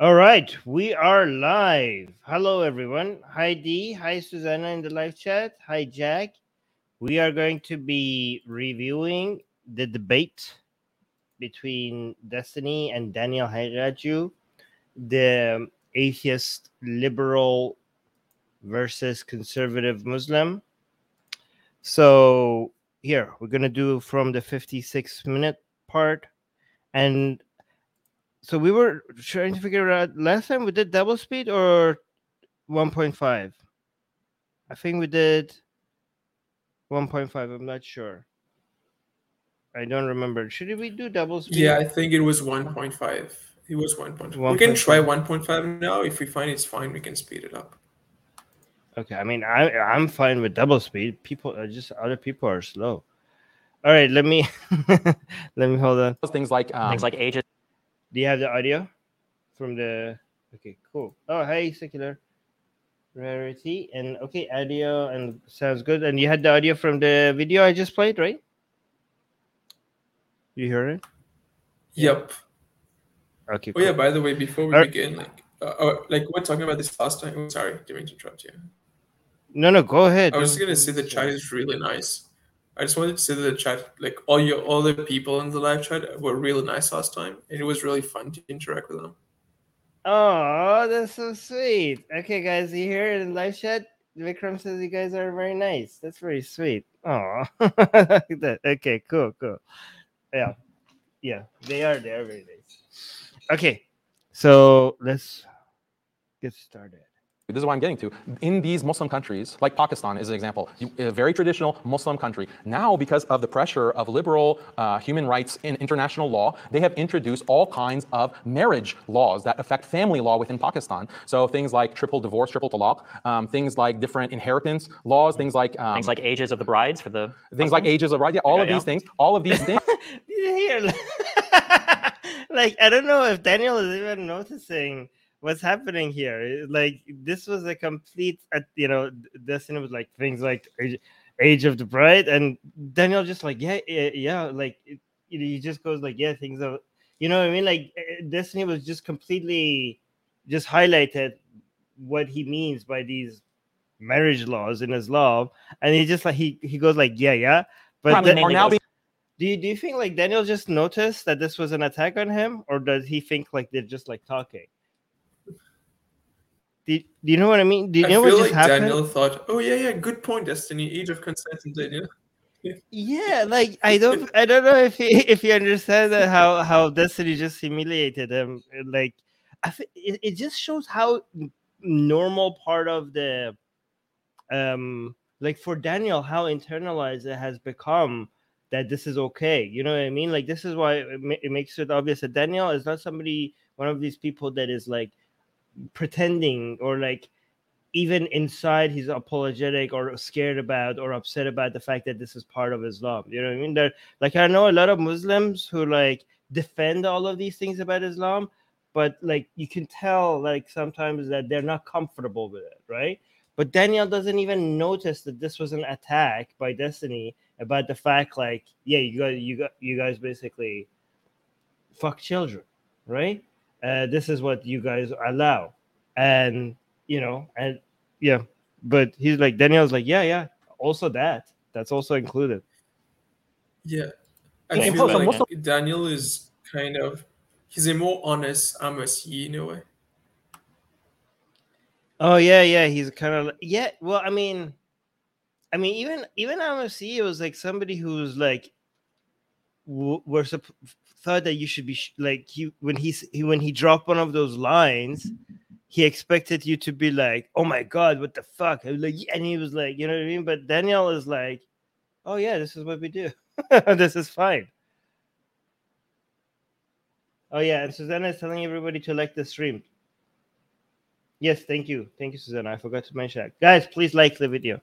All right, we are live. Hello, everyone. Hi, D. Hi, Susanna in the live chat. Hi, Jack. We are going to be reviewing the debate between Destiny and Daniel Haqiqatjou, the atheist liberal versus conservative Muslim. So, here we're going to do from the 56 minute part. And so we were trying to figure out last time we did double speed or 1.5. I think we did 1.5. I'm not sure. I don't remember. Should we do double speed? Yeah, I think it was 1.5. It was 1.5. We can try 1.5 now. If we find it's fine, we can speed it up. Okay, I mean, I I'm fine with double speed. People are just other people are slow. All right, let me let me hold on. Things like um, things like ages. Do you have the audio from the? Okay, cool. Oh, hey, secular rarity and okay, audio and sounds good. And you had the audio from the video I just played, right? You hear it? Yep. Okay. Oh yeah. By the way, before we begin, like, uh, uh, like we're talking about this last time. Sorry, didn't to interrupt you. No, no, go ahead. I was just gonna say the chat is really nice. I just wanted to say that the chat, like all your all the people in the live chat, were really nice last time, and it was really fun to interact with them. Oh, that's so sweet. Okay, guys, you hear it in live chat? Vikram says you guys are very nice. That's very sweet. Oh, okay, cool, cool. Yeah, yeah, they are. They are very nice. Okay, so let's get started. This is what I'm getting to. In these Muslim countries, like Pakistan is an example, a very traditional Muslim country. Now, because of the pressure of liberal uh, human rights in international law, they have introduced all kinds of marriage laws that affect family law within Pakistan. So things like triple divorce, triple talaq, um, things like different inheritance laws, things like um, things like ages of the brides for the things Muslims? like ages of brides. Yeah, all of these things. All of these things. like I don't know if Daniel is even noticing what's happening here like this was a complete uh, you know destiny was like things like age, age of the bride and daniel just like yeah yeah, yeah like it, he just goes like yeah things are you know what i mean like eh, eh, destiny was just completely just highlighted what he means by these marriage laws in his islam and he just like he he goes like yeah yeah but then, now do you, do you think like Daniel just noticed that this was an attack on him, or does he think like they're just like talking? Do, do you know what I mean? Do you I know what like happened? Daniel thought, "Oh yeah, yeah, good point, Destiny. Age of consent and Daniel." Yeah. yeah, like I don't, I don't know if he, if you understand that how how Destiny just humiliated him. Like, I it, it just shows how normal part of the, um, like for Daniel, how internalized it has become that this is okay. You know what I mean? Like this is why it, ma- it makes it obvious that Daniel is not somebody, one of these people that is like pretending or like even inside he's apologetic or scared about or upset about the fact that this is part of Islam. You know what I mean? There, like I know a lot of Muslims who like defend all of these things about Islam, but like you can tell like sometimes that they're not comfortable with it, right? But Daniel doesn't even notice that this was an attack by Destiny about the fact like, yeah, you guys, you got, you guys basically fuck children, right? Uh, this is what you guys allow. And you know and yeah but he's like daniel's like yeah yeah also that that's also included. Yeah. I yeah, feel like also- daniel is kind of he's a more honest amasi in a way. Oh yeah yeah he's kind of yeah well i mean i mean even even amasi was like somebody who's like we're thought that you should be sh- like he when he's he, when he dropped one of those lines he expected you to be like oh my god what the fuck? Like and he was like you know what i mean? But daniel is like oh yeah this is what we do. This is fine. Oh yeah and susanna is telling everybody to like the stream. Yes thank you. Thank you susanna. I forgot to mention that. Guys please like the video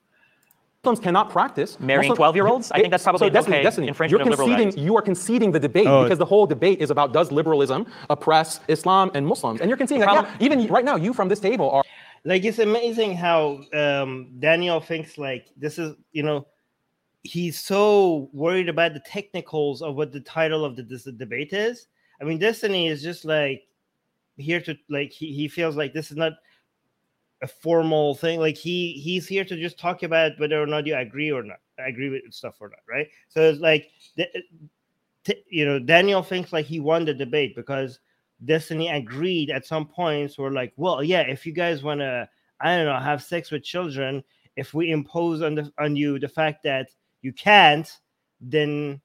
Muslims cannot practice marrying twelve-year-olds. I think that's probably so Destiny, okay. Destiny, you're conceding, you are conceding the debate oh. because the whole debate is about does liberalism oppress Islam and Muslims, and you're conceding that yeah, even right now, you from this table are like it's amazing how um, Daniel thinks like this is you know he's so worried about the technicals of what the title of the this debate is. I mean, Destiny is just like here to like he, he feels like this is not a formal thing. Like he he's here to just talk about whether or not you agree or not, agree with stuff or not, right? So it's like, uh, t- you know, Daniel thinks like he won the debate because Destiny agreed at some points. Were like, well, yeah, if you guys want to, I don't know, have sex with children, if we impose on the on you the fact that you can't, then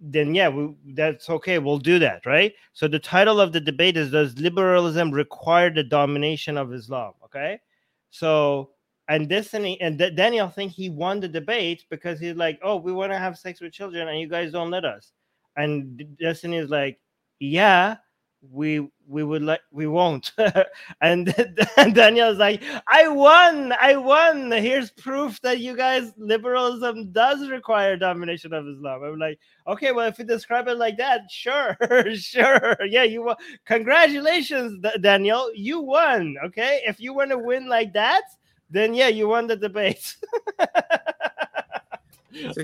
then yeah, we, that's okay. We'll do that, right? So the title of the debate is: Does liberalism require the domination of Islam? Okay, so and Destiny and D- Daniel think he won the debate because he's like, oh, we want to have sex with children, and you guys don't let us. And Destiny is like, yeah, we we would like we won't. And, and daniel's like i won i won. Here's proof that you guys liberalism does require domination of islam. I'm like okay well if you describe it like that sure sure. Yeah you won. Congratulations daniel. You won okay? If you want to win like that then yeah you won the debate.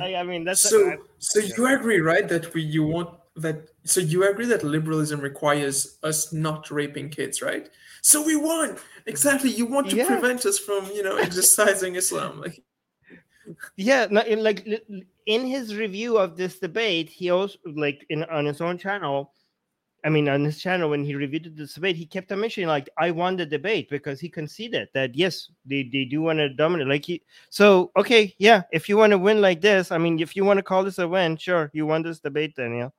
I, I, mean that's so a, so you agree right that we you want that so you agree that liberalism requires us not raping kids, right? So we won. Exactly. You want to yeah. prevent us from, you know, exercising Islam. Like yeah, no, like in his review of this debate, he also like in on his own channel. I mean, on his channel, when he reviewed this debate, he kept on mentioning like, "I won the debate" because he conceded that yes, they, they do want to dominate. Like he, so okay, yeah, if you want to win like this, I mean, if you want to call this a win, sure, you won this debate, Daniel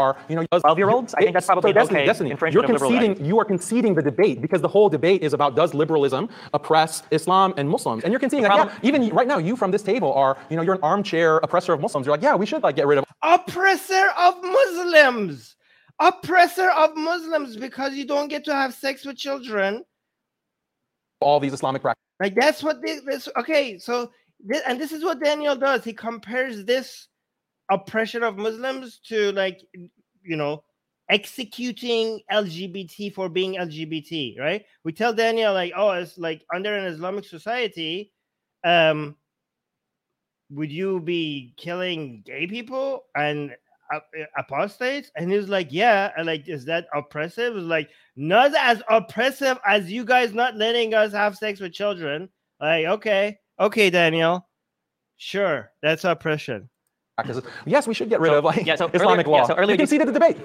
are, you know, 12 year olds? I think that's probably so okay. Destiny, you're conceding, you are conceding the debate because the whole debate is about does liberalism oppress Islam and Muslims? And you're conceding that, yeah, even right now, you from this table are, you know, you're an armchair oppressor of Muslims. You're like, yeah, we should like get rid of oppressor of Muslims, oppressor of Muslims because you don't get to have sex with children. All these Islamic practices. Like that's what they, this. Okay, so this, and this is what Daniel does. He compares this oppression of Muslims to like you know executing LGBT for being LGBT, right? We tell Daniel like, oh, it's like under an Islamic society, um, would you be killing gay people and apostates? And he's like, yeah, and like, is that oppressive? It's like not as oppressive as you guys not letting us have sex with children. Like, okay, okay, Daniel, sure, that's oppression practices. Yes, we should get rid so, of like yeah, so Islamic earlier, law. Yeah, so earlier you conceded the debate.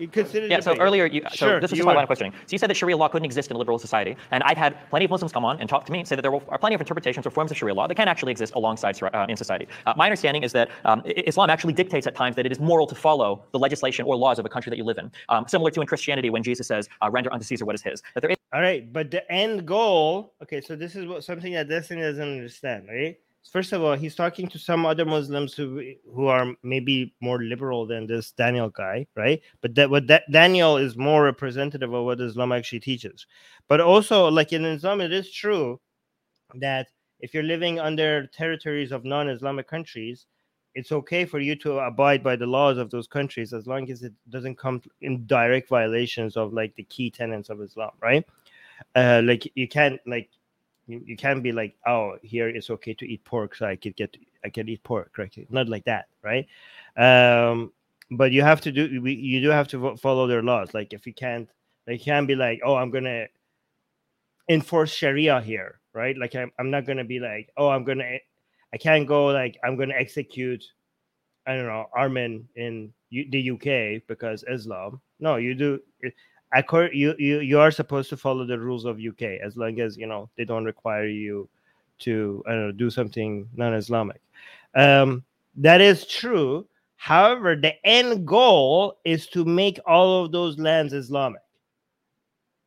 You consider yeah. So earlier, you, so sure, this is my line of questioning. So you said that Sharia law couldn't exist in a liberal society, and I've had plenty of Muslims come on and talk to me and say that there are plenty of interpretations or forms of Sharia law that can actually exist alongside uh, in society. Uh, my understanding is that um, Islam actually dictates at times that it is moral to follow the legislation or laws of a country that you live in, um, similar to in Christianity when Jesus says, uh, "Render unto Caesar what is his." That there is. All right, but the end goal. Okay, so this is what something that Destiny doesn't understand, right? First of all, he's talking to some other Muslims who who are maybe more liberal than this Daniel guy, right? But that what that Daniel is more representative of what Islam actually teaches. But also, like in Islam, it is true that if you're living under territories of non-Islamic countries, it's okay for you to abide by the laws of those countries as long as it doesn't come in direct violations of like the key tenets of Islam, right? Uh, like you can't like you, you can't be like, oh, here it's okay to eat pork, so I could get I can eat pork, right? Not like that, right? Um, but you have to do you do have to follow their laws. Like if you can't, they can't be like, oh, I'm gonna enforce Sharia here, right? Like I'm, I'm not gonna be like, oh, I'm gonna I can't go like I'm gonna execute I don't know Armin in U- the UK because Islam. No, you do you, you you are supposed to follow the rules of UK as long as you know they don't require you to I don't know do something non-Islamic. Um, that is true. However, the end goal is to make all of those lands Islamic.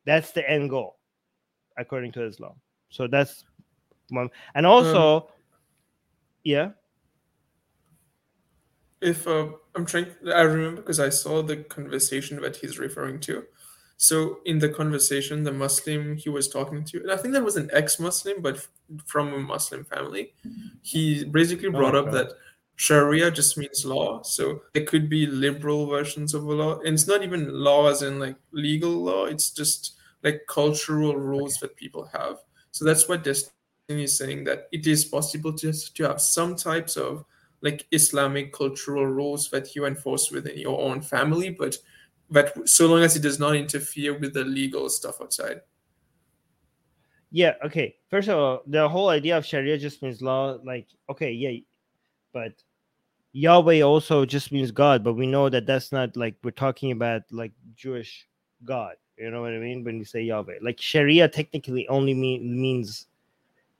That's the end goal, according to Islam. So that's one. And also, um, yeah. If uh, I'm trying, I remember because I saw the conversation that he's referring to. So in the conversation, the Muslim he was talking to, and I think that was an ex-Muslim, but from a Muslim family, he basically oh brought oh up that Sharia just means law. So there could be liberal versions of a law, and it's not even law as in like legal law. It's just like cultural rules okay. that people have. So that's what Destiny is saying that it is possible just to have some types of like Islamic cultural rules that you enforce within your own family, but but so long as it does not interfere with the legal stuff outside. Yeah. Okay. First of all, the whole idea of Sharia just means law. Like, okay, yeah, but Yahweh also just means God. But we know that that's not like we're talking about like Jewish God. You know what I mean when we say Yahweh? Like Sharia technically only mean, means,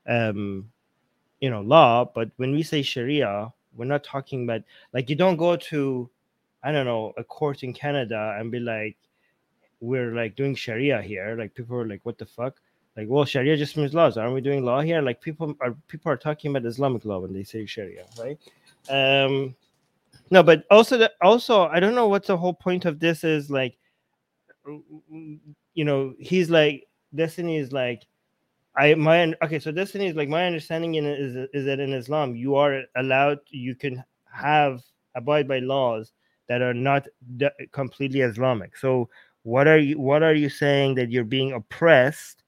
um, you know, law. But when we say Sharia, we're not talking about like you don't go to, I don't know, a court in Canada and be like, we're like doing Sharia here. Like people are like, what the fuck? like well sharia just means laws aren't we doing law here like people are people are talking about islamic law when they say sharia right um no but also the, also i don't know what the whole point of this is like you know he's like destiny is like i my okay so destiny is like my understanding in is, is that in islam you are allowed you can have abide by laws that are not completely islamic so what are you what are you saying that you're being oppressed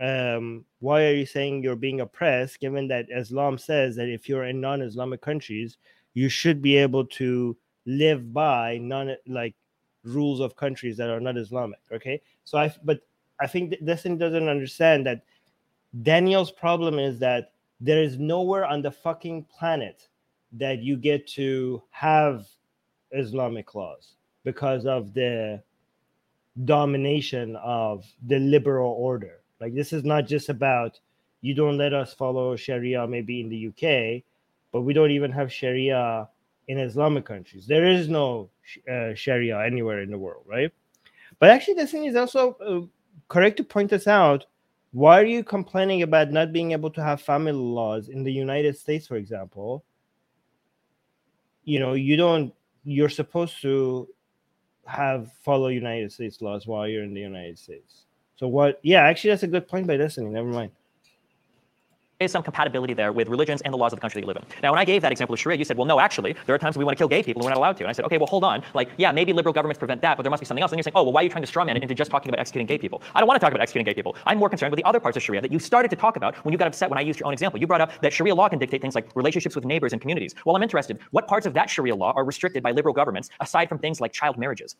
um, why are you saying you're being oppressed given that Islam says that if you're in non-Islamic countries, you should be able to live by non like rules of countries that are not Islamic. Okay, so I but I think Destiny doesn't understand that Daniel's problem is that there is nowhere on the fucking planet that you get to have Islamic laws because of the domination of the liberal order like this is not just about you don't let us follow Sharia maybe in the UK, but we don't even have Sharia in Islamic countries. There is no uh, Sharia anywhere in the world, right? But actually, the thing is also uh, correct to point this out. Why are you complaining about not being able to have family laws in the United States, for example? You know, you don't. You're supposed to have follow United States laws while you're in the United States. So what? Yeah, actually, that's a good point by Destiny. Never mind is some compatibility there with religions and the laws of the country that you live in. Now, when I gave that example of Sharia, you said, well, no, actually, there are times we want to kill gay people and we're not allowed to. And I said, okay, well, hold on. Like, yeah, maybe liberal governments prevent that, but there must be something else. And you're saying, oh, well, why are you trying to strawman it into just talking about executing gay people? I don't want to talk about executing gay people. I'm more concerned with the other parts of Sharia that you started to talk about when you got upset when I used your own example. You brought up that Sharia law can dictate things like relationships with neighbors and communities. Well, I'm interested. What parts of that Sharia law are restricted by liberal governments aside from things like child marriages?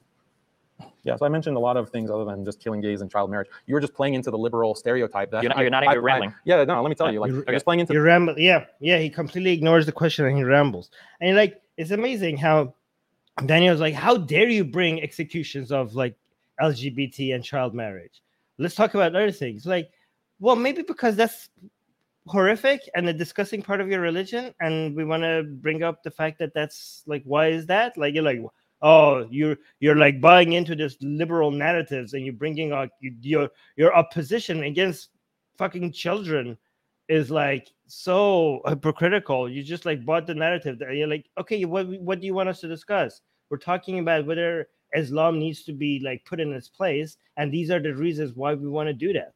Yeah, so I mentioned a lot of things other than just killing gays and child marriage. You were just playing into the liberal stereotype. That you're not, I, you're not I, even I, rambling. yeah, no, let me tell you, like you're, you're just playing into. You ramble. Yeah, yeah. He completely ignores the question and he rambles. And like, it's amazing how Daniel's like, how dare you bring executions of like LGBT and child marriage? Let's talk about other things. Like, well, maybe because that's horrific and a disgusting part of your religion, and we want to bring up the fact that that's like, why is that? Like, you're like oh you're you're like buying into this liberal narratives and you're bringing out your your opposition against fucking children is like so hypocritical. You just like bought the narrative that you're like okay what what do you want us to discuss? We're talking about whether islam needs to be like put in its place and these are the reasons why we want to do that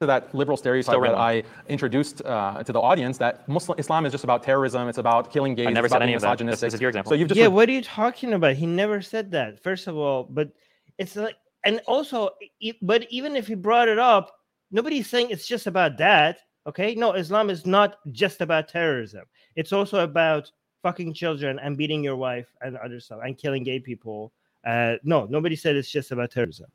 to that liberal stereotype that I introduced uh, to the audience that Muslim Islam is just about terrorism, it's about killing gays. I never said any of that. This, this, is your example. So you've just yeah. what are you talking about? He never said that. First of all, but it's like, and also, but even if he brought it up, nobody's saying it's just about that. Okay, no, Islam is not just about terrorism. It's also about fucking children and beating your wife and other stuff and killing gay people. Uh, no, nobody said it's just about terrorism.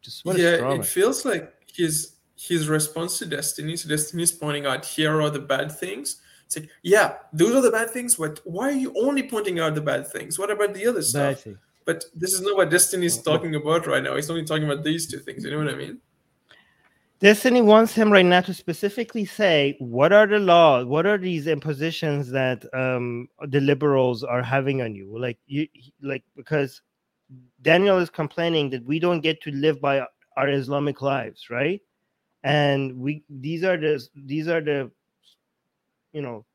Just yeah, it feels like he's his response to Destiny. So Destiny is pointing out here are the bad things. It's like, yeah, those are the bad things. But why are you only pointing out the bad things? What about the other stuff? But this is not what Destiny is talking about right now. He's only talking about these two things. You know what I mean? Destiny wants him right now to specifically say what are the laws, what are these impositions that um, the liberals are having on you, like you, like because Daniel is complaining that we don't get to live by our Islamic lives, right? And we these are the these are the you know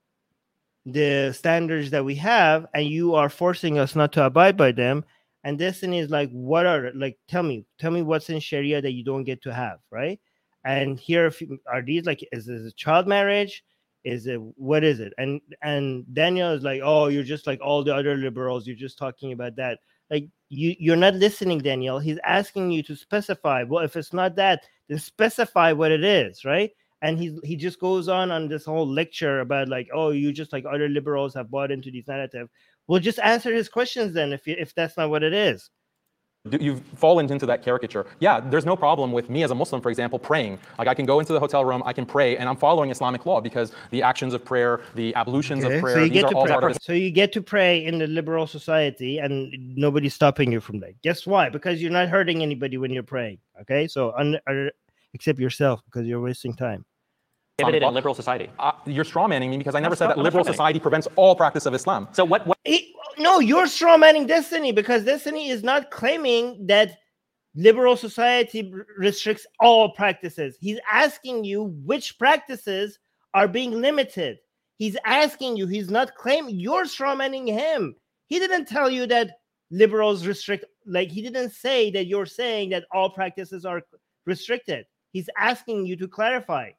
the standards that we have and you are forcing us not to abide by them. And destiny is like what are like tell me tell me what's in sharia that you don't get to have right? And here are these like is this a child marriage? Is it what is it? And and daniel is like oh you're just like all the other liberals. You're just talking about that. Like you you're not listening daniel he's asking you to specify well if it's not that then specify what it is, right? And he he just goes on on this whole lecture about like, oh, you just like other liberals have bought into this narrative. Well, just answer his questions then if you, if that's not what it is. You've fallen into that caricature. Yeah, there's no problem with me as a Muslim, for example, praying. Like I can go into the hotel room, I can pray, and I'm following Islamic law because the actions of prayer, the ablutions Okay, of prayer, So you these get are to all pray. part of So you get to pray in the liberal society, and nobody's stopping you from that. Guess why? Because you're not hurting anybody when you're praying. Okay, so un- er, except yourself because you're wasting time. Prohibited law. in liberal society. Uh, you're strawmanning me because I never That's said not- that I'm liberal society prevents all practice of Islam. So what? what It- no, you're strawmanning Destiny because Destiny is not claiming that liberal society restricts all practices. He's asking you which practices are being limited. He's asking you, he's not claiming, you're strawmanning him. He didn't tell you that liberals restrict, like, he didn't say that you're saying that all practices are restricted. He's asking you to clarify.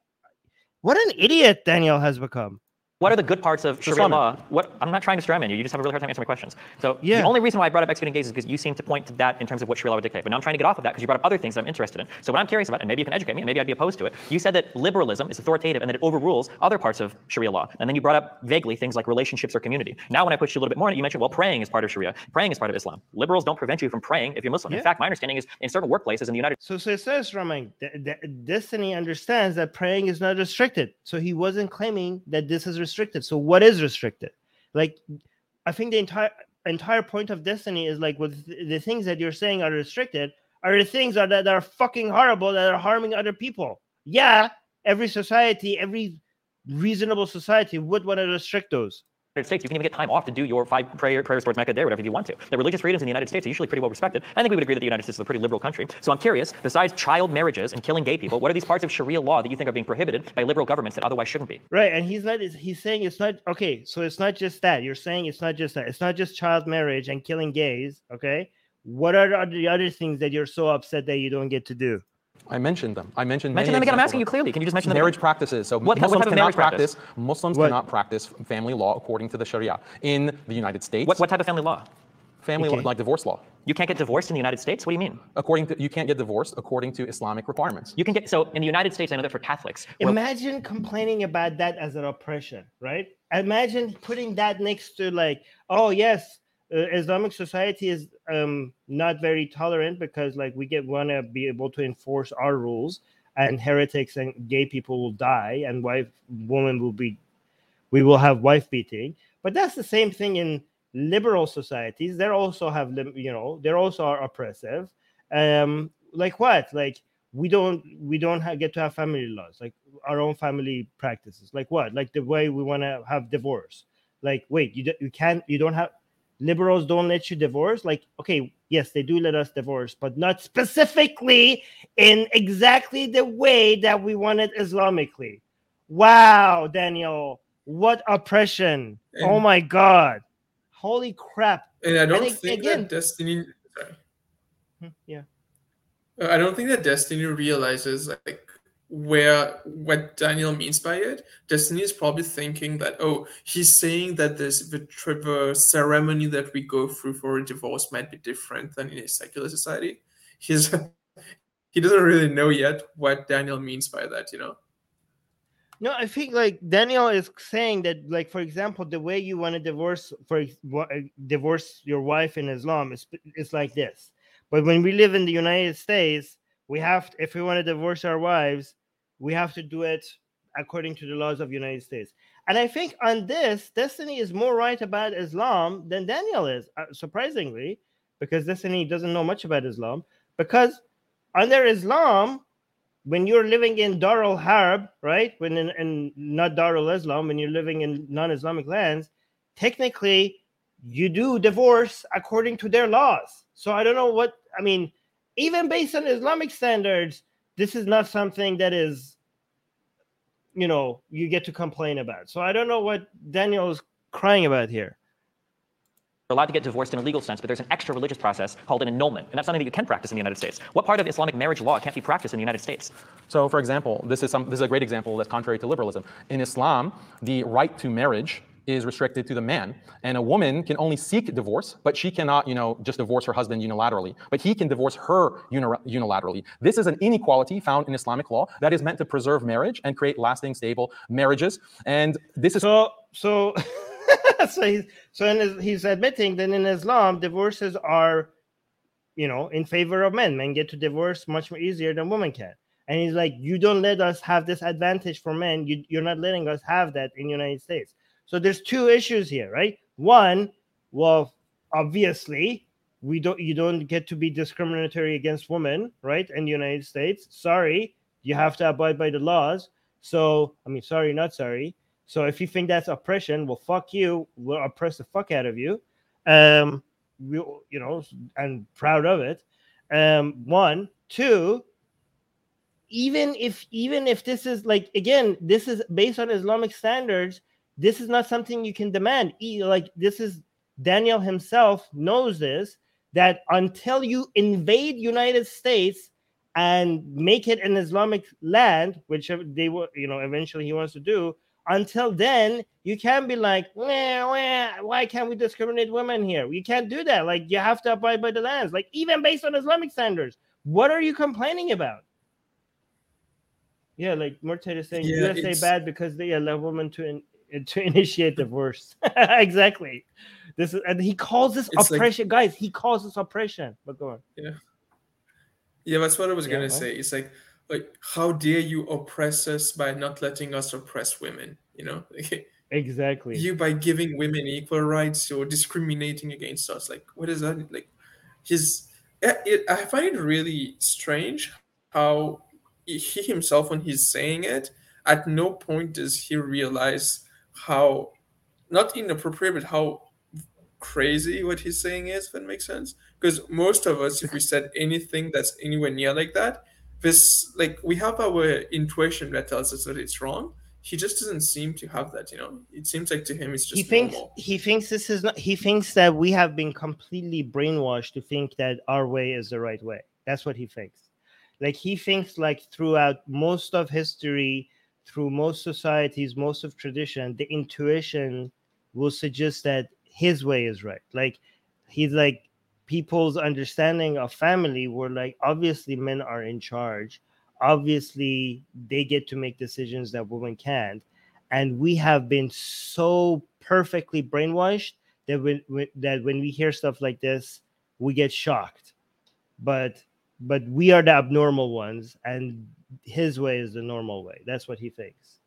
What an idiot Daniel has become. What are the good parts of Sharia law? What I'm not trying to strawman you. You just have a really hard time answering my questions. So Yeah. the only reason why I brought up executing gays is because you seem to point to that in terms of what Sharia law would dictate. But now I'm trying to get off of that because you brought up other things that I'm interested in. So what I'm curious about, and maybe you can educate me, and maybe I'd be opposed to it. You said that liberalism is authoritative and that it overrules other parts of Sharia law. And then you brought up vaguely things like relationships or community. Now when I pushed you a little bit more, on it, you mentioned well praying is part of Sharia. Praying is part of Islam. Liberals don't prevent you from praying if you're Muslim. Yeah. In fact, my understanding is in certain workplaces in the United So, so it says, D- Destiny understands that praying is not restricted. So he wasn't claiming that this is restricted. So what is restricted? Like, I think the entire entire point of Destiny is like, with the things that you're saying are restricted are the things that, that are fucking horrible that are harming other people. Yeah, every society, every reasonable society would want to restrict those. United States, you can even get time off to do your five prayer, prayers towards Mecca day, whatever you want to. The religious freedoms in the United States are usually pretty well respected. I think we would agree that the United States is a pretty liberal country. So I'm curious, besides child marriages and killing gay people, what are these parts of Sharia law that you think are being prohibited by liberal governments that otherwise shouldn't be? Right, and he's not. He's saying it's not okay. So it's not just that. You're saying it's not just that. It's not just child marriage and killing gays. Okay, what are the other things that you're so upset that you don't get to do? I mentioned them. I mentioned Mention many them again. I'm asking you clearly. Can you just mention them? marriage again? practices. So What- what Muslims type of cannot marriage practice? practice. Muslims What? cannot practice family law according to the Sharia in the United States. What, what type of family law? family law, like divorce law? You can't get divorced in the United States? What do you mean? According to you can't get divorced according to Islamic requirements. You can get so in the United States. I know that for Catholics, Imagine complaining about that as an oppression, right? Imagine putting that next to like, oh yes, uh, Islamic society is um, not very tolerant because like we get want to be able to enforce our rules, and heretics and gay people will die, and wife woman will be, we will have wife beating. But that's the same thing in liberal societies. They also have you know they're also are oppressive. Um, like what? Like we don't we don't get to have family laws like our own family practices like what like the way we want to have divorce like wait you, you can't you don't have liberals don't let you divorce? Like okay yes they do let us divorce but not specifically in exactly the way that we want it islamically. Wow daniel what oppression. Oh my god. Holy crap. And I don't think, think again- that Destiny. Sorry. Hmm, yeah. I don't think that Destiny realizes like where what Daniel means by it. Destiny is probably thinking that oh, he's saying that this the, tr- the ceremony that we go through for a divorce might be different than in a secular society. He's he doesn't really know yet what Daniel means by that. You know. No, I think like Daniel is saying that, like for example, the way you want to divorce for uh, divorce your wife in Islam is it's like this. But when we live in the United States, we have if we want to divorce our wives, we have to do it according to the laws of the United States. And I think on this, Destiny is more right about Islam than Daniel is, uh, surprisingly, because Destiny doesn't know much about Islam. Because under Islam, when you're living in Darul Harb, right? When in, in not Darul Islam, when you're living in non-Islamic lands, technically you do divorce according to their laws. So I don't know what I mean. Even based on Islamic standards, this is not something that is, you know, you get to complain about. So I don't know what Daniel is crying about here. You're allowed to get divorced in a legal sense, but there's an extra religious process called an annulment, and that's something that you can practice in the United States. What part of Islamic marriage law can't be practiced in the United States? So, for example, this is some this is a great example that's contrary to liberalism. In Islam, the right to marriage is restricted to the man, and a woman can only seek divorce, but she cannot, you know, just divorce her husband unilaterally. But he can divorce her unilaterally. This is an inequality found in Islamic law that is meant to preserve marriage and create lasting, stable marriages. And this is So so so he's so he's admitting that in Islam divorces are you know, in favor of men. Men get to divorce much more easier than women can. And he's like, you don't let us have this advantage for men. You, you're not letting us have that in the United States. So there's two issues here, right? One, well, obviously, we don't you don't get to be discriminatory against women, right? In the United States. Sorry, you have to abide by the laws. So, I mean, sorry, not sorry. So if you think that's oppression, well, fuck you. We'll oppress the fuck out of you. Um, we, you know, and proud of it. Um, one, two. Even if even if this is like again, this is based on Islamic standards. This is not something you can demand. Like this is Daniel himself knows this that until you invade United States and make it an Islamic land, which they will, you know, eventually he wants to do, until then, you can't be like, wah, wah, why can't we discriminate women here? You can't do that. Like, you have to abide by the lands, like, even based on Islamic standards. What are you complaining about? Yeah, like Murtad is saying, yeah, USA bad because they allow women to in, to initiate divorce. exactly. This is and he calls this it's oppression, like, guys. He calls this oppression. But go on. Yeah. Yeah, that's what I was yeah, gonna say. It's like like how dare you oppress us by not letting us oppress women you know exactly you by giving women equal rights or discriminating against us like what is that like his it, i find it really strange how he himself when he's saying it at no point does he realize how not inappropriate but how crazy what he's saying is if that makes sense. Because most of us if we said anything that's anywhere near like that this like we have our intuition that tells us that it's wrong. He just doesn't seem to have that you know? It seems like to him it's just he thinks normal. he thinks this is not he thinks that we have been completely brainwashed to think that our way is the right way. That's what he thinks. Like he thinks like throughout most of history through most societies most of tradition the intuition will suggest that his way is right. Like he's like people's understanding of family were like obviously men are in charge. Obviously they get to make decisions that women can't. And we have been so perfectly brainwashed that when, that when we hear stuff like this we get shocked. But but we are the abnormal ones and his way is the normal way that's what he thinks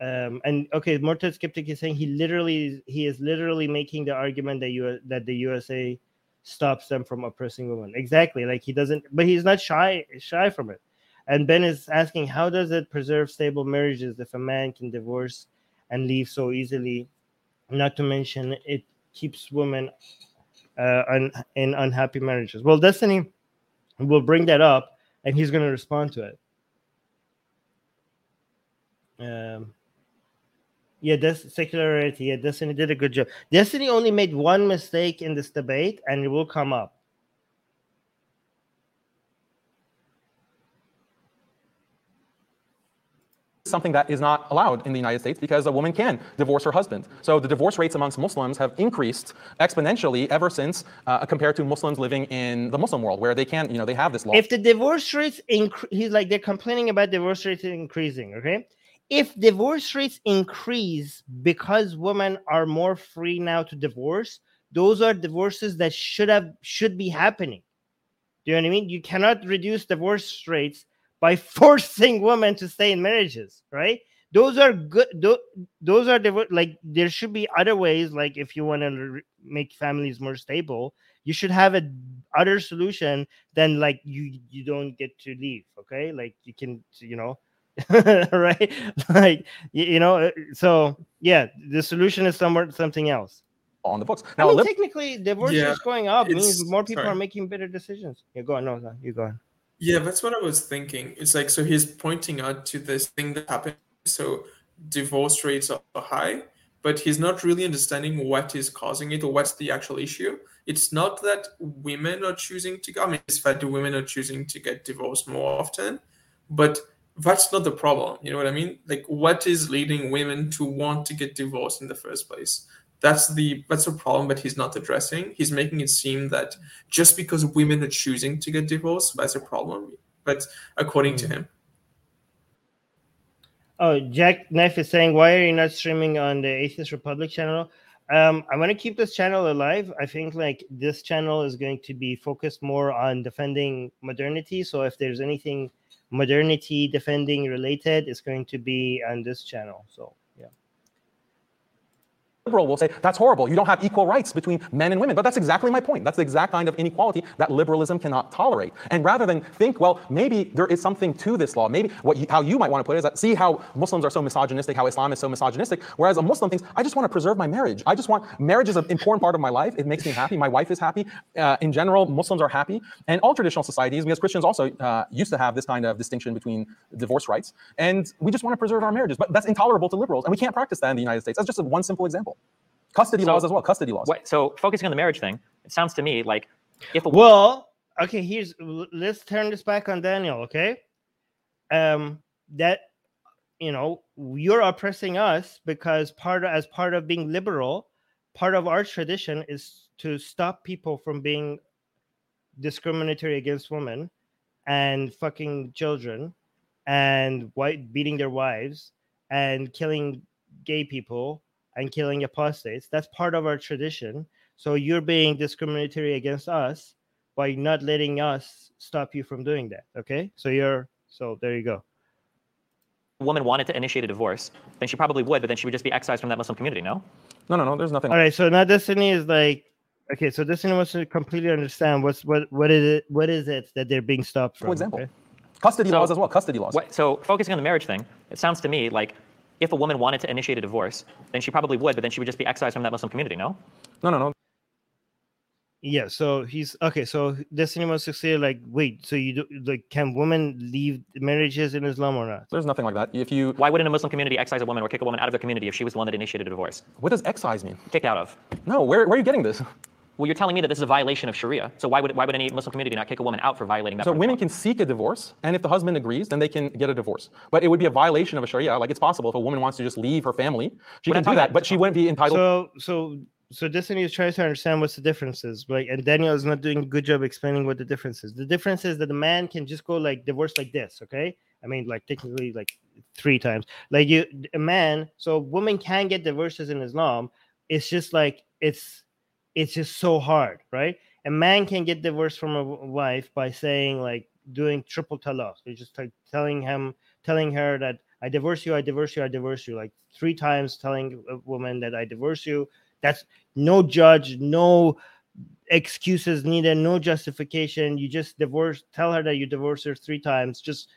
um and okay Murtad skeptic is saying he literally he is literally making the argument that you that the usa stops them from oppressing women. Exactly. Like he doesn't, but he's not shy shy from it. And Ben is asking, how does it preserve stable marriages if a man can divorce and leave so easily? Not to mention, it keeps women uh, un- in unhappy marriages. Well, Destiny will bring that up, and he's going to respond to it. Um, yeah, this secularity. Yeah, Destiny did a good job. Destiny only made one mistake in this debate, and it will come up. Something that is not allowed in the United States because a woman can divorce her husband. So the divorce rates amongst Muslims have increased exponentially ever since uh, compared to Muslims living in the Muslim world where they can, you know, they have this law. If the divorce rates increase, he's like they're complaining about divorce rates increasing, okay? if divorce rates increase because women are more free now to divorce, those are divorces that should have should be happening. Do you know what I mean? You cannot reduce divorce rates by forcing women to stay in marriages, right? Those are good. Those are like there should be other ways. Like if you want to make families more stable, you should have a other solution than like you you don't get to leave. Okay, like you can you know right? like you, know, uh, so yeah, the solution is somewhere something else on the books. Now, I mean, technically, divorce yeah, is going up means more people sorry. are making better decisions. You go on. No, no, you go on. Yeah, that's what I was thinking. It's like so he's pointing out to this thing that happened. So divorce rates are high, but he's not really understanding what is causing it or what's the actual issue. It's not that women are choosing to. I mean, it's that the women are choosing to get divorced more often, but that's not the problem. You know what I mean? Like, what is leading women to want to get divorced in the first place? That's the that's a problem that he's not addressing. He's making it seem that just because women are choosing to get divorced, that's a problem. But according to hmm. him. Oh, Jack Knife is saying, why are you not streaming on the Atheist Republic channel? um, I want to keep this channel alive. I think like this channel is going to be focused more on defending modernity. So if there's anything modernity defending related, it's going to be on this channel. So liberal will say that's horrible. You don't have equal rights between men and women. But that's exactly my point. That's the exact kind of inequality that liberalism cannot tolerate. And rather than think, well, maybe there is something to this law. Maybe what you, how you might want to put it is that see how Muslims are so misogynistic, how Islam is so misogynistic. Whereas a Muslim thinks, I just want to preserve my marriage. I just want marriage is an important part of my life. It makes me happy. My wife is happy. Uh, in general, Muslims are happy, and all traditional societies, because Christians also uh, used to have this kind of distinction between divorce rights, and we just want to preserve our marriages. But that's intolerable to liberals, and we can't practice that in the United States. That's just one simple example. Custody so, laws as well. Custody laws. What, so focusing on the marriage thing, it sounds to me like if a well, okay, here's let's turn this back on Daniel. Okay, um, that you know you're oppressing us because part of, as part of being liberal, part of our tradition is to stop people from being discriminatory against women and fucking children and white beating their wives and killing gay people and killing apostates. That's part of our tradition. So you're being discriminatory against us by not letting us stop you from doing that. Okay. So you're, so there you go. A woman wanted to initiate a divorce, then she probably would, but then she would just be excised from that Muslim community, no? No, no, no. There's nothing. All right. So now Destiny is like, okay. So Destiny wants to completely understand what's what what is it what is it that they're being stopped from. For example, okay? custody so, laws as well. Custody laws. What, so focusing on the marriage thing, it sounds to me like if a woman wanted to initiate a divorce, then she probably would, but then she would just be excised from that Muslim community, no? No, no, no. Yeah, so he's okay. So Destiny wants to say, like, wait, so you do, like, can women leave marriages in Islam or not? There's nothing like that. If you, why wouldn't a Muslim community excise a woman or kick a woman out of their community if she was the one that initiated a divorce? What does excise mean? Kick out of. No, where, where are you getting this? Well, you're telling me that this is a violation of Sharia. So why would, why would any Muslim community not kick a woman out for violating that? So women can seek a divorce, and if the husband agrees, then they can get a divorce. But it would be a violation of a Sharia. Like it's possible if a woman wants to just leave her family, she can do that, but she wouldn't be entitled. So, so, so Destiny is trying to understand what's the differences, like, and Daniel is not doing a good job explaining what the difference is. The difference is that the man can just go like divorce like this, okay? I mean, like technically, like three times. Like you, a man. So women can get divorces in Islam. It's just like it's it's just so hard, right? A man can get divorced from a wife by saying like doing triple talaq. They're just like telling him, telling her that I divorce you, I divorce you, I divorce you, like three times telling a woman that I divorce you. That's no judge, no excuses needed, no justification. You just divorce, tell her that you divorce her three times. Just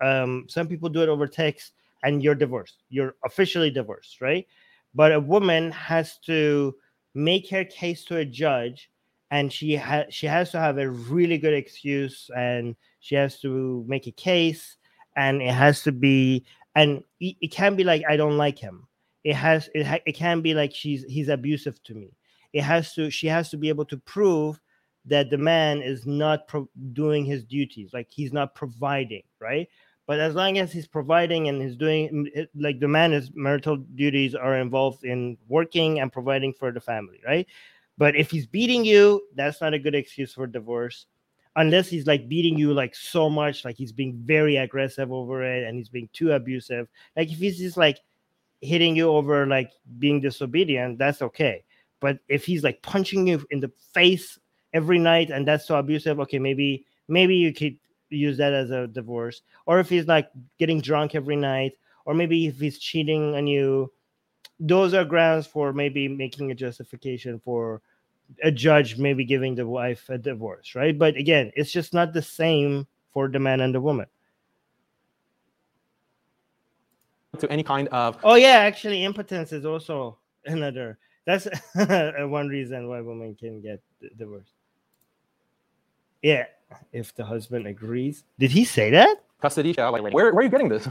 um, some people do it over text, and you're divorced. You're officially divorced, right? But a woman has to make her case to a judge and she has she has to have a really good excuse and she has to make a case and it has to be and it, it can be like i don't like him. It has it, ha- it can be like she's he's abusive to me. It has to she has to be able to prove that the man is not pro- doing his duties like he's not providing right but as long as he's providing and he's doing like the man his marital duties are involved in working and providing for the family right? But if he's beating you that's not a good excuse for divorce unless he's like beating you like so much like he's being very aggressive over it and he's being too abusive. Like if he's just like hitting you over like being disobedient that's okay. But if he's like punching you in the face every night and that's so abusive okay maybe maybe you could use that as a divorce or if he's like getting drunk every night or maybe if he's cheating on you those are grounds for maybe making a justification for a judge maybe giving the wife a divorce right? But again it's just not the same for the man and the woman. To any kind of oh yeah actually impotence is also another that's one reason why women can get divorced. Yeah if the husband agrees. Did he say that? Custody, yeah, like, where, where are you getting this?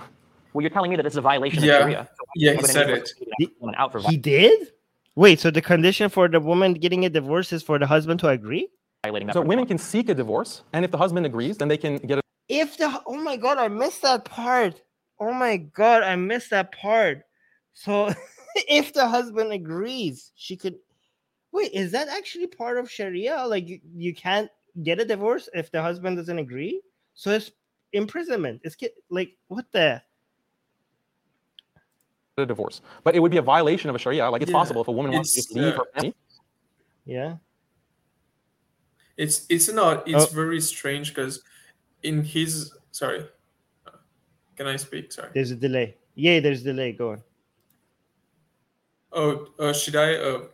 Well, you're telling me that this is a violation yeah. of Sharia. So yeah, he said it. He, he did? Wait, so the condition for the woman getting a divorce is for the husband to agree? Violating that So women can seek a divorce, and if the husband agrees, then they can get a. If the oh my god, I missed that part. Oh my god, I missed that part. So if the husband agrees, she could. Wait, is that actually part of Sharia? Like you, you can't get a divorce if the husband doesn't agree. So it's imprisonment. It's like what the a divorce. But it would be a violation of a Sharia. Like it's Yeah, possible if a woman wants to just leave uh, her family. Yeah. It's it's not it's Oh. very strange because in his sorry, Uh, can I speak? Sorry. There's a delay. Yeah, there's delay. Go on. Oh, uh, should I uh,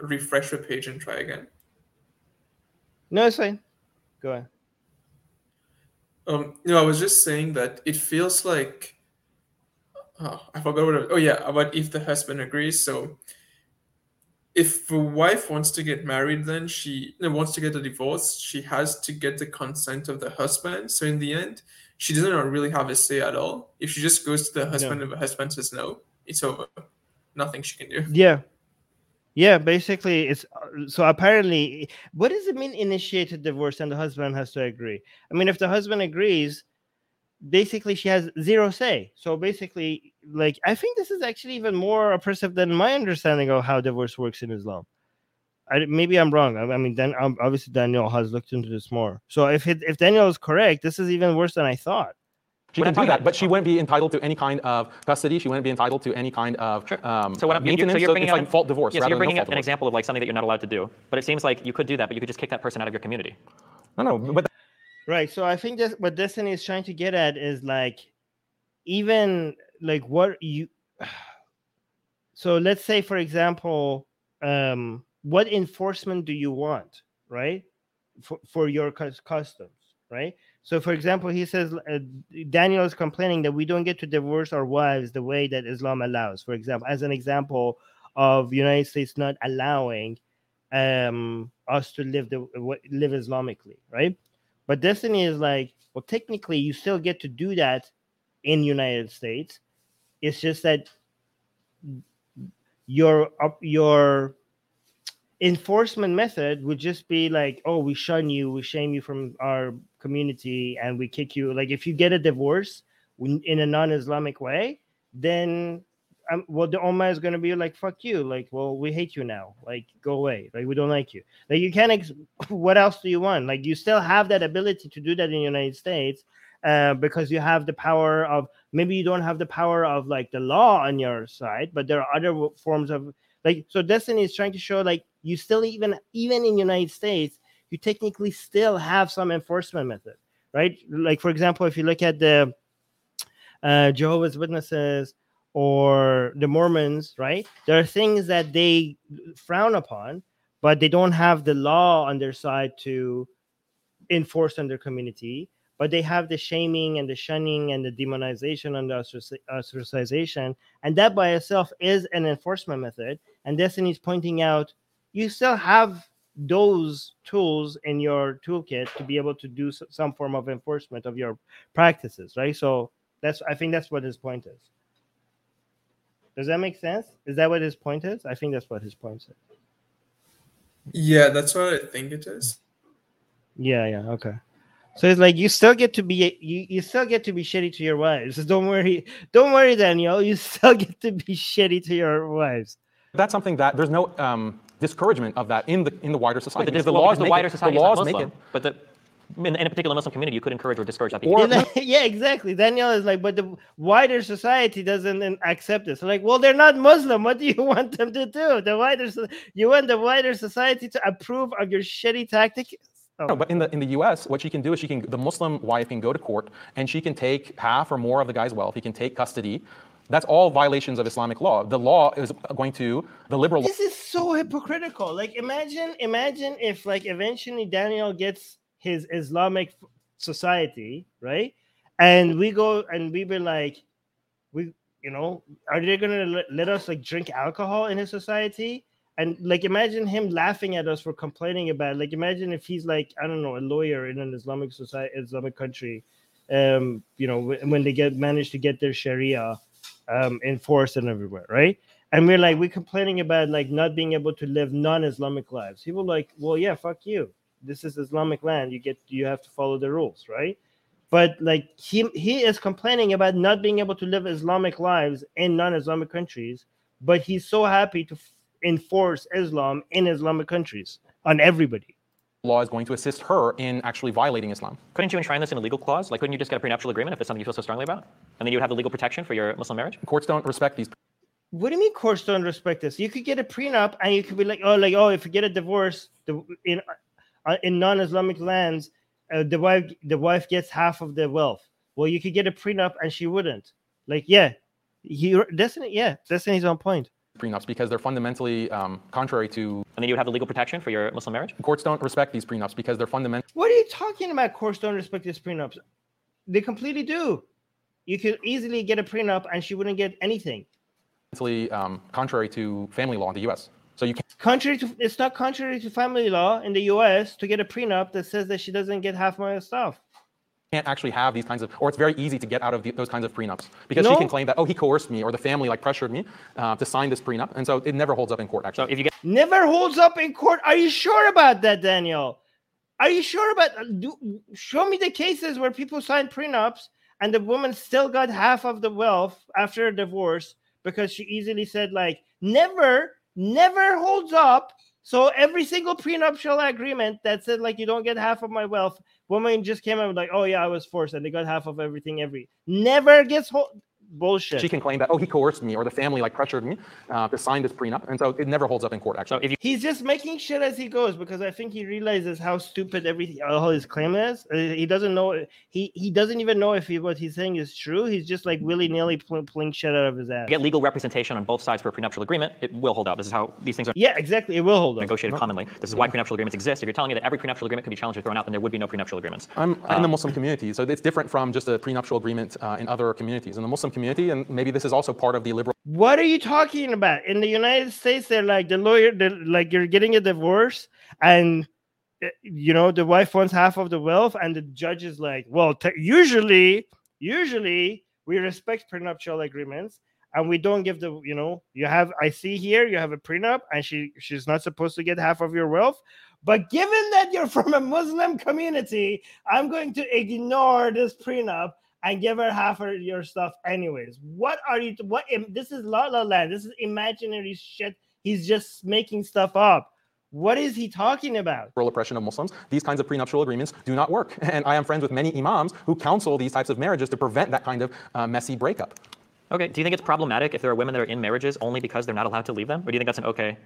refresh the page and try again? No, it's fine. Go on. Um, no, I was just saying that it feels like. Oh, I forgot what. I, oh yeah, about if the husband agrees. So, if the wife wants to get married, then she no, wants to get a divorce. She has to get the consent of the husband. So in the end, she doesn't really have a say at all. If she just goes to the husband and the husband says no, it's over. Nothing she can do. Yeah. Yeah, basically, it's uh, so apparently, what does it mean initiated divorce and the husband has to agree? I mean, if the husband agrees, basically she has zero say. So basically, like, I think this is actually even more oppressive than my understanding of how divorce works in Islam. I, maybe I'm wrong. I, I mean, then um, obviously Daniel has looked into this more. So if it, if Daniel is correct, this is even worse than I thought. She What can do that, but she wouldn't be entitled to any kind of custody. She wouldn't be entitled to any kind of Sure. um, So what I'm, you- maintenance. so you're So bringing it's up like fault divorce Yes, rather you're bringing no up an divorce. example of like something that you're not allowed to do. But it seems like you could do that, but you could just kick that person out of your community. No, no, but Right. So I think that what Destiny is trying to get at is like, even like what you. So let's say, for example, um, what enforcement do you want, right, for for your customs, right? So, for example, he says uh, Daniel is complaining that we don't get to divorce our wives the way that Islam allows. For example, as an example of United States not allowing um, us to live the live Islamically, right? But Destiny is like, well, technically, you still get to do that in United States. It's just that your your enforcement method would just be like, oh, we shun you, we shame you from our community, and we kick you. Like, if you get a divorce in a non-Islamic way, then um, well, the Ummah is going to be like, fuck you. Like, well, we hate you now. Like, go away. Like, we don't like you. Like, you can't. Ex- what else do you want? Like, you still have that ability to do that in the United States uh, because you have the power of. Maybe you don't have the power of like the law on your side, but there are other forms of like. So Destiny is trying to show like you still even even in United States, you technically still have some enforcement method, right? Like for example, if you look at the uh, Jehovah's Witnesses or the Mormons, right? There are things that they frown upon, but they don't have the law on their side to enforce on their community. But they have the shaming and the shunning and the demonization and the ostracization, and that by itself is an enforcement method. And Destiny's pointing out you still have those tools in your toolkit to be able to do some form of enforcement of your practices, right? So that's I think that's what his point is. Does that make sense? Is that what his point is? I think that's what his point is. Yeah, that's what I think it is. Yeah, yeah, okay. So it's like you still get to be you, you still get to be shitty to your wives. So don't worry, don't worry, Daniel. You still get to be shitty to your wives. that's something that there's no um, discouragement of that in the in the wider society. the, because the, the laws the make wider it, society the is not laws make it. but the in, in a particular Muslim community, you could encourage or discourage that Or- yeah, exactly. Daniel is like, but the wider society doesn't accept this. Like, well, they're not Muslim. What do you want them to do? The wider you want the wider society to approve of your shitty tactic. Oh, No, but in the in the U.S., what she can do is she can the Muslim wife can go to court and she can take half or more of the guy's wealth. He can take custody. That's all violations of Islamic law. The law is going to the liberal. this is so hypocritical. Like, imagine, imagine if like eventually Daniel gets his Islamic society, right? And we go and we be like, we, you know, are they gonna let, us like drink alcohol in his society? And like, imagine him laughing at us for complaining about. Like, imagine if he's like, I don't know, a lawyer in an Islamic society, Islamic country, um, you know, when they get manage to get their Sharia um, enforced and everywhere, right? And we're like, we're complaining about like not being able to live non-Islamic lives. People like, well, yeah, fuck you. This is Islamic land. You get, you have to follow the rules, right? But like he he is complaining about not being able to live Islamic lives in non-Islamic countries, but he's so happy to f- enforce Islam in Islamic countries on everybody. Law is going to assist her in actually violating Islam. Couldn't you enshrine this in a legal clause? Like, couldn't you just get a prenuptial agreement if it's something you feel so strongly about? And then you would have the legal protection for your Muslim marriage? Courts don't respect these. What do you mean courts don't respect this? You could get a prenup and you could be like, oh, like, oh, if you get a divorce the, in uh, in non-Islamic lands, uh, the wife the wife gets half of the wealth. Well, you could get a prenup and she wouldn't. Like, yeah, he Destiny, yeah, Destiny's on point. Prenups because they're fundamentally um, contrary to. And then you would have the legal protection for your Muslim marriage? Courts don't respect these prenups because they're fundamental. What are you talking about? Courts don't respect these prenups. They completely do. You could easily get a prenup and she wouldn't get anything. Um, contrary to family law in the U.S. So you can't. Contrary to it's not contrary to family law in the U.S. to get a prenup that says that she doesn't get half my stuff can't actually have these kinds of, or it's very easy to get out of the, those kinds of prenups because no. she can claim that, oh, he coerced me or the family like pressured me uh, to sign this prenup. And so it never holds up in court, actually. So if you get never holds up in court. Are you sure about that, Daniel? Are you sure about do, show me the cases where people signed prenups and the woman still got half of the wealth after a divorce because she easily said, like, never, never holds up. So every single prenuptial agreement that said like you don't get half of my wealth woman just came out like, oh yeah, I was forced, and they got half of everything. Every never gets hold bullshit. She can claim that, oh, he coerced me or the family like pressured me uh, to sign this prenup. And so it never holds up in court, actually. So if you- He's just making shit as he goes because I think he realizes how stupid everything, all his claim is. Uh, he doesn't know, he, he doesn't even know if he, what he's saying is true. He's just like willy nilly pulling shit out of his ass. get legal representation on both sides for a prenuptial agreement, it will hold up. This is how these things are. Yeah, exactly. It will hold up. Negotiated commonly. This is why prenuptial agreements exist. If you're telling me that every prenuptial agreement can be challenged or thrown out, then there would be no prenuptial agreements. I'm uh, in the Muslim community, so it's different from just a prenuptial agreement uh, in other communities. In the Muslim community, and maybe this is also part of the liberal. What are you talking about? In the United States, they're like the lawyer, like you're getting a divorce, and eh, you know the wife wants half of the wealth, and the judge is like, well, usually, usually we respect prenuptial agreements, and we don't give the, you know, you have. I see here you have a prenup, and she she's not supposed to get half of your wealth. But given that you're from a Muslim community, I'm going to ignore this prenup and give her half of your stuff anyways. What are you? What? This is La La Land. This is imaginary shit. He's just making stuff up. What is he talking about? Rural oppression of Muslims. These kinds of prenuptial agreements do not work. And I am friends with many imams who counsel these types of marriages to prevent that kind of uh, messy breakup. Okay. Do you think it's problematic if there are women that are in marriages only because they're not allowed to leave them? Or do you think that's an okay?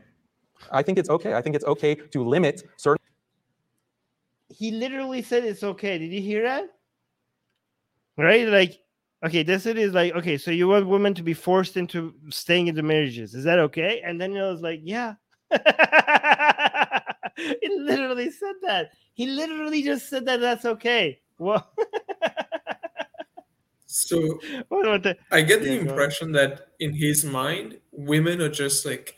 I think it's okay. I think it's okay to limit certain. He literally said it's okay. Did you hear that? Right? Like, okay, this it is like, okay, so you want women to be forced into staying into marriages. Is that okay? And then it was like, yeah. he literally said that. He literally just said that that's okay. Well, so I get the yeah, impression that in his mind, women are just like,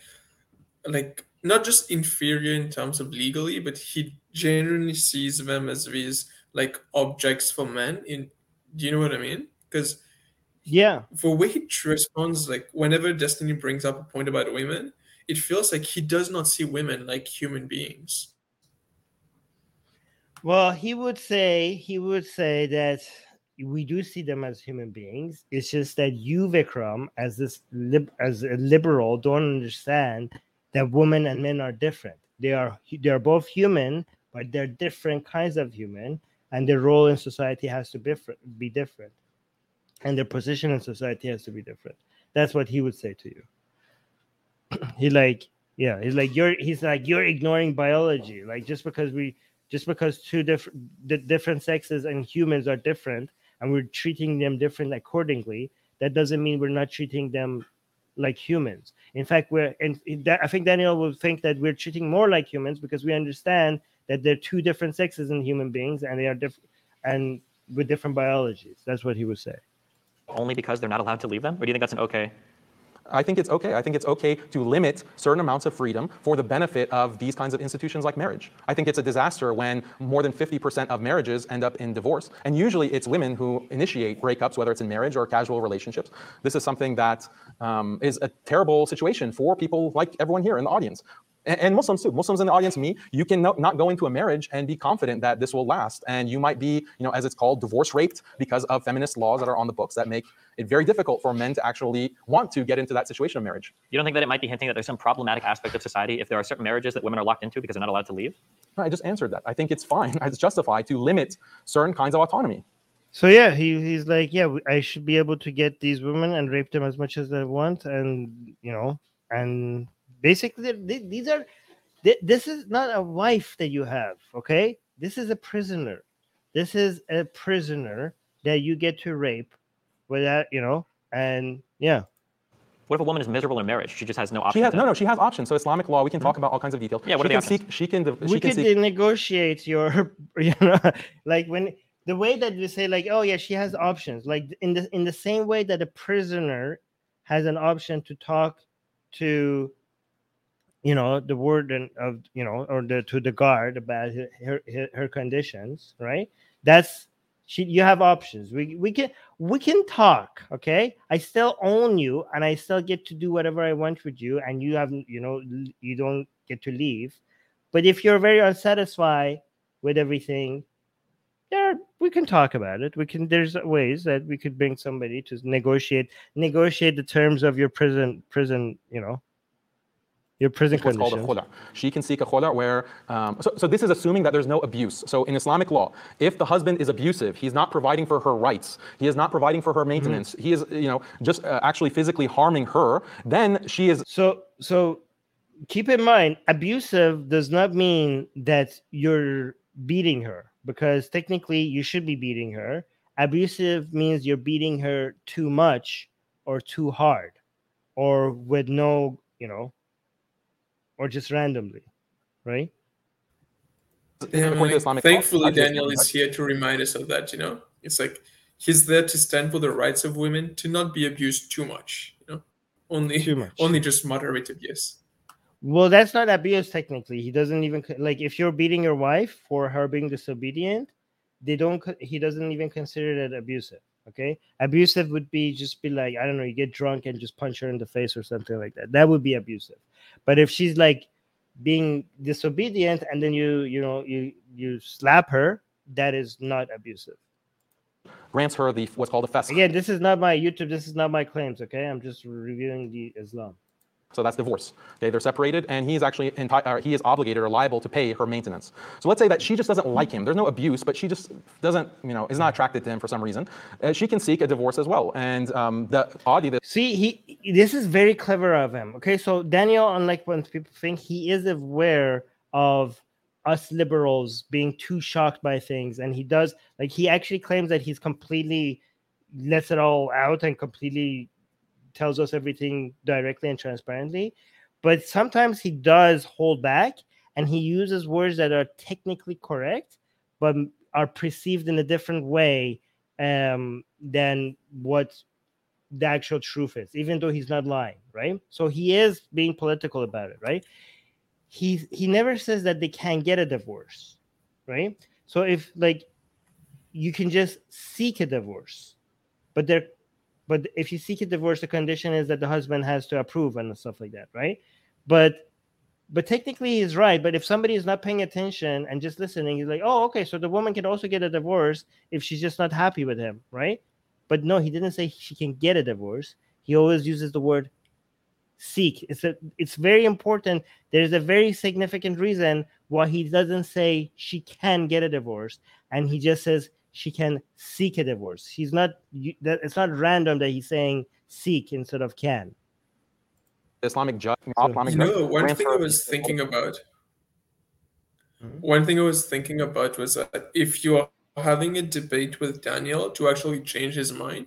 like not just inferior in terms of legally, but he genuinely sees them as these like objects for men in do you know what I mean? Because yeah, for way he responds, like whenever Destiny brings up a point about women, it feels like he does not see women like human beings. Well, he would say he would say that we do see them as human beings. It's just that you, Vikram, as this lib- as a liberal, don't understand that women and men are different. They are they are both human, but they're different kinds of human and their role in society has to be different, and their position in society has to be different. That's what he would say to you. he like, yeah, he's like you're. He's like you're ignoring biology. Like just because we, just because two different the different sexes and humans are different, and we're treating them different accordingly, that doesn't mean we're not treating them like humans. In fact, we're and that I think Daniel will think that we're treating more like humans because we understand that they're two different sexes in human beings and they are different and with different biologies. That's what he would say. Only because they're not allowed to leave them? Or do you think that's an okay? I think it's okay. I think it's okay to limit certain amounts of freedom for the benefit of these kinds of institutions like marriage. I think it's a disaster when more than 50% of marriages end up in divorce. And usually it's women who initiate breakups, whether it's in marriage or casual relationships. This is something that um, is a terrible situation for people like everyone here in the audience. And, Muslims too. Muslims in the audience, me, you can not go into a marriage and be confident that this will last. And you might be, you know, as it's called, divorce raped because of feminist laws that are on the books that make it very difficult for men to actually want to get into that situation of marriage. You don't think that it might be hinting that there's some problematic aspect of society if there are certain marriages that women are locked into because they're not allowed to leave? I just answered that. I think it's fine. It's justified to limit certain kinds of autonomy. So yeah, he, he's like, yeah, I should be able to get these women and rape them as much as I want, and you know, and basically these are this is not a wife that you have okay this is a prisoner this is a prisoner that you get to rape without you know and yeah what if a woman is miserable in marriage? She just has no options. She has no, no. She has options. So Islamic law, we can talk about all kinds of details. Yeah, what she are the can seek. She can. She we can seek, negotiate your, you know, like when the way that you say, like, oh yeah, she has options. Like in the in the same way that a prisoner has an option to talk to you know the warden of you know or the to the guard about her her, her conditions right? That's she you have options. We we can we can talk okay? I still own you and i still get to do whatever i want with you and you have you know you don't get to leave. But if you're very unsatisfied with everything yeah we can talk about it. We can there's ways that we could bring somebody to negotiate negotiate the terms of your prison prison you know your prison what's called a khula. She can seek a khula where, um, so, so this is assuming that there's no abuse. So in Islamic law, if the husband is abusive, he's not providing for her rights, he is not providing for her mm-hmm. maintenance, mm-hmm. he is, you know, just uh, actually physically harming her, then she is. So, so keep in mind, abusive does not mean that you're beating her because technically you should be beating her. Abusive means you're beating her too much or too hard or with no, you know, or just randomly, right? Yeah, like, thankfully, Daniel is here to remind us of that. You know, it's like he's there to stand for the rights of women to not be abused too much. You know, only too much. only just moderate abuse. Well, that's not abuse technically. He doesn't even like if you're beating your wife for her being disobedient, they don't. He doesn't even consider that abusive. Okay, abusive would be just be like I don't know, you get drunk and just punch her in the face or something like that. That would be abusive. But if she's like being disobedient and then you you know you you slap her, that is not abusive. Grants her the what's called a faskh. Again, this is not my YouTube. This is not my claims. Okay, I'm just reviewing the Islam. So that's divorce. Okay, they're separated, and he's actually enti- he is obligated or liable to pay her maintenance. So let's say that she just doesn't like him. There's no abuse, but she just doesn't, you know, is not attracted to him for some reason. Uh, she can seek a divorce as well. And um, the Qadi, the see, he this is very clever of him. Okay, so Daniel, unlike what people think, he is aware of us liberals being too shocked by things, and he does like he actually claims that he's completely lets it all out and completely tells us everything directly and transparently. But sometimes he does hold back and he uses words that are technically correct, but are perceived in a different way um, than what the actual truth is, even though he's not lying, right? So he is being political about it, right? He he never says that they can't get a divorce, right? So if like you can just seek a divorce, but there but if you seek a divorce, the condition is that the husband has to approve and stuff like that, right? But but technically he's right. But if somebody is not paying attention and just listening, he's like, oh, okay, so the woman can also get a divorce if she's just not happy with him, right? But no, he didn't say she can get a divorce. He always uses the word seek. It's a, it's very important. There's a very significant reason why he doesn't say she can get a divorce, and he just says she can seek a divorce. He's not that it's not random that he's saying seek instead of can. Islamic judge. Islamic no, one thing I was thinking about. Mm-hmm. One thing I was thinking about was that if you are having a debate with Daniel to actually change his mind,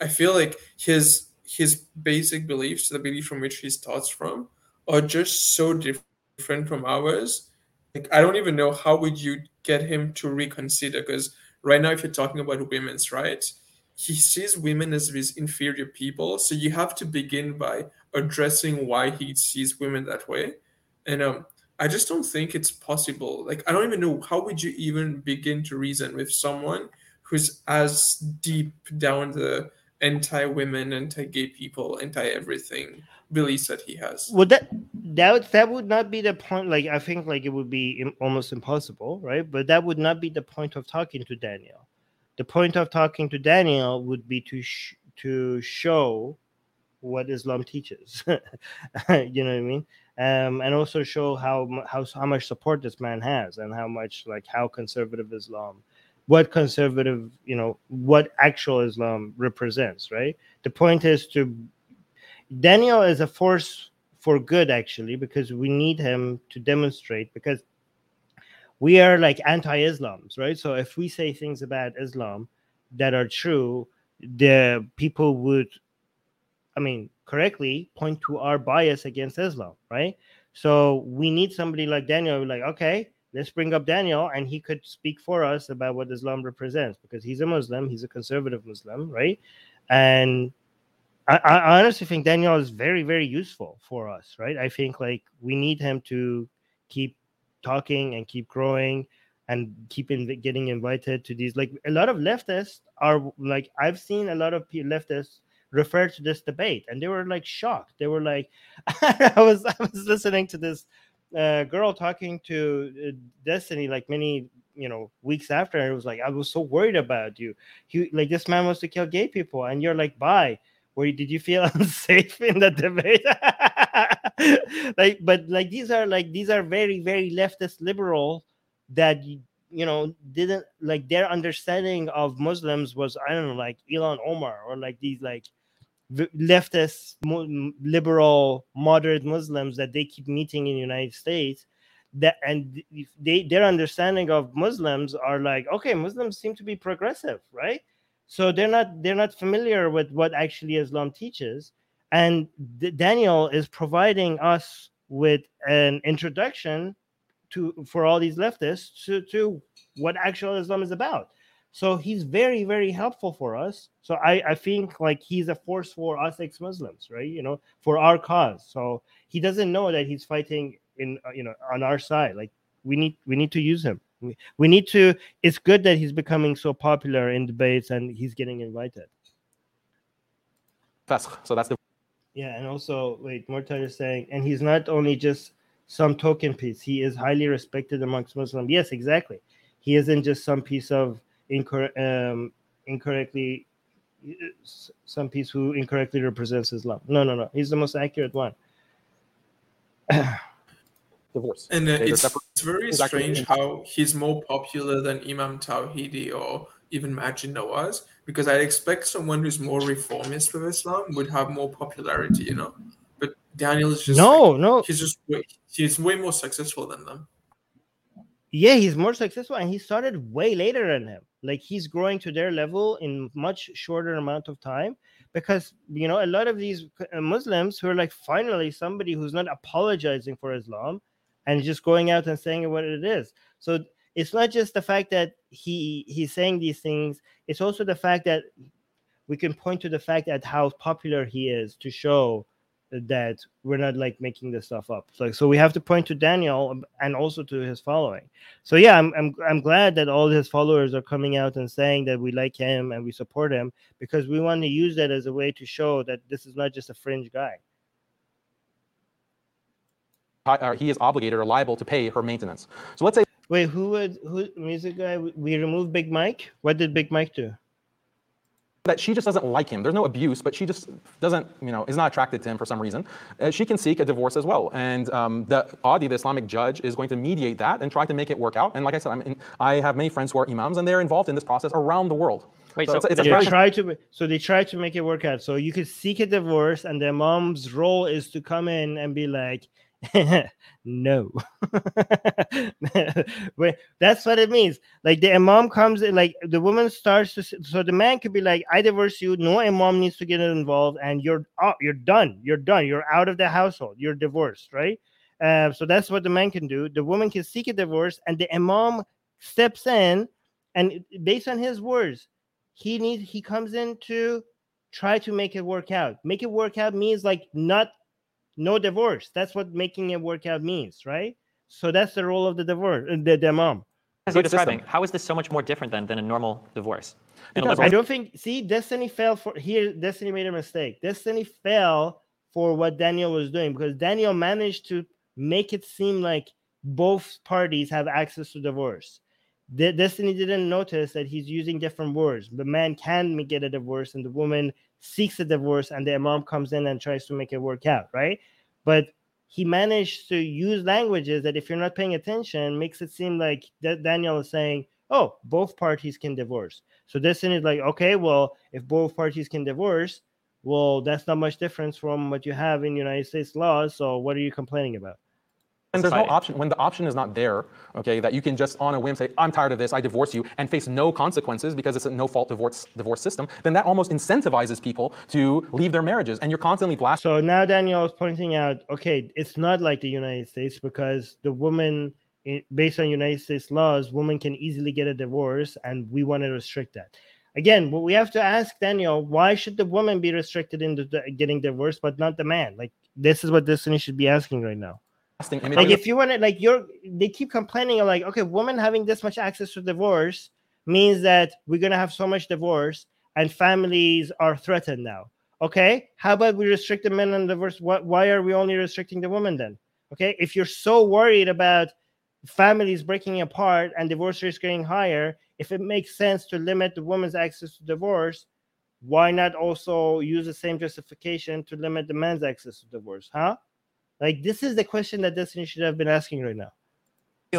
I feel like his his basic beliefs, the belief from which he starts from, are just so different from ours. Like I don't even know how would you get him to reconsider because right now if you're talking about women's rights he sees women as these inferior people. So you have to begin by addressing why he sees women that way. And um, i just don't think it's possible. Like i don't even know how would you even begin to reason with someone who's as deep down the anti-women, anti-gay people, anti-everything beliefs that he has. Would that that that would not be the point? Like I think like it would be Im- almost impossible, right? But that would not be the point of talking to Daniel. The point of talking to Daniel would be to sh- to show what Islam teaches. you know what I mean? Um, and also show how how how much support this man has and how much like how conservative Islam what conservative you know what actual islam represents right? The point is to daniel is a force for good actually because we need him to demonstrate because we are like anti-islams right? So if we say things about islam that are true the people would i mean correctly point to our bias against islam right? So we need somebody like daniel like okay let's bring up Daniel and he could speak for us about what Islam represents because he's a Muslim, he's a conservative Muslim, right? And I, I, honestly think Daniel is very, very useful for us, right? I think like we need him to keep talking and keep growing and keep in, getting invited to these. Like a lot of leftists are like, I've seen a lot of leftists refer to this debate and they were like shocked. They were like, I was I was listening to this uh, girl talking to uh, Destiny like many you know weeks after, and it was like I was so worried about you. He like this man wants to kill gay people, and you're like, bye. Where did you feel unsafe in the debate? like, but like these are like these are very very leftist liberal that you know didn't like their understanding of Muslims was I don't know like Ilhan Omar or like these like leftist liberal moderate muslims that they keep meeting in the united states that and they their understanding of muslims are like okay muslims seem to be progressive right? So they're not they're not familiar with what actually islam teaches. And daniel is providing us with an introduction to for all these leftists to, to what actual islam is about so he's very, very helpful for us. So I, I think like he's a force for us ex-Muslims, right? You know, for our cause. So he doesn't know that he's fighting in, uh, you know, on our side. Like we need, we need to use him. We, we need to. It's good that he's becoming so popular in debates and he's getting invited. So that's the. Yeah, and also wait, Mortar is saying, and he's not only just some token piece. He is highly respected amongst Muslims. Yes, exactly. He isn't just some piece of incor- um, incorrectly some piece who incorrectly represents Islam. No, no, no. He's the most accurate one. Divorce. And uh, it's, it's very strange how he's more popular than Imam Tawhidi or even Maajid Nawaz because I'd expect someone who's more reformist with Islam would have more popularity, you know. But Daniel is just no, like, no. He's just way, he's way more successful than them. Yeah, he's more successful, and he started way later than him. Like he's growing to their level in much shorter amount of time because you know a lot of these uh, Muslims who are like finally somebody who's not apologizing for Islam and just going out and saying what it is. So it's not just the fact that he he's saying these things; it's also the fact that we can point to the fact that how popular he is to show that we're not like making this stuff up. So, so we have to point to Daniel um, and also to his following. So yeah, I'm, I'm I'm glad that all his followers are coming out and saying that we like him and we support him because we want to use that as a way to show that this is not just a fringe guy. Uh, he is obligated or liable to pay her maintenance. So let's say. Wait, who would who music guy? We removed Big Mike. What did Big Mike do? That she just doesn't like him. There's no abuse, but she just doesn't, you know, is not attracted to him for some reason. Uh, she can seek a divorce as well. And um, the Qadi, the Islamic judge, is going to mediate that and try to make it work out. And like I said, I'm I have many friends who are imams, and they're involved in this process around the world. Wait, so, so it's, it's they try to so they try to make it work out. So you could seek a divorce, and the mom's role is to come in and be like, no. that's what it means. Like the imam comes like the woman starts to. So the man could be like, "I divorce you. No imam needs to get involved, and you're you're done. You're done. You're out of the household. You're divorced, right?" Uh, so that's what the man can do. The woman can seek a divorce, and the imam steps in, and based on his words, he needs he comes in to try to make it work out. Make it work out means like not no divorce. That's what making it work out means, right? So that's the role of the divorce, uh, the, the mom. as you're describing, how is this so much more different than, than a normal divorce? I don't think. See, Destiny fell for here. Destiny made a mistake. Destiny fell for what Daniel was doing because Daniel managed to make it seem like both parties have access to divorce. De- Destiny didn't notice that he's using different words. The man can get a divorce, and the woman seeks a divorce, and the imam comes in and tries to make it work out, right? But he managed to use languages that, if you're not paying attention, makes it seem like Daniel is saying, "Oh, both parties can divorce." So Destiny is like, "Okay, well, if both parties can divorce, well, that's not much difference from what you have in United States laws. So what are you complaining about?" And there's no option when the option is not there, okay, that you can just on a whim say, I'm tired of this, I divorce you, and face no consequences because it's a no fault divorce divorce system, then that almost incentivizes people to leave their marriages. And you're constantly blasting. So now Daniel is pointing out, okay, it's not like the United States because the woman based on United States laws, women can easily get a divorce, and we want to restrict that. Again, what we have to ask Daniel, why should the woman be restricted into getting divorced, but not the man? Like this is what Destiny should be asking right now. Like if you want to, like you're, they keep complaining like, okay, women having this much access to divorce means that we're gonna have so much divorce and families are threatened now. Okay, how about we restrict the men on divorce? What? Why are we only restricting the women then? Okay, if you're so worried about families breaking apart and divorce rates getting higher, if it makes sense to limit the woman's access to divorce, why not also use the same justification to limit the man's access to divorce? Huh? Like this is the question that Destiny should have been asking right now.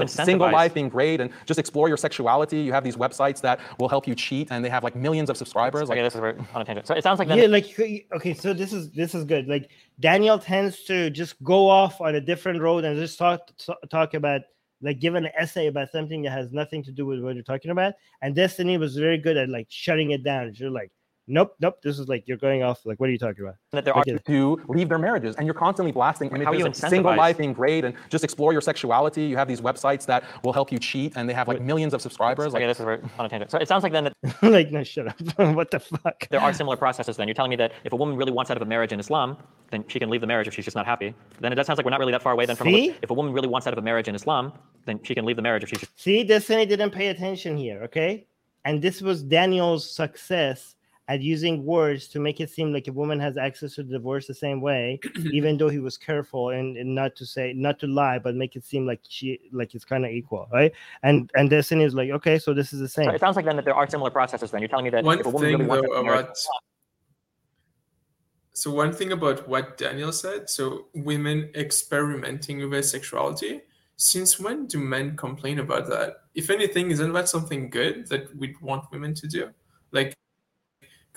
Single life being great and just explore your sexuality. You have these websites that will help you cheat, and they have like millions of subscribers. Okay, like, this is very on a tangent. So it sounds like then- yeah, like okay, so this is this is good. Like Daniel tends to just go off on a different road and just talk talk about like give an essay about something that has nothing to do with what you're talking about. And Destiny was very good at like shutting it down. You're like, nope, nope. This is like you're going off. Like, what are you talking about? That there are to leave their marriages, and you're constantly blasting images How you of single life being great, and just explore your sexuality. You have these websites that will help you cheat, and they have like millions of subscribers. Okay, like, this is on a tangent. So it sounds like then that like no, shut up. what the fuck? There are similar processes. Then you're telling me that if a woman really wants out of a marriage in Islam, then she can leave the marriage if she's just not happy. Then it does sounds like we're not really that far away. Then from See? a, if a woman really wants out of a marriage in Islam, then she can leave the marriage if she's just. See, Destiny didn't pay attention here. Okay, and this was Daniel's success at using words to make it seem like a woman has access to divorce the same way, even though he was careful and, and, not to say not to lie, but make it seem like she like it's kind of equal, right? And and Destiny is like, okay, so this is the same. So it sounds like then that there are similar processes. Then you're telling me that one if a woman thing really though about so one thing about what Daniel said, so women experimenting with their sexuality. Since when do men complain about that? If anything, isn't that something good that we'd want women to do? Like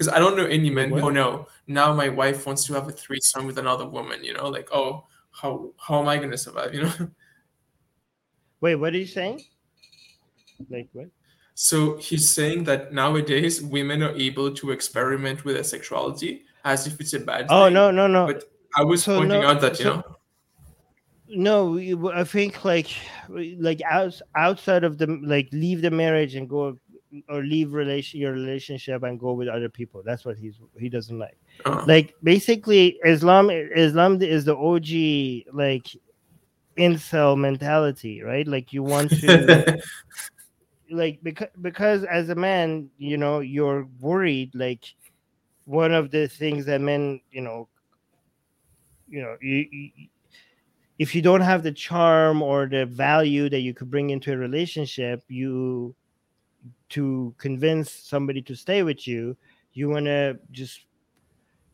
because I don't know any men Oh no! now my wife wants to have a threesome with another woman. You know, like oh, how how am I going to survive? You know. Wait, what are you saying? Like what? So he's saying that nowadays women are able to experiment with their sexuality as if it's a bad. Oh thing. no no no! But I was so pointing no, out that you so, know. No, I think like like out, outside of the like leave the marriage and go or leave relation your relationship and go with other people. That's what he's he doesn't like. Uh-huh. Like basically, Islam Islam is the OG like incel mentality, right? Like you want to. like because because as a man you know you're worried like one of the things that men you know you know you, you, if you don't have the charm or the value that you could bring into a relationship you to convince somebody to stay with you, you want to just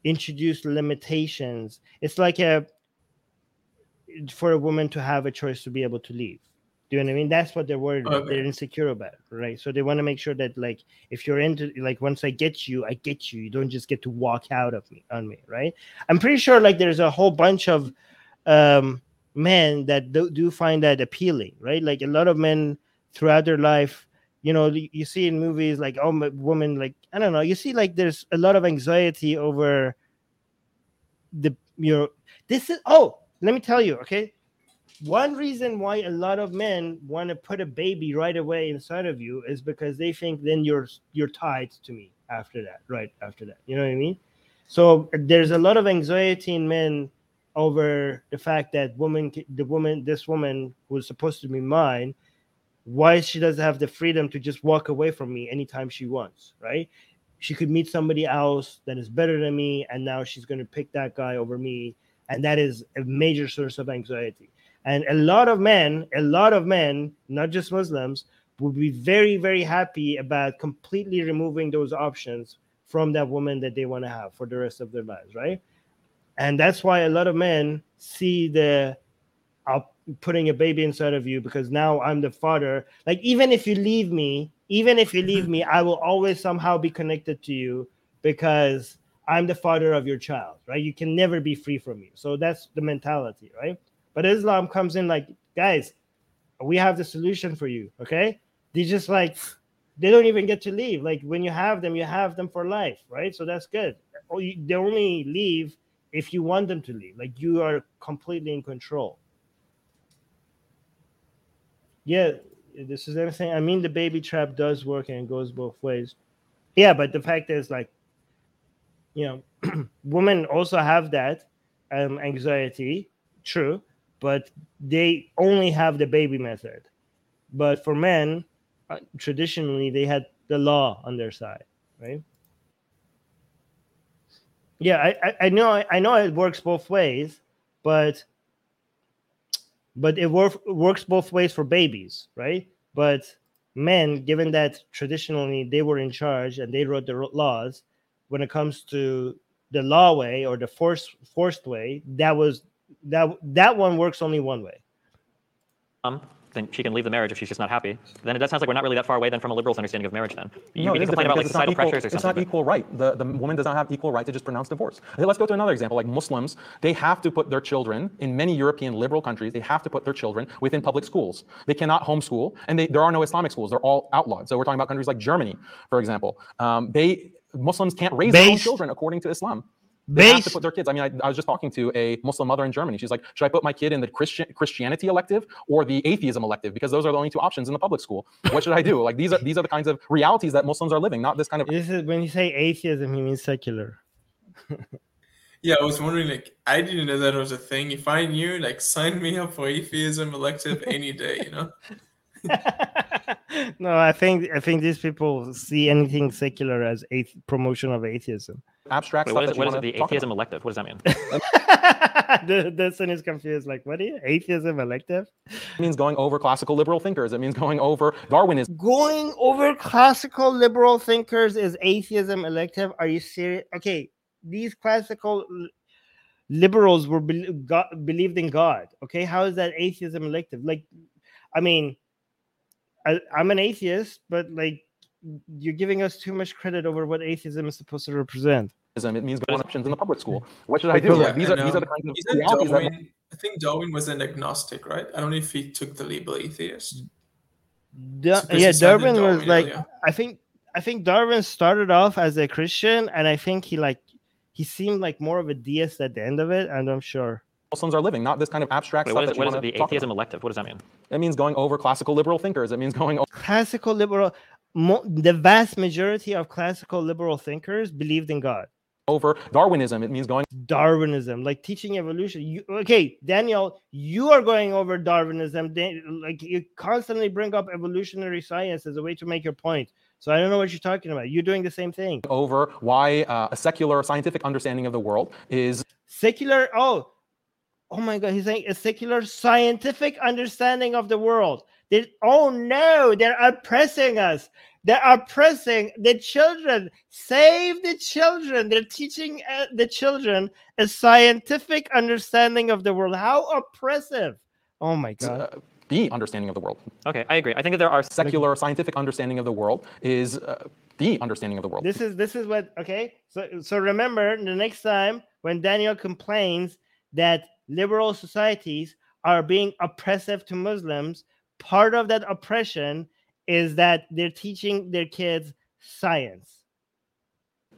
introduce limitations. It's like a for a woman to have a choice to be able to leave. Do you know what I mean? That's what they're worried about. Okay. They're insecure about, right? So they want to make sure that, like, if you're into, like, once I get you, I get you. You don't just get to walk out of me on me, right? I'm pretty sure, like, there's a whole bunch of um, men that do, do find that appealing, right? Like, a lot of men throughout their life you know you see in movies like oh woman like i don't know you see like there's a lot of anxiety over the you know this is oh let me tell you okay? One reason why a lot of men want to put a baby right away inside of you is because they think then you're you're tied to me after that right after that you know what i mean? So there's a lot of anxiety in men over the fact that woman the woman this woman who's supposed to be mine why she doesn't have the freedom to just walk away from me anytime she wants, right? She could meet somebody else that is better than me, and now she's going to pick that guy over me, and that is a major source of anxiety. And a lot of men, a lot of men, not just Muslims, would be very, very happy about completely removing those options from that woman that they want to have for the rest of their lives, right? And that's why a lot of men see the I'll putting a baby inside of you because now I'm the father. Like, even if you leave me, even if you leave me, I will always somehow be connected to you because I'm the father of your child, right? You can never be free from me. So that's the mentality, right? But Islam comes in like, guys, we have the solution for you, okay? They just like they don't even get to leave. Like when you have them, you have them for life, right? So that's good. They only leave if you want them to leave. Like you are completely in control. Yeah, this is everything. I mean, the baby trap does work and it goes both ways. Yeah, but the fact is, like, you know, women also have that um, anxiety, true, but they only have the baby method. But for men, uh, traditionally they had the law on their side, right? Yeah, I, I, I know I know it works both ways, but but it work, works both ways for babies, right? But men, given that traditionally they were in charge and they wrote the laws, when it comes to the law way or the forced forced way, that was that that one works only one way. Um, then she can leave the marriage if she's just not happy. Then it does sounds like we're not really that far away then from a liberal's understanding of marriage. Then you, no, you can complain about like societal equal, pressures or it's something. It's not equal right. The the woman does not have equal right to just pronounce divorce. Okay, let's go to another example. Like Muslims, they have to put their children in many European liberal countries. They have to put their children within public schools. They cannot homeschool, and they, there are no Islamic schools. They're all outlawed. So we're talking about countries like Germany, for example. Um, they Muslims can't raise their own children according to Islam. They have to put their kids. I mean, I, I, was just talking to a Muslim mother in Germany. She's like, should I put my kid in the Christian Christianity elective or the atheism elective? Because those are the only two options in the public school. What should I do? Like these are these are the kinds of realities that Muslims are living, not this kind of. This is when you say atheism, you mean secular. yeah, I was wondering. Like, I didn't know that was a thing. If I knew, like, sign me up for atheism elective any day. You know. no, I think I think these people see anything secular as a promotion of atheism. Abstract Wait, stuff what is, what is it, the atheism about. elective? What does that mean? the, the son is confused. Like, what is? Atheism elective? It means going over classical liberal thinkers. It means going over Darwinism. Going over classical liberal thinkers is atheism elective. Are you serious? Okay, these classical liberals were be- God, believed in God. Okay, how is that atheism elective? Like, I mean, I, I'm an atheist, but like you're giving us too much credit over what atheism is supposed to represent. It means going options in the public school. What should I do? Yeah, these, are, these are the kinds of realities Darwin, that... I think Darwin was an agnostic, right? I don't know if he took the label atheist. Da- yeah, Darwin, Darwin was like I think I think Darwin started off as a Christian, and I think he like he seemed like more of a deist at the end of it, and I'm sure. Muslims are living, not this kind of abstract Wait, stuff. What is, what is it, the atheism about. elective? What does that mean? It means going over classical liberal thinkers. It means going over classical liberal. Mo- the vast majority of classical liberal thinkers believed in God. Over Darwinism, it means going Darwinism, like teaching evolution. You, okay, Daniel, you are going over Darwinism. Like you constantly bring up evolutionary science as a way to make your point. So I don't know what you're talking about. You're doing the same thing. Over why uh, a secular scientific understanding of the world is secular. Oh, oh my god, he's saying a secular scientific understanding of the world. They, oh no, they're oppressing us. They're oppressing the children. Save the children. They're teaching uh, the children a scientific understanding of the world. How oppressive. Oh my god. Uh, the understanding of the world. Okay, I agree. I think that there are secular scientific understanding of the world is uh, the understanding of the world. This is this is what okay. So so remember the next time when Daniel complains that liberal societies are being oppressive to Muslims, part of that oppression is that they're teaching their kids science.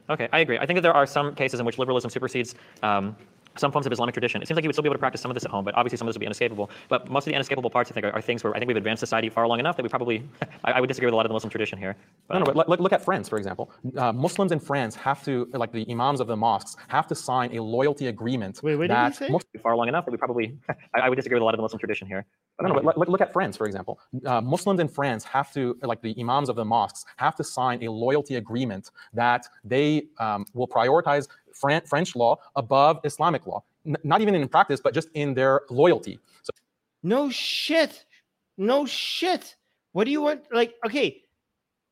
Okay, I agree. I think that there are some cases in which liberalism supersedes um, some forms of Islamic tradition, it seems like you would still be able to practice some of this at home, but obviously some of this would be inescapable. But most of the inescapable parts, I think, are, are things where I think we've advanced society far long enough that we probably, I, I, would disagree with a lot of the Muslim tradition here. But, no, no, but look, look at France, for example. Uh, Muslims in France have to, like the imams of the mosques, have to sign a loyalty agreement. Wait, what that did you say? far long enough that we probably, I, I, would disagree with a lot of the Muslim tradition here. But no, no, but look, look at France, for example. Uh, Muslims in France have to, like the imams of the mosques, have to sign a loyalty agreement that they um, will prioritize Fran- French law above Islamic law. N- not even in practice, but just in their loyalty. So, no shit, no shit. What do you want? Like, okay,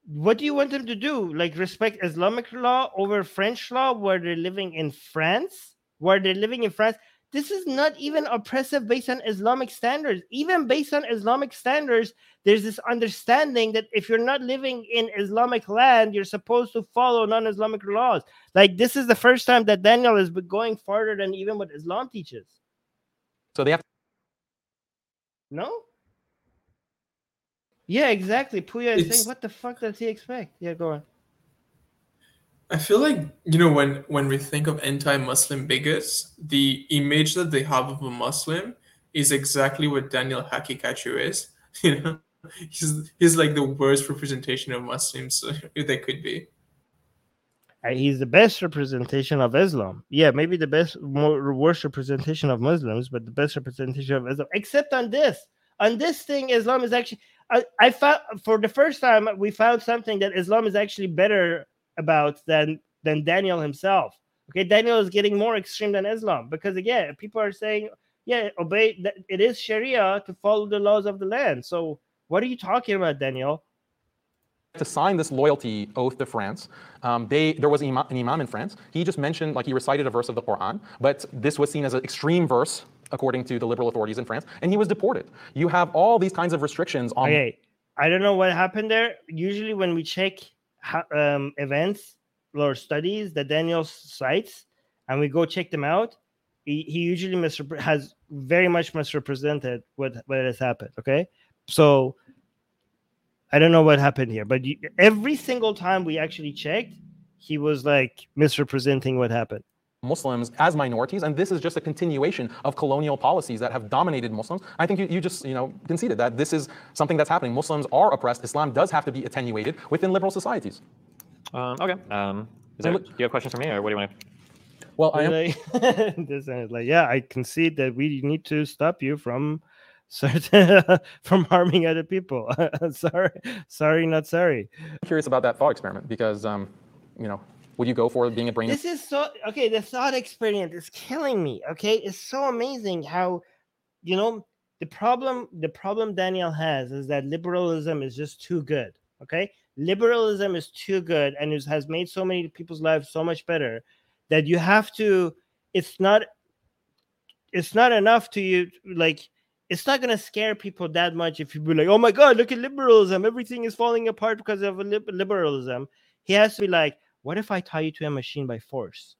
what do you want them to do? Like, respect Islamic law over French law, where they're living in France, where they're living in France? This is not even oppressive based on Islamic standards. Even based on Islamic standards, there's this understanding that if you're not living in Islamic land, you're supposed to follow non Islamic laws. Like, this is the first time that Daniel is going farther than even what Islam teaches. So they have. No? Yeah, exactly. Puya is saying, what the fuck does he expect? Yeah, go on. I feel like you know when when we think of anti-Muslim bigots, the image that they have of a Muslim is exactly what Daniel Haqiqatjou is. You know, he's he's like the worst representation of Muslims there could be. Uh, he's the best representation of Islam. Yeah, maybe the best, more worst representation of Muslims, but the best representation of Islam. Except on this, on this thing, Islam is actually. I, I found for the first time we found something that Islam is actually better about than than Daniel himself. Okay, Daniel is getting more extreme than Islam because again, people are saying, yeah, obey. It is Sharia to follow the laws of the land. So what are you talking about, Daniel? To sign this loyalty oath to France, um, they there was an imam, an imam in France. He just mentioned, like he recited a verse of the Quran, but this was seen as an extreme verse according to the liberal authorities in France, and he was deported. You have all these kinds of restrictions on. Okay, I don't know what happened there. Usually, when we check um, events or studies that Daniel cites, and we go check them out, he, he usually misrep- has very much misrepresented what what has happened. Okay, so I don't know what happened here, but you, every single time we actually checked, he was like misrepresenting what happened. Muslims as minorities, and this is just a continuation of colonial policies that have dominated Muslims. I think you, you just you know conceded that this is something that's happening. Muslims are oppressed. Islam does have to be attenuated within liberal societies. Um, okay. Um, there, do you have questions for me, or what do you want to? Well, I am. Like, this is like, yeah, I concede that we need to stop you from certain from harming other people. sorry, sorry, not sorry. I'm curious about that thought experiment because, um, you know, would you go for being a brain? This is so okay. The thought experiment is killing me. Okay, it's so amazing how, you know, the problem. The problem Daniel has is that liberalism is just too good. Okay, liberalism is too good and it has made so many people's lives so much better that you have to. It's not. It's not enough to you like. It's not gonna scare people that much if you be like, "Oh my God, look at liberalism! Everything is falling apart because of liberalism." He has to be like, what if I tie you to a machine by force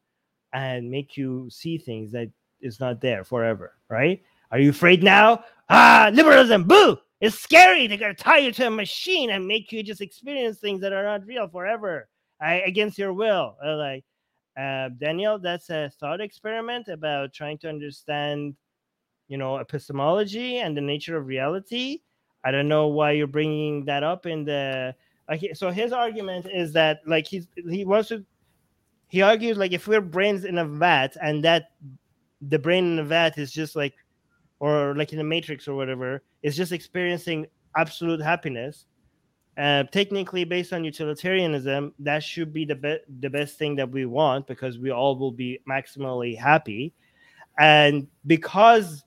and make you see things that is not there forever, right? Are you afraid now? Ah, liberalism, boo! It's scary. They're gonna tie you to a machine and make you just experience things that are not real forever, uh, against your will. Uh, like uh, Daniel, that's a thought experiment about trying to understand, you know, epistemology and the nature of reality. I don't know why you're bringing that up in the like so his argument is that like he's he wants to he argues like if we're brains in a vat and that the brain in the vat is just like or like in the matrix or whatever is just experiencing absolute happiness uh, technically based on utilitarianism that should be the, be- the best thing that we want because we all will be maximally happy. And because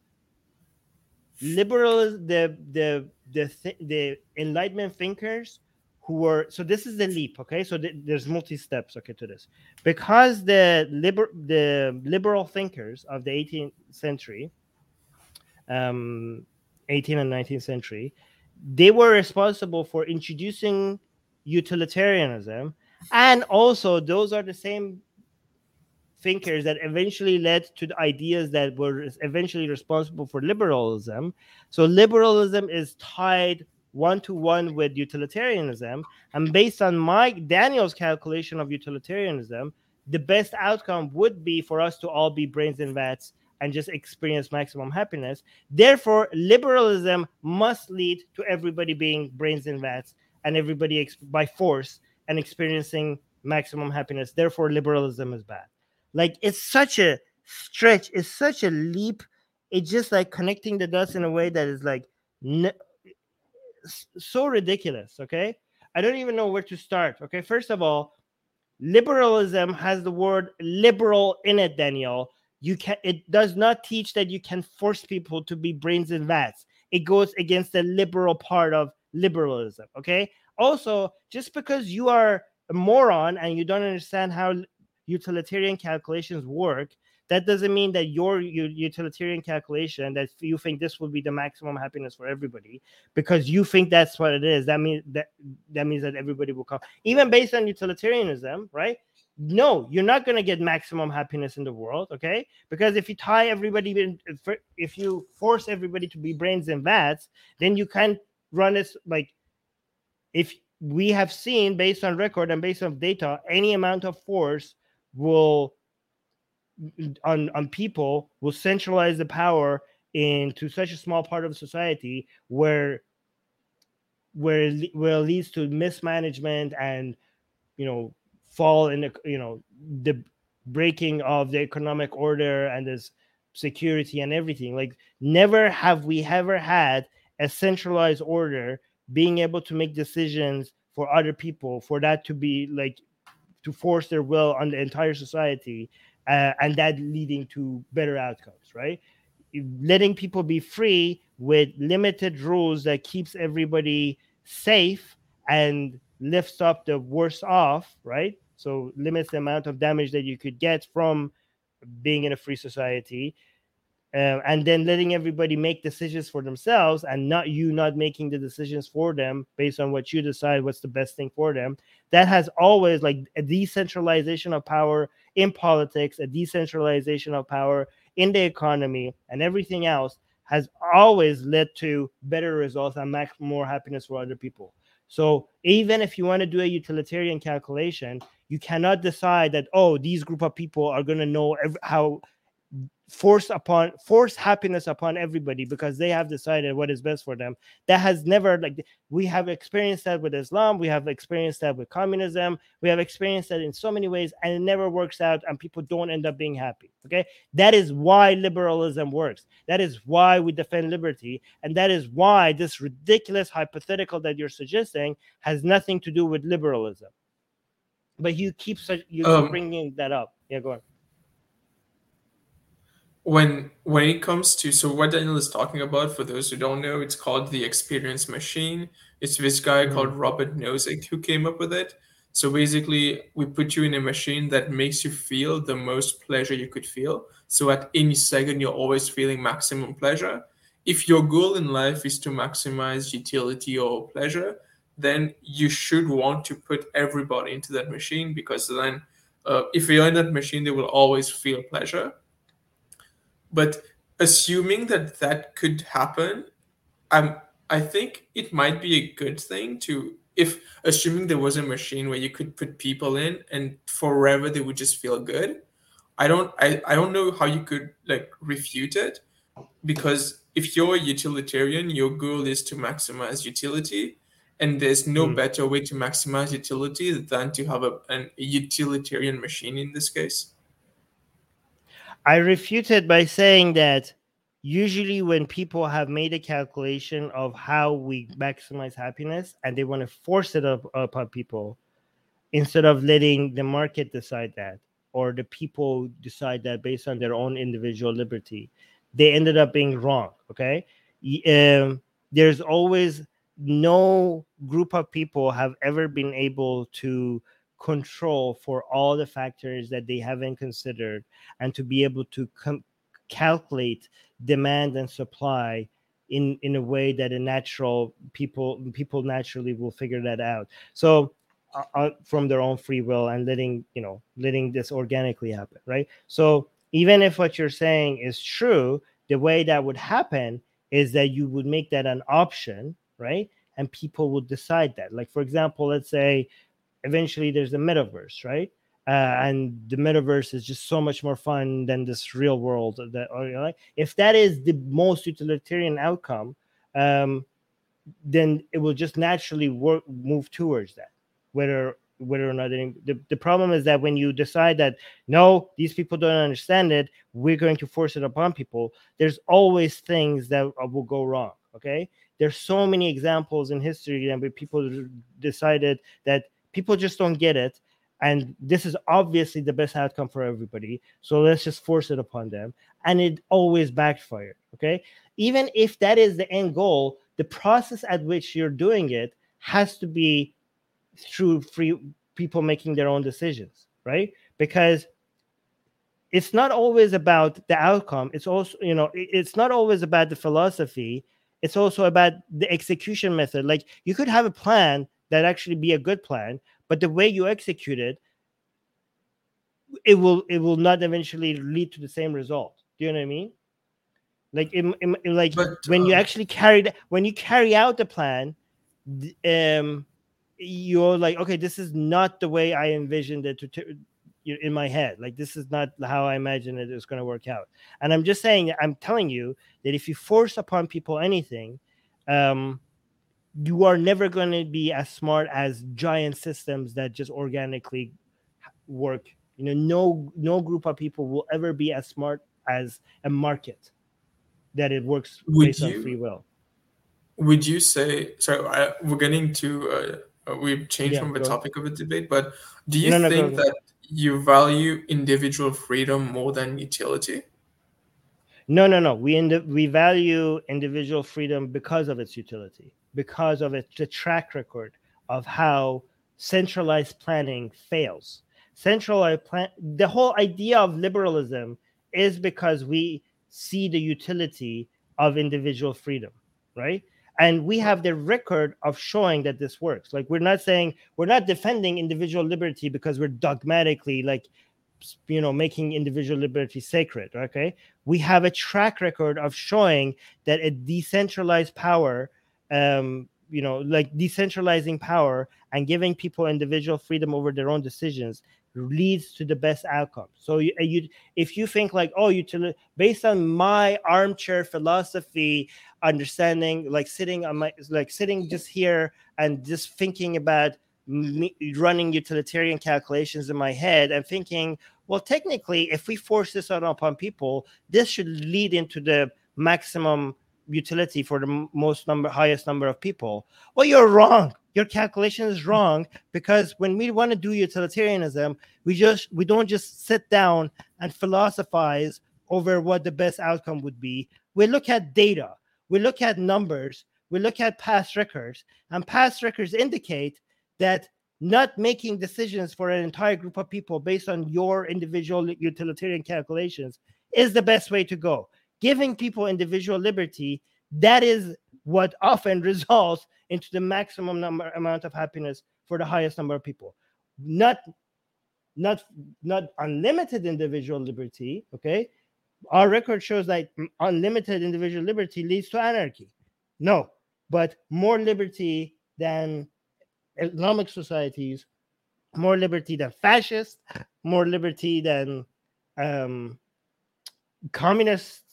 liberal the the the th- the enlightenment thinkers who were so this is the leap okay? So th- there's multi steps okay to this. Because the liber- the liberal thinkers of the 18th century um 18th and 19th century they were responsible for introducing utilitarianism and also those are the same thinkers that eventually led to the ideas that were eventually responsible for liberalism. So liberalism is tied one to one with utilitarianism. And based on Mike Daniel's calculation of utilitarianism, the best outcome would be for us to all be brains and vats and just experience maximum happiness. Therefore, liberalism must lead to everybody being brains and vats and everybody ex- by force and experiencing maximum happiness. Therefore, liberalism is bad. Like it's such a stretch, it's such a leap. It's just like connecting the dots in a way that is like so ridiculous. Okay. I don't even know where to start. Okay. First of all, liberalism has the word liberal in it, Daniel. You can it does not teach that you can force people to be brains and vats. It goes against the liberal part of liberalism. Okay. Also, just because you are a moron and you don't understand how utilitarian calculations work, that doesn't mean that your, your utilitarian calculation that you think this will be the maximum happiness for everybody because you think that's what it is. That means that that means that everybody will come, even based on utilitarianism, right? No, you're not going to get maximum happiness in the world, okay? Because if you tie everybody, in, if you force everybody to be brains and vats, then you can't run this like if we have seen based on record and based on data, any amount of force will on on people will centralize the power into such a small part of society where where it will leads to mismanagement and you know fall in the you know the breaking of the economic order and this security and everything. Like never have we ever had a centralized order being able to make decisions for other people for that to be like to force their will on the entire society uh, and that leading to better outcomes right? Letting people be free with limited rules that keeps everybody safe and lifts up the worse off right? So limits the amount of damage that you could get from being in a free society uh, and then letting everybody make decisions for themselves and not you not making the decisions for them based on what you decide what's the best thing for them. That has always like a decentralization of power in politics a decentralization of power in the economy and everything else has always led to better results and max more happiness for other people. So even if you want to do a utilitarian calculation you cannot decide that oh these group of people are going to know how force upon force happiness upon everybody because they have decided what is best for them. That has never like we have experienced that with islam. We have experienced that with communism. We have experienced that in so many ways and it never works out and people don't end up being happy okay? That is why liberalism works. That is why we defend liberty. And that is why this ridiculous hypothetical that you're suggesting has nothing to do with liberalism. But you keep such you um, bringing that up. Yeah go on when when it comes to so what Daniel is talking about, for those who don't know, it's called the experience machine. It's this guy mm-hmm. called Robert Nozick who came up with it. So basically, we put you in a machine that makes you feel the most pleasure you could feel. So at any second, you're always feeling maximum pleasure. If your goal in life is to maximize utility or pleasure, then you should want to put everybody into that machine because then, uh, if you're in that machine, they will always feel pleasure but assuming that that could happen, I'm I think it might be a good thing to if assuming there was a machine where you could put people in and forever they would just feel good. I don't I, I don't know how you could like refute it because if you're a utilitarian, your goal is to maximize utility. And there's no mm. better way to maximize utility than to have a, an, a utilitarian machine in this case. I refute it by saying that usually when people have made a calculation of how we maximize happiness and they want to force it up, upon people instead of letting the market decide that or the people decide that based on their own individual liberty they ended up being wrong okay? Um, there's always no group of people have ever been able to control for all the factors that they haven't considered and to be able to com- calculate demand and supply in in a way that a natural people people naturally will figure that out. So uh, uh, from their own free will and letting you know letting this organically happen right? So even if what you're saying is true the way that would happen is that you would make that an option right? And people would decide that. Like for example let's say eventually there's the metaverse, right? uh, and the metaverse is just so much more fun than this real world. That or, you know, like, if that is the most utilitarian outcome, um, then it will just naturally work move towards that. Whether whether or not they, the, the problem is that when you decide that no these people don't understand it we're going to force it upon people there's always things that will go wrong okay there's so many examples in history where people decided that people just don't get it and this is obviously the best outcome for everybody so let's just force it upon them and it always backfired okay even if that is the end goal the process at which you're doing it has to be through free people making their own decisions, right? Because it's not always about the outcome. It's also, you know, it's not always about the philosophy. It's also about the execution method. Like you could have a plan that actually be a good plan, but the way you execute it, it will it will not eventually lead to the same result. Do you know what I mean? Like, it, it, like but, when you uh actually carry when you carry out the plan, um, you're like, okay, this is not the way I envisioned it to, to in my head. Like this is not how I imagine it is going to work out. And I'm just saying, I'm telling you that if you force upon people anything, um, you are never going to be as smart as giant systems that just organically work. You know, no no group of people will ever be as smart as a market that it works would based you, on free will. Would you say? So I, we're getting to. Uh, we've changed yeah, from the topic of the debate, but do you no, no, think that you value individual freedom more than utility? No, no, no. We indi- we value individual freedom because of its utility, because of its the track record of how centralized planning fails. Centralized plan. The whole idea of liberalism is because we see the utility of individual freedom, right? and we have the record of showing that this works like we're not saying we're not defending individual liberty because we're dogmatically like you know making individual liberty sacred okay we have a track record of showing that a decentralized power um you know like decentralizing power and giving people individual freedom over their own decisions leads to the best outcome. So you, you if you think like, oh, utility based on my armchair philosophy, understanding, like sitting on my like sitting just here and just thinking about me, running utilitarian calculations in my head and thinking, well, technically, if we force this out upon people, this should lead into the maximum utility for the most number highest number of people. Well, you're wrong. Your calculation is wrong because when we want to do utilitarianism we just we don't just sit down and philosophize over what the best outcome would be. We look at data. We look at numbers. We look at past records. And past records indicate that not making decisions for an entire group of people based on your individual utilitarian calculations is the best way to go giving people individual liberty that is what often results into the maximum number amount of happiness for the highest number of people. Not not not unlimited individual liberty okay? Our record shows that unlimited individual liberty leads to anarchy. No but more liberty than islamic societies more liberty than fascists more liberty than um communists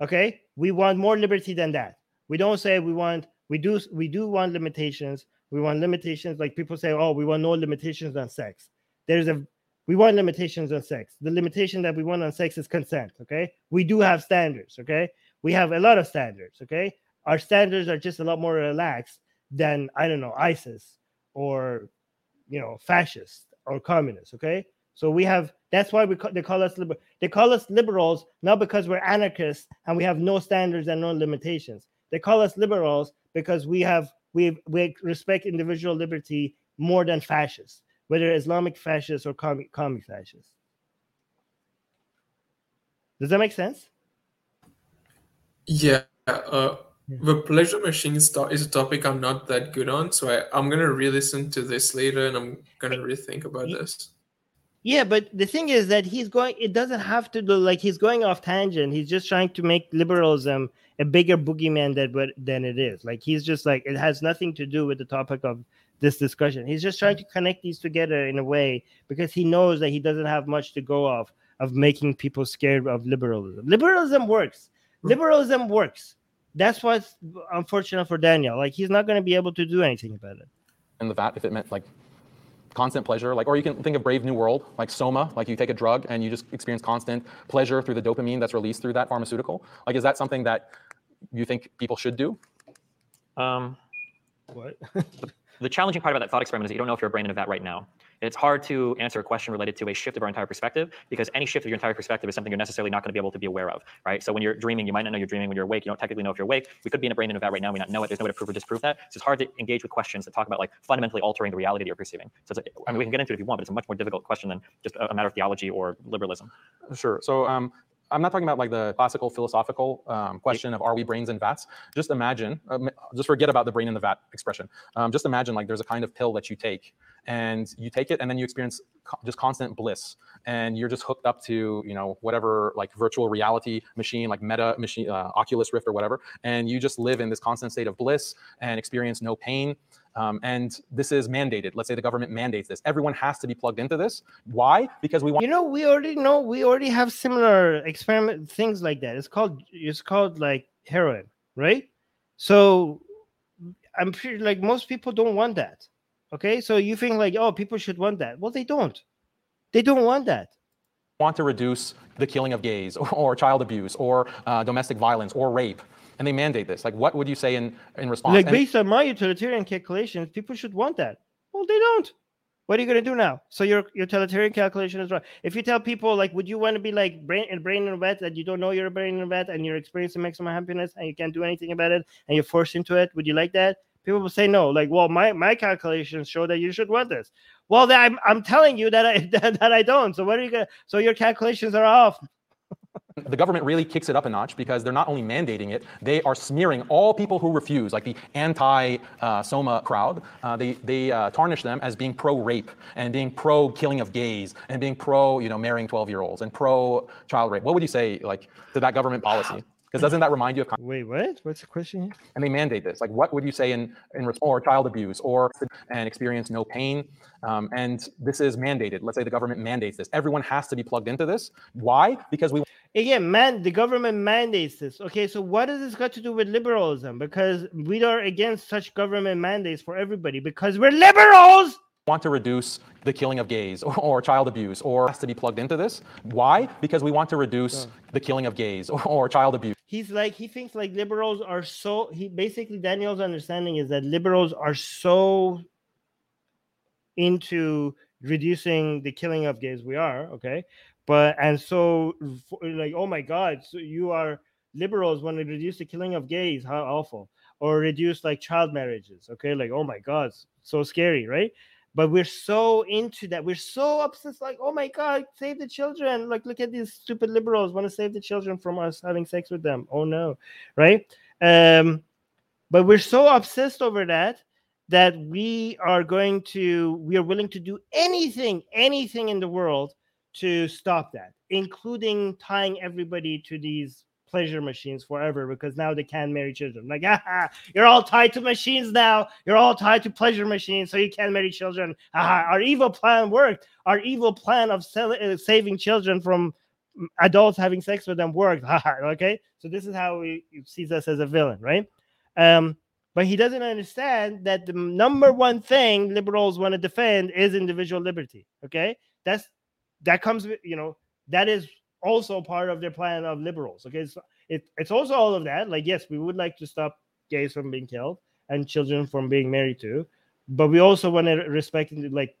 okay we want more liberty than that we don't say we want we do we do want limitations. We want limitations like people say, oh, we want no limitations on sex. There's a we want limitations on sex. The limitation that we want on sex is consent. Okay, we do have standards. Okay, we have a lot of standards. Okay, our standards are just a lot more relaxed than I don't know ISIS or you know fascist or communist. Okay, so we have that's why we call, they call us liberal. They call us liberals not because we're anarchists and we have no standards and no limitations. They call us liberals because we have we we respect individual liberty more than fascists, whether Islamic fascists or commie, commie fascists. Does that make sense? Yeah. Uh, the pleasure machine is a topic I'm not that good on, so I, I'm gonna re-listen to this later, and I'm gonna rethink about this. Yeah, but the thing is that he's going. It doesn't have to do like he's going off tangent. He's just trying to make liberalism a bigger boogeyman than than it is. Like he's just like it has nothing to do with the topic of this discussion. He's just trying to connect these together in a way because he knows that he doesn't have much to go off of making people scared of liberalism. Liberalism works. Liberalism works. That's what's unfortunate for Daniel. Like he's not going to be able to do anything about it. And the vat, if it meant like constant pleasure, like, or you can think of Brave New World, like Soma, like you take a drug and you just experience constant pleasure through the dopamine that's released through that pharmaceutical. Like, is that something that you think people should do? Um, What? The challenging part about that thought experiment is that you don't know if you're a brain in a vat right now. It's hard to answer a question related to a shift of our entire perspective because any shift of your entire perspective is something you're necessarily not going to be able to be aware of, right? So when you're dreaming, you might not know you're dreaming. When you're awake, you don't technically know if you're awake. We could be in a brain in a vat right now, we not know it. There's no way to prove or disprove that. So it's hard to engage with questions that talk about like fundamentally altering the reality that you're perceiving. So I mean, we can get into it if you want, but it's a much more difficult question than just a, a matter of theology or liberalism. Sure. So um, I'm not talking about like the classical philosophical um, question of are we brains in vats? Just imagine, um, just forget about the brain in the vat expression. Um, just imagine like there's a kind of pill that you take and you take it and then you experience co- just constant bliss and you're just hooked up to you know whatever like virtual reality machine like meta machine uh, oculus rift or whatever and you just live in this constant state of bliss and experience no pain um, and this is mandated let's say the government mandates this everyone has to be plugged into this why because we want You know, we already know we already have similar experiment things like that. It's called it's called like heroin, right? So I'm pretty like most people don't want that. Okay, so you think like oh people should want that? Well, they don't. They don't want that. want to reduce the killing of gays or, or child abuse or uh, domestic violence or rape and they mandate this like what would you say in in response Like And- based on my utilitarian calculations, people should want that. Well, they don't. What are you gonna do now? So your your utilitarian calculation is wrong. If you tell people like, would you want to be like brain and brain in a vat that you don't know you're a brain in a vat and you're experiencing maximum happiness and you can't do anything about it and you're forced into it, would you like that? People will say no. Like, well, my my calculations show that you should want this. Well, then I'm I'm telling you that I that, that I don't. So what are you gonna? So your calculations are off. The government really kicks it up a notch because they're not only mandating it, they are smearing all people who refuse, like the anti-Soma crowd. Uh, they they uh, tarnish them as being pro-rape and being pro-killing of gays and being pro, you know, marrying 12-year-olds and pro-child rape. What would you say, like, to that government policy? Because doesn't that remind you of? Con- Wait, what? What's the question here? and they mandate this. Like, what would you say in in response or child abuse or and experience no pain? Um, and this is mandated. Let's say the government mandates this. Everyone has to be plugged into this. Why? Because we again man the government mandates this okay so what does this got to do with liberalism because we are against such government mandates for everybody because we're liberals want to reduce the killing of gays or, or child abuse or has to be plugged into this. Why? Because we want to reduce the killing of gays or, or child abuse. he's like he thinks like liberals are so he basically daniel's understanding is that liberals are so into reducing the killing of gays we are okay but and so like oh my god so you are liberals want to reduce the killing of gays how awful. Or reduce like child marriages okay? Like oh my god so scary right? But we're so into that. We're so obsessed like oh my god save the children. Like look at these stupid liberals want to save the children from us having sex with them. Oh no right? Um but we're so obsessed over that that we are going to we are willing to do anything anything in the world to stop that including tying everybody to these pleasure machines forever because now they can't marry children. Like ah, you're all tied to machines now. You're all tied to pleasure machines so you can't marry children. Our evil plan worked. Our evil plan of sell- uh, saving children from mm, adults having sex with them worked. Okay? So this is how he sees us as a villain right? Um but he doesn't understand that the number one thing liberals want to defend is individual liberty. Okay, that's that comes with you know that is also part of their plan of liberals. Okay, so it, it's also all of that. Like, yes, we would like to stop gays from being killed and children from being married to, but we also want to respect like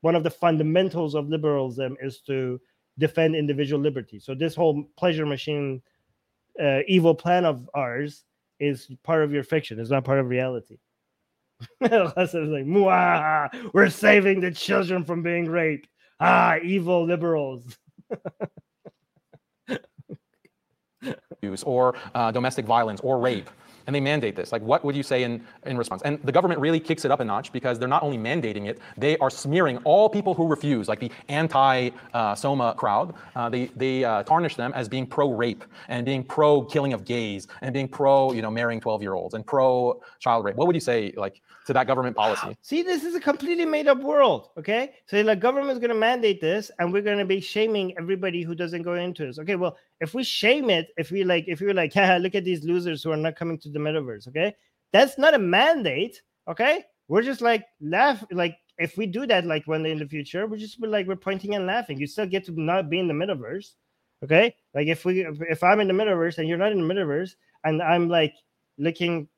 one of the fundamentals of liberalism is to defend individual liberty. So this whole pleasure machine uh, evil plan of ours is part of your fiction. It's not part of reality. Like, we're saving the children from being raped. Ah, evil liberals. or uh, domestic violence or rape. and they mandate this. Like, what would you say in, in response? And the government really kicks it up a notch because they're not only mandating it, they are smearing all people who refuse, like the anti-Soma uh, crowd. Uh, they they uh, tarnish them as being pro-rape and being pro-killing of gays and being pro, you know, marrying 12-year-olds and pro-child rape. What would you say, like, to that government policy? See, this is a completely made-up world. Okay, so the government's going to mandate this, and we're going to be shaming everybody who doesn't go into this. Okay, well, if we shame it, if we like, if we're like, yeah, look at these losers who are not coming to the metaverse. Okay, that's not a mandate. Okay, we're just like laugh, like if we do that, like one day in the future, we're just be like we're pointing and laughing. You still get to not be in the metaverse. Okay, like if we, if I'm in the metaverse and you're not in the metaverse, and I'm like looking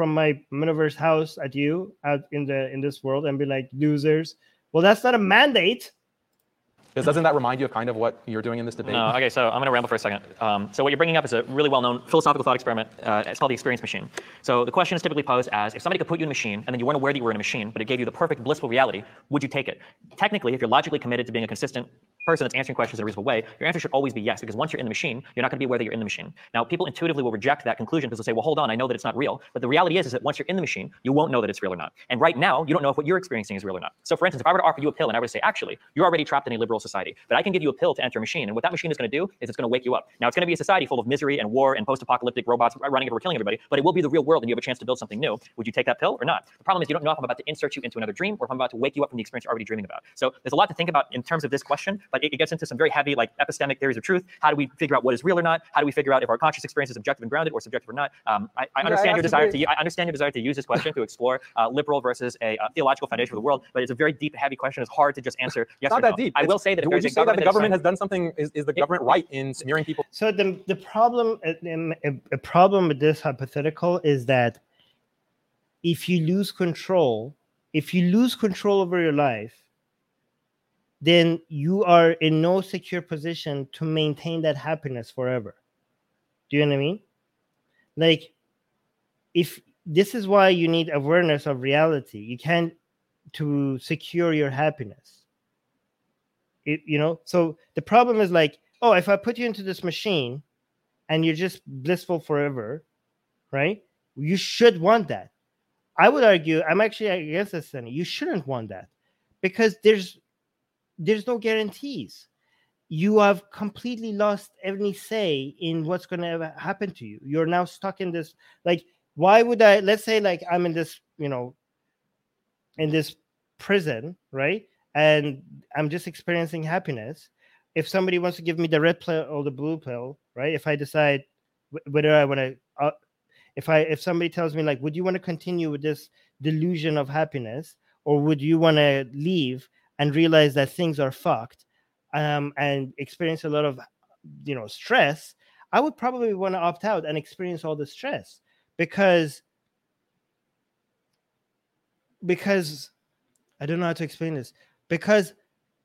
from my metaverse house at you out in the in this world and be like losers. Well, that's not a mandate. Because doesn't that remind you of kind of what you're doing in this debate? No. Okay, so I'm going to ramble for a second. Um, so what you're bringing up is a really well-known philosophical thought experiment. Uh, it's called the experience machine. So the question is typically posed as, if somebody could put you in a machine and then you weren't aware that you were in a machine, but it gave you the perfect blissful reality, would you take it? Technically, if you're logically committed to being a consistent person that's answering questions in a reasonable way, your answer should always be yes, because once you're in the machine, you're not going to be aware that you're in the machine. Now, people intuitively will reject that conclusion because they'll say, well, hold on, I know that it's not real. But the reality is, is that once you're in the machine, you won't know that it's real or not. And right now, you don't know if what you're experiencing is real or not. So, for instance, if I were to offer you a pill and I were to say, actually, you're already trapped in a liberal society, but I can give you a pill to enter a machine, and what that machine is going to do is it's going to wake you up. Now, it's going to be a society full of misery and war and post-apocalyptic robots running everywhere, killing everybody, but it will be the real world, and you have a chance to build something new. Would you take that pill or not? The problem is you don't know if I'm about to insert you into another dream or if I'm about to wake you up from the experience you're already dreaming about. So there's a lot to think about in terms of this question, but it, it gets into some very heavy, like epistemic theories of truth. How do we figure out what is real or not? How do we figure out if our conscious experience is objective and grounded or subjective or not? Um, I, I, understand your desire to I understand your desire to use this question to explore uh, liberal versus a uh, theological foundation for the world, but it's a very deep, heavy question. It's hard to just answer yes not or that no. deep. I It's- will say that if would you say that the government government has done something? Is, is the government right in smearing people? So the the problem a, a- a problem with this hypothetical is that if you lose control, if you lose control over your life, then you are in no secure position to maintain that happiness forever. Do you know what I mean? Like if this is why you need awareness of reality. You can't to secure your happiness. It, you know, so the problem is like, oh, if I put you into this machine and you're just blissful forever, right? You should want that. I would argue, I'm actually against this, Sunny. You shouldn't want that because there's there's no guarantees. You have completely lost any say in what's going to happen to you. You're now stuck in this. Like, why would I? Let's say, like, I'm in this, you know, in this prison, right? And I'm just experiencing happiness. If somebody wants to give me the red pill or the blue pill, right? If I decide wh- whether I want to, uh, if I if somebody tells me like, would you want to continue with this delusion of happiness, or would you want to leave and realize that things are fucked, um, and experience a lot of, you know, stress? I would probably want to opt out and experience all the stress because because I don't know how to explain this because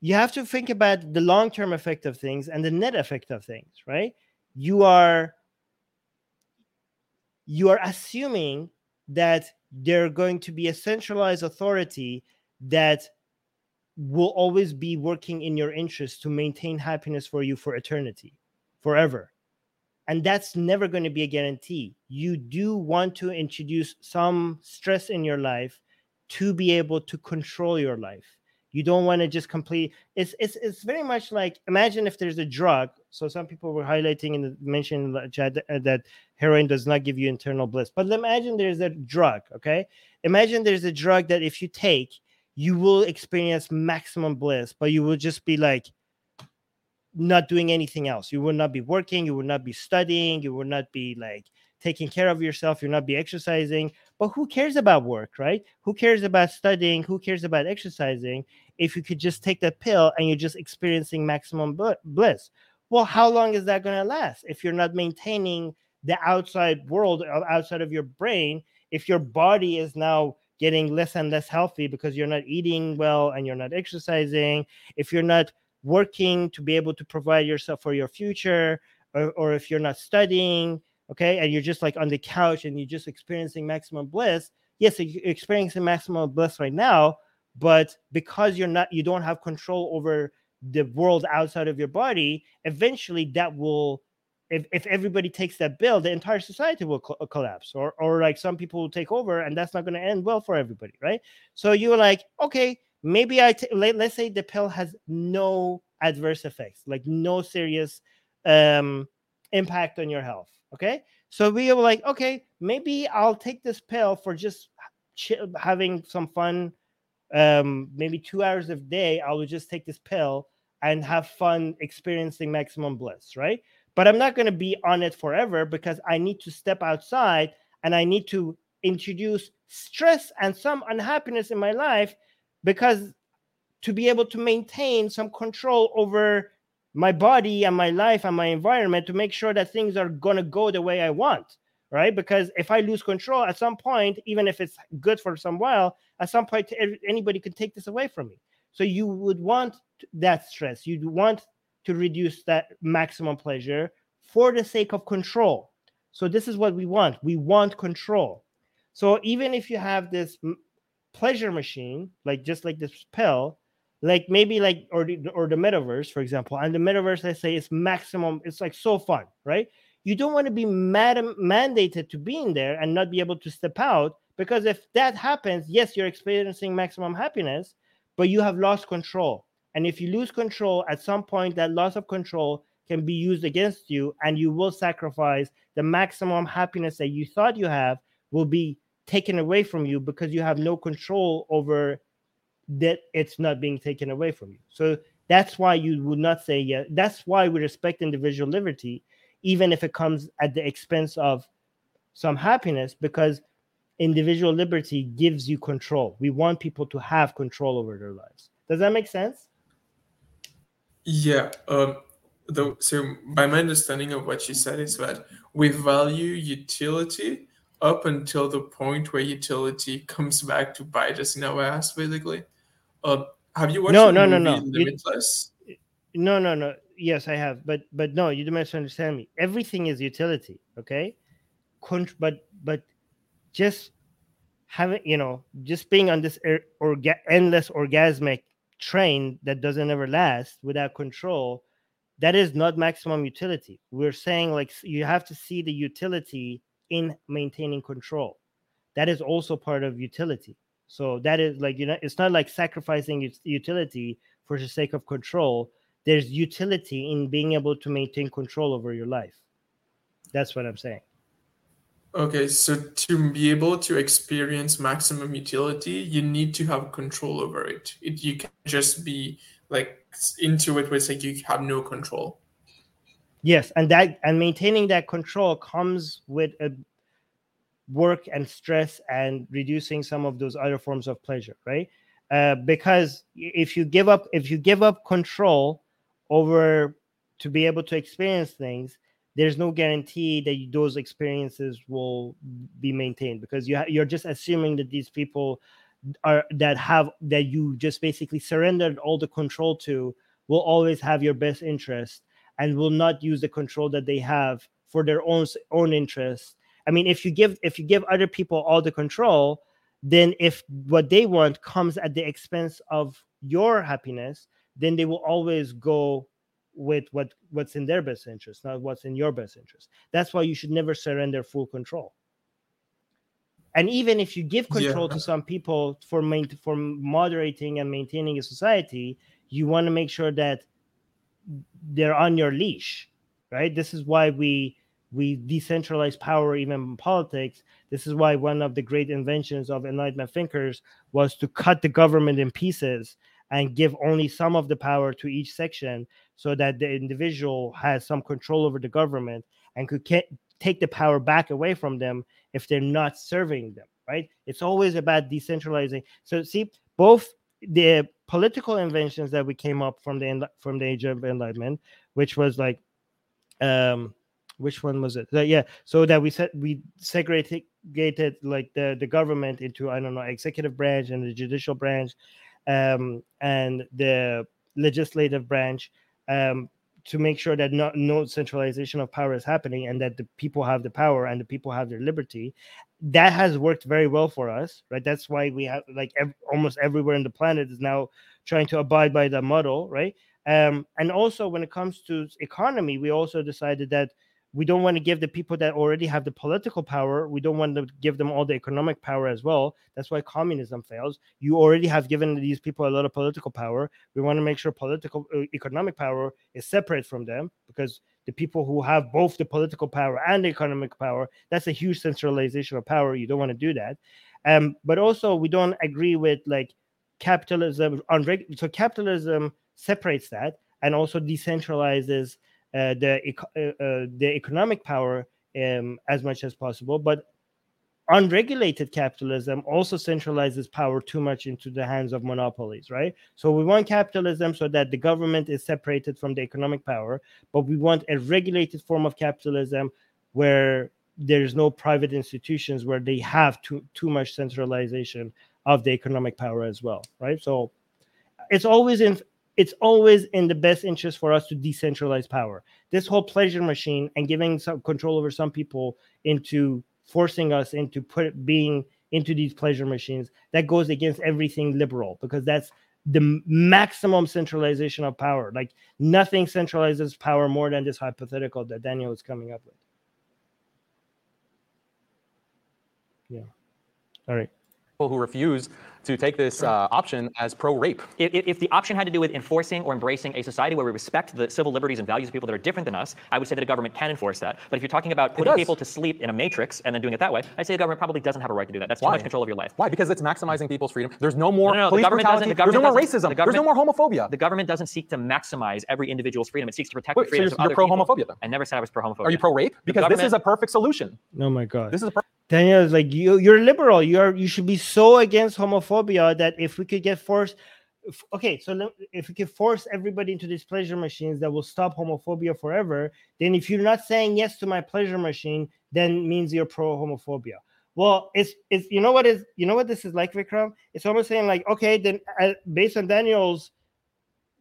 you have to think about the long term effect of things and the net effect of things, right? You are you are assuming that there going to be a centralized authority that will always be working in your interest to maintain happiness for you for eternity, forever. And that's never going to be a guarantee. You do want to introduce some stress in your life to be able to control your life. You don't want to just complete. It's it's it's very much like imagine if there's a drug. So some people were highlighting in the mention in the chat uh, that heroin does not give you internal bliss. But imagine there's a drug. Okay, imagine there's a drug that if you take, you will experience maximum bliss, but you will just be like not doing anything else. You will not be working. You will not be studying. You will not be like taking care of yourself. You'll not be exercising. But who cares about work, right? Who cares about studying? Who cares about exercising? If you could just take that pill and you're just experiencing maximum bliss. Well, how long is that going to last if you're not maintaining the outside world outside of your brain? If your body is now getting less and less healthy because you're not eating well and you're not exercising, if you're not working to be able to provide yourself for your future, or, or if you're not studying, okay, and you're just like on the couch and you're just experiencing maximum bliss. Yes, you're experiencing maximum bliss right now, but because you're not, you don't have control over the world outside of your body, eventually that will if, if everybody takes that bill, the entire society will co- collapse, or or like some people will take over, and that's not going to end well for everybody, right? So you're like, okay, maybe I t- let, let's say the pill has no adverse effects, like no serious um, impact on your health. Okay, so we were like, okay, maybe I'll take this pill for just having some fun. Um, maybe two hours a day, I will just take this pill and have fun experiencing maximum bliss, right? But I'm not going to be on it forever because I need to step outside and I need to introduce stress and some unhappiness in my life because to be able to maintain some control over my body and my life and my environment to make sure that things are going to go the way I want, right? Because if I lose control at some point, even if it's good for some while, at some point anybody could take this away from me. So you would want that stress. You'd want to reduce that maximum pleasure for the sake of control. So this is what we want. We want control. So even if you have this pleasure machine, like just like this pill, like maybe like or the, or the metaverse, for example, and the metaverse, I say, is maximum. It's like so fun, right? You don't want to be mad- mandated to be in there and not be able to step out because if that happens, yes, you're experiencing maximum happiness, but you have lost control. And if you lose control at some point, that loss of control can be used against you, and you will sacrifice the maximum happiness that you thought you have will be taken away from you because you have no control over that it's not being taken away from you. So that's why you would not say yeah. That's why we respect individual liberty, even if it comes at the expense of some happiness, because individual liberty gives you control. We want people to have control over their lives. Does that make sense? Yeah. Um, though, so by my understanding of what you said is that we value utility up until the point where utility comes back to bite us in our ass, basically. Uh, have you watched no, no, no, no. Limitless? You, no, no, no. Yes, I have, but but no, you don't understand me. Everything is utility, okay? But but just having you know just being on this er- orga- endless orgasmic train that doesn't ever last without control that is not maximum utility. We're saying like you have to see the utility in maintaining control. That is also part of utility. So that is like you know it's not like sacrificing utility for the sake of control. There's utility in being able to maintain control over your life. That's what i'm saying Okay, so to be able to experience maximum utility, you need to have control over it. it you can just be like into it where it's like you have no control. Yes, and that and maintaining that control comes with a work and stress and reducing some of those other forms of pleasure, right? Uh, because if you give up, if you give up control over to be able to experience things, there's no guarantee that those experiences will be maintained because you ha- you're just assuming that these people are that have that you just basically surrendered all the control to will always have your best interest and will not use the control that they have for their own own interest. I mean if you give if you give other people all the control then if what they want comes at the expense of your happiness then they will always go with what what's in their best interest, not what's in your best interest. That's why you should never surrender full control. And even if you give control yeah. to some people for main, for moderating and maintaining a society, you want to make sure that they're on your leash, right? This is why we we decentralize power even in politics. This is why one of the great inventions of Enlightenment thinkers was to cut the government in pieces and give only some of the power to each section so that the individual has some control over the government and could take the power back away from them if they're not serving them right it's always about decentralizing so see both the political inventions that we came up from the from the age of enlightenment which was like um which one was it? yeah, so that we said we segregated like the the government into I don't know executive branch and the judicial branch, um, and the legislative branch um, to make sure that no, no centralization of power is happening and that the people have the power and the people have their liberty. That has worked very well for us right? That's why we have like ev- almost everywhere in the planet is now trying to abide by the model right? Um, and also when it comes to economy we also decided that we don't want to give the people that already have the political power we don't want to give them all the economic power as well. That's why communism fails. You already have given these people a lot of political power. We want to make sure political uh, economic power is separate from them because the people who have both the political power and the economic power that's a huge centralization of power. You don't want to do that. Um, but also we don't agree with like capitalism on so capitalism separates that and also decentralizes the uh, uh, the economic power um, as much as possible. But unregulated capitalism also centralizes power too much into the hands of monopolies, right? So we want capitalism so that the government is separated from the economic power, but we want a regulated form of capitalism where there's no private institutions where they have too too much centralization of the economic power as well, right? So it's always in it's always in the best interest for us to decentralize power. This whole pleasure machine and giving some control over some people into forcing us into put being into these pleasure machines that goes against everything liberal because that's the maximum centralization of power. Like nothing centralizes power more than this hypothetical that Daniel is coming up with. Yeah. All right. People who refuse to take this uh, option as pro-rape. If, if, the option had to do with enforcing or embracing a society where we respect the civil liberties and values of people that are different than us, I would say that a government can enforce that. But if you're talking about putting people to sleep in a matrix and then doing it that way, I'd say the government probably doesn't have a right to do that. That's Why? too much control of your life. Why? Because it's maximizing people's freedom. There's no more no, no, no, police the government brutality. Doesn't, the There's no more racism. The There's no more homophobia. The government doesn't seek to maximize every individual's freedom. It seeks to protect Wait, the freedoms so of you're, other you're pro-homophobia people. then? I never said I was pro-homophobia. Are you pro-rape? Because this is a perfect solution. Oh my god. This is a perfect Daniel is like you. You're liberal. You're you should be so against homophobia that if we could get forced, okay, so if we could force everybody into these pleasure machines that will stop homophobia forever, then if you're not saying yes to my pleasure machine, then means you're pro homophobia. Well, it's it's you know what is you know what this is like, Vikram. It's almost saying like, okay, then uh, based on Daniel's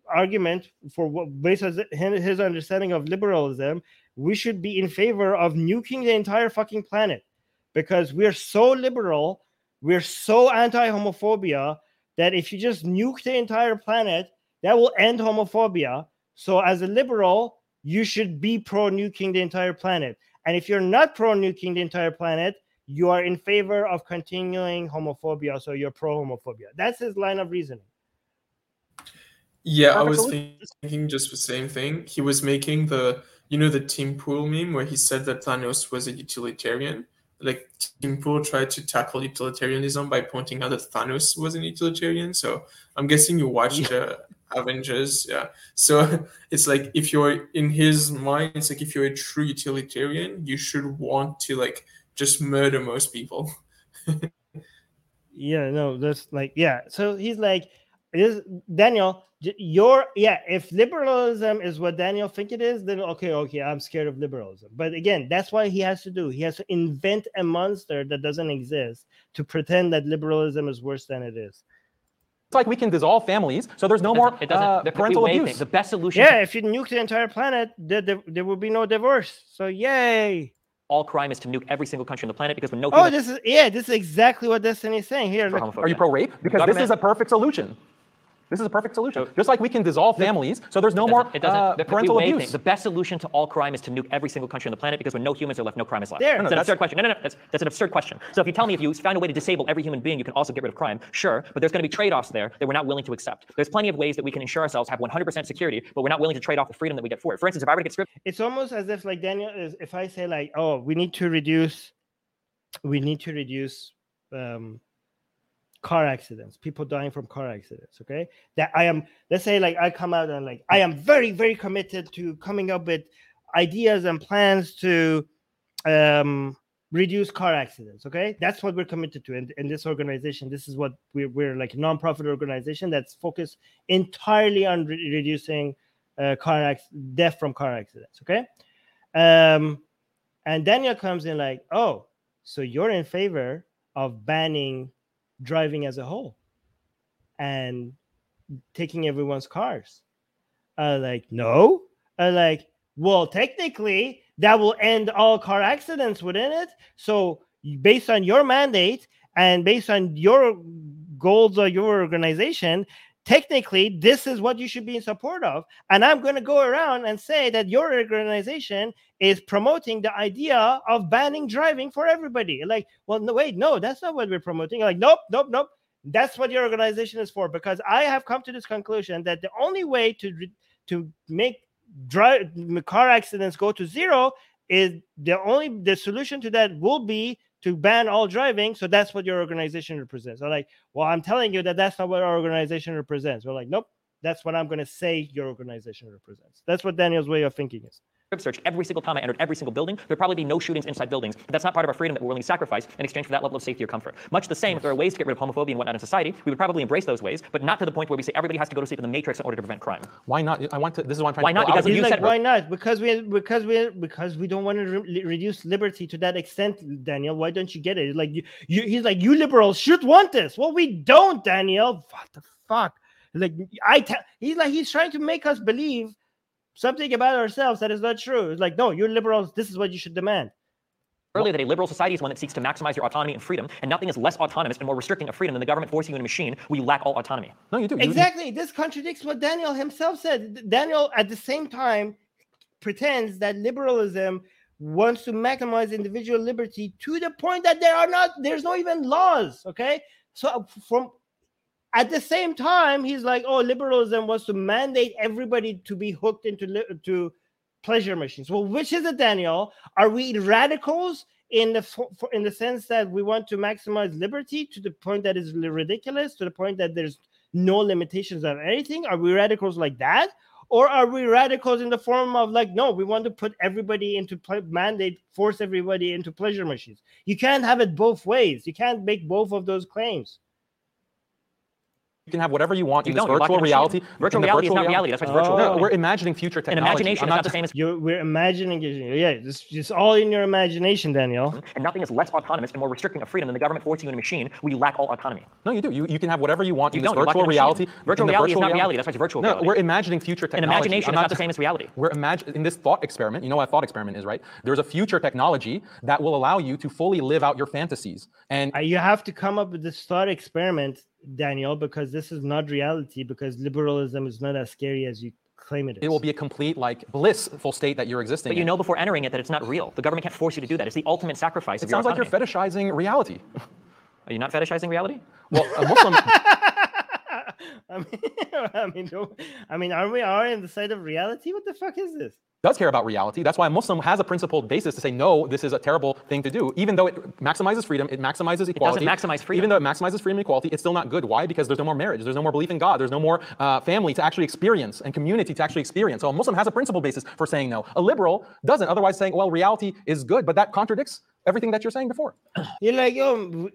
argument for what based on his understanding of liberalism, we should be in favor of nuking the entire fucking planet because we're so liberal, we're so anti-homophobia that if you just nuke the entire planet, that will end homophobia. So as a liberal, you should be pro nuking the entire planet. And if you're not pro nuking the entire planet, you are in favor of continuing homophobia. So you're pro homophobia. That's his line of reasoning. Yeah, I was thinking just the same thing. He was making the, you know, the Tim Pool meme where he said that Thanos was a utilitarian like Tim Pool tried to tackle utilitarianism by pointing out that Thanos was an utilitarian. So I'm guessing you watched yeah. uh, Avengers, yeah. So it's like if you're in his mind, it's like if you're a true utilitarian, you should want to like just murder most people. yeah, no, that's like yeah. So he's like, is Daniel your yeah if liberalism is what daniel think it is then okay okay i'm scared of liberalism. But again that's why he has to do he has to invent a monster that doesn't exist to pretend that liberalism is worse than it is. It's like we can dissolve families so there's no more it doesn't, uh, parental abuse. thing. the best solution yeah if you nuke the entire planet there, there, there will be no divorce. So yay! All crime is to nuke every single country on the planet because when no oh this is yeah this is exactly what destiny is saying. Here are you pro-rape? Because this is a perfect solution this is a perfect solution. So, Just like we can dissolve families, so there's no more it doesn't, uh, the, parental abuse. Thing. The best solution to all crime is to nuke every single country on the planet because when no humans are left, no crime is left. There, that's no, an absurd question. No, no, no. That's, that's an absurd question. So if you tell me if you found a way to disable every human being, you can also get rid of crime, sure, but there's going to be trade-offs there that we're not willing to accept. There's plenty of ways that we can ensure ourselves have 100% security, but we're not willing to trade off the freedom that we get for it. For instance, if I were to get script, it's almost as if like Daniel is. If I say like, oh, we need to reduce, we need to reduce. Um, car accidents, people dying from car accidents. Okay, that I am. Let's say like I come out and like I am very very committed to coming up with ideas and plans to um, reduce car accidents. Okay, that's what we're committed to in, in this organization. This is what we're we're like a nonprofit organization that's focused entirely on re- reducing uh, car ac- death from car accidents. Okay, um, and Daniel comes in like, oh, so you're in favor of banning driving as a whole and taking everyone's cars. Uh, like, no. Uh, like, well, technically, that will end all car accidents, wouldn't it? So, based on your mandate and based on your goals of your organization, technically this is what you should be in support of and i'm going to go around and say that your organization is promoting the idea of banning driving for everybody. Like well no wait no that's not what we're promoting. Like nope nope nope. That's what your organization is for because i have come to this conclusion that the only way to to make drive car accidents go to zero is the only the solution to that will be to ban all driving. So that's what your organization represents. I'm like, well, I'm telling you that that's not what our organization represents. We're like, nope, that's what I'm going to say your organization represents. That's what Daniel's way of thinking is search every single time I entered every single building. There'd probably be no shootings inside buildings. But that's not part of our freedom that we're willing to sacrifice in exchange for that level of safety or comfort. Much the same, if there are ways to get rid of homophobia and whatnot in society, we would probably embrace those ways, but not to the point where we say everybody has to go to sleep in the matrix in order to prevent crime. Why not? I want to. This is why I'm trying. Why not? Because you like, said why not? Because we because we because we don't want to re- reduce liberty to that extent, Daniel. Why don't you get it? Like you, you, he's like you liberals should want this. Well, we don't, Daniel. What the fuck? Like I, tell he's like he's trying to make us believe something about ourselves that is not true. It's like, no, you're liberals. This is what you should demand. Earlier, that a liberal society is one that seeks to maximize your autonomy and freedom, and nothing is less autonomous and more restricting of freedom than the government forcing you in a machine where you lack all autonomy. No, you do. Exactly. This contradicts what Daniel himself said. Daniel, at the same time, pretends that liberalism wants to maximize individual liberty to the point that there are not, there's no even laws. Okay. So from at the same time, he's like, "Oh, liberalism wants to mandate everybody to be hooked into li- to pleasure machines." Well, which is it, Daniel? Are we radicals in the for, in the sense that we want to maximize liberty to the point that is ridiculous, to the point that there's no limitations of anything? Are we radicals like that? Or are we radicals in the form of like, no, we want to put everybody into mandate, force everybody into pleasure machines? You can't have it both ways. You can't make both of those claims. You can have whatever you want you in this virtual reality. Virtual reality virtual is not reality. That's why it's virtual. No, we're imagining future technology. And imagination is not the same as. You're, we're imagining. Yeah, it's just all in your imagination, Daniel. And nothing is less autonomous and more restricting of freedom than the government forcing you in a machine where you lack all autonomy. No, you do. You, you can have whatever you want you in this virtual reality. Virtual reality is not reality. That's why it's virtual no, reality. we're imagining future technology. And imagination is not the same as reality. We're imagining in this thought experiment. You know what a thought experiment is, right? There's a future technology that will allow you to fully live out your fantasies. And uh, you have to come up with this thought experiment Daniel, because this is not reality, because liberalism is not as scary as you claim it is. It will be a complete, like, blissful state that you're existing But you in. know before entering it that it's not real. The government can't force you to do that. It's the ultimate sacrifice it of your sounds like you're fetishizing reality. Are you not fetishizing reality? Well, a Muslim... I mean, I mean, I mean, are we are in the side of reality? What the fuck is this? Does care about reality. That's why a Muslim has a principled basis to say, no, this is a terrible thing to do. Even though it maximizes freedom, it maximizes equality. It doesn't maximize freedom. Even though it maximizes freedom and equality, it's still not good. Why? Because there's no more marriage. There's no more belief in God. There's no more uh, family to actually experience and community to actually experience. So a Muslim has a principled basis for saying no. A liberal doesn't, otherwise saying, well, reality is good, but that contradicts everything that you're saying before. You're like, yo,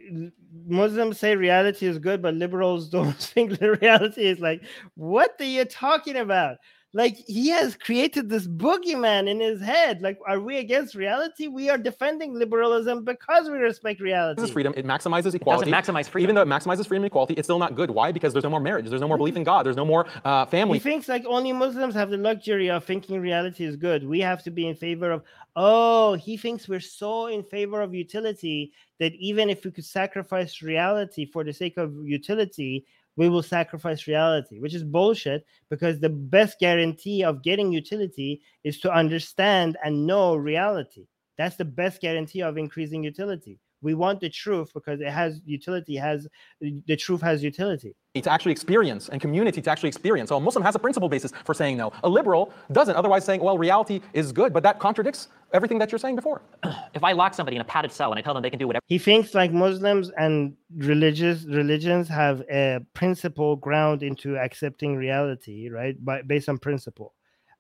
Muslims say reality is good, but liberals don't think the reality is like, what are you talking about? Like he has created this boogeyman in his head. Like, are we against reality? We are defending liberalism because we respect reality. This is freedom. It maximizes equality. It doesn't maximize freedom. Even though it maximizes freedom and equality, it's still not good. Why? Because there's no more marriage. There's no more belief in God. There's no more uh, family. He thinks like only Muslims have the luxury of thinking reality is good. We have to be in favor of. Oh, he thinks we're so in favor of utility that even if we could sacrifice reality for the sake of utility, we will sacrifice reality, which is bullshit because the best guarantee of getting utility is to understand and know reality. That's the best guarantee of increasing utility. We want the truth because it has utility, has the truth has utility. To actually experience and community to actually experience. So a Muslim has a principle basis for saying no. A liberal doesn't, otherwise saying, well, reality is good, but that contradicts everything that you're saying before. if I lock somebody in a padded cell and I tell them they can do whatever. He thinks like Muslims and religious religions have a principle ground into accepting reality, right? By, based on principle.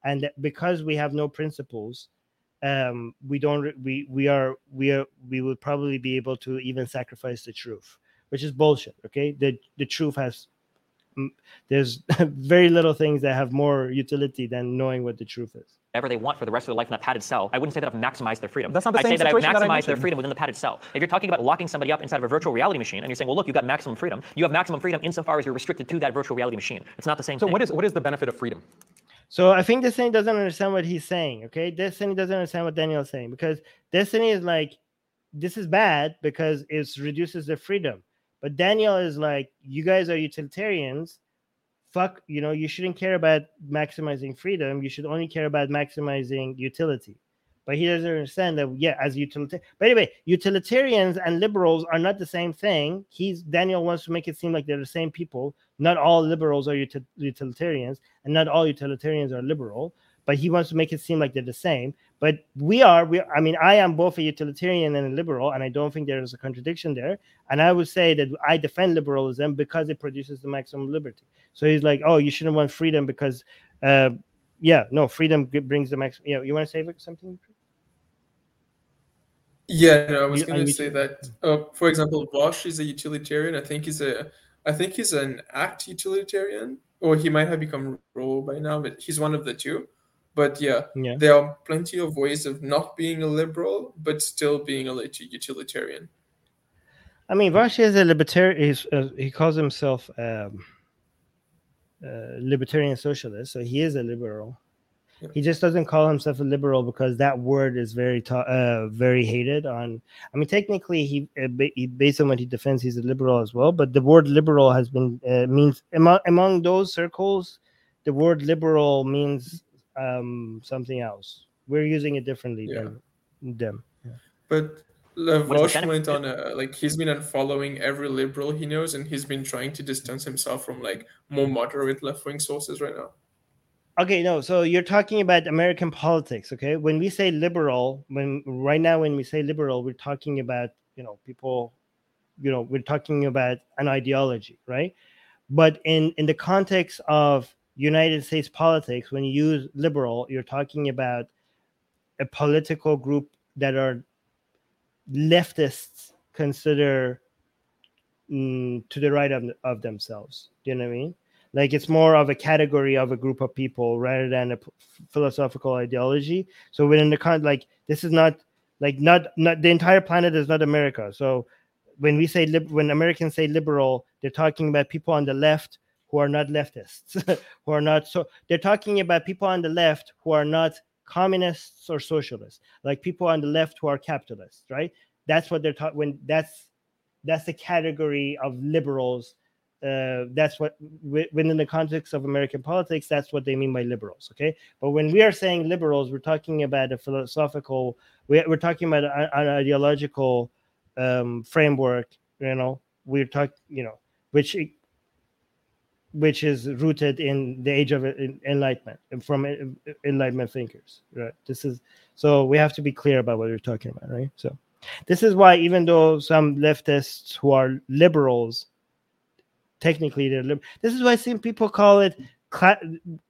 And because we have no principles, um, we don't we we are we are we would probably be able to even sacrifice the truth, which is bullshit. Okay, the the truth has there's very little things that have more utility than knowing what the truth is. Whatever they want for the rest of their life in that padded cell. I wouldn't say that I've maximized their freedom. That's not the I same say that I've maximized that their freedom within the padded cell. If you're talking about locking somebody up inside of a virtual reality machine and you're saying, well, look, you've got maximum freedom, you have maximum freedom insofar as you're restricted to that virtual reality machine. It's not the same so thing. what is what is the benefit of freedom? So I think Destiny doesn't understand what he's saying. Okay, Destiny doesn't understand what Daniel's saying because Destiny is like, this is bad because it reduces their freedom. But Daniel is like, you guys are utilitarians. fuck, you know, you shouldn't care about maximizing freedom. You should only care about maximizing utility. But he doesn't understand that, yeah, as utilitarian. But anyway, utilitarians and liberals are not the same thing. He's Daniel wants to make it seem like they're the same people. Not all liberals are util- utilitarians, and not all utilitarians are liberal. But he wants to make it seem like they're the same. But we are, we, I mean, I am both a utilitarian and a liberal, and I don't think there is a contradiction there. And I would say that I defend liberalism because it produces the maximum liberty. So he's like, oh, you shouldn't want freedom because, uh, yeah, no, freedom brings the max. Yeah, you want to say something? Yeah, no, I was going to say that. Uh, for example, Vaush is a utilitarian. I think he's a, I think he's an act utilitarian, or he might have become rule by now, but he's one of the two. But yeah, yeah, there are plenty of ways of not being a liberal but still being a utilitarian. I mean, Vaush is a libertarian. Uh, he calls himself um, libertarian socialist, so he is a liberal. He just doesn't call himself a liberal because that word is very ta- uh, very hated on. I mean, technically, he, uh, he, based on what he defends, he's a liberal as well. But the word liberal has been uh, means among, among those circles, the word liberal means um, something else. We're using it differently yeah. than them. Yeah. But Vaush went on a, like he's been unfollowing every liberal he knows, and he's been trying to distance himself from like more moderate left wing sources right now. Okay, no. So you're talking about American politics, okay? When we say liberal, when right now when we say liberal, we're talking about you know people, you know, we're talking about an ideology, right? But in in the context of United States politics, when you use liberal, you're talking about a political group that are leftists consider mm, to the right of, of themselves. Do you know what I mean? like it's more of a category of a group of people rather than a p- philosophical ideology so within the con like this is not like not not the entire planet is not america so when we say lib- when americans say liberal they're talking about people on the left who are not leftists who are not so they're talking about people on the left who are not communists or socialists like people on the left who are capitalists right that's what they're talking when that's that's the category of liberals uh, that's what within the context of American politics, that's what they mean by liberals. Okay, but when we are saying liberals, we're talking about a philosophical, we're talking about an ideological um, framework. You know, we're talking, you know, which which is rooted in the age of enlightenment from enlightenment thinkers. Right. This is so we have to be clear about what we're talking about. Right. So this is why even though some leftists who are liberals technically they're liberal. This is why some people call it cla-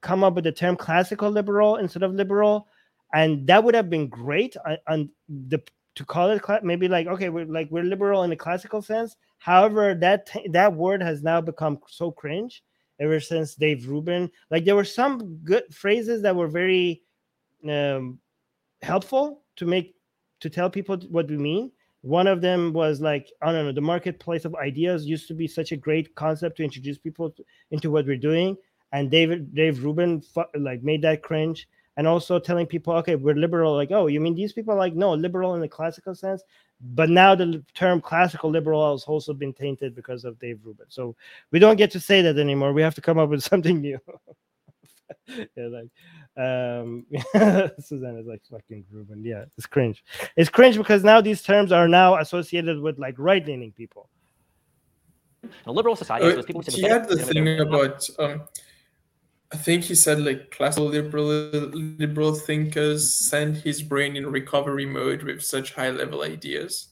come up with the term classical liberal instead of liberal, and that would have been great. Uh, and the to call it maybe like okay, we're like we're liberal in the classical sense. However, that that word has now become so cringe ever since Dave Rubin. Like there were some good phrases that were very um, helpful to make to tell people what we mean one of them was like, I don't know, the marketplace of ideas used to be such a great concept to introduce people to, into what we're doing. And David Dave Rubin like made that cringe. And also telling people, okay, we're liberal. Like, oh, you mean these people? Like, no, liberal in the classical sense. But now the term classical liberal has also been tainted because of Dave Rubin. So we don't get to say that anymore. We have to come up with something new. yeah, like um Suzanne is like fucking Rubin. Yeah, it's cringe. It's cringe because now these terms are now associated with like right-leaning people. In a liberal society, uh, people he had the thing about um I think he said like classical liberal liberal thinkers send his brain in recovery mode with such high level ideas.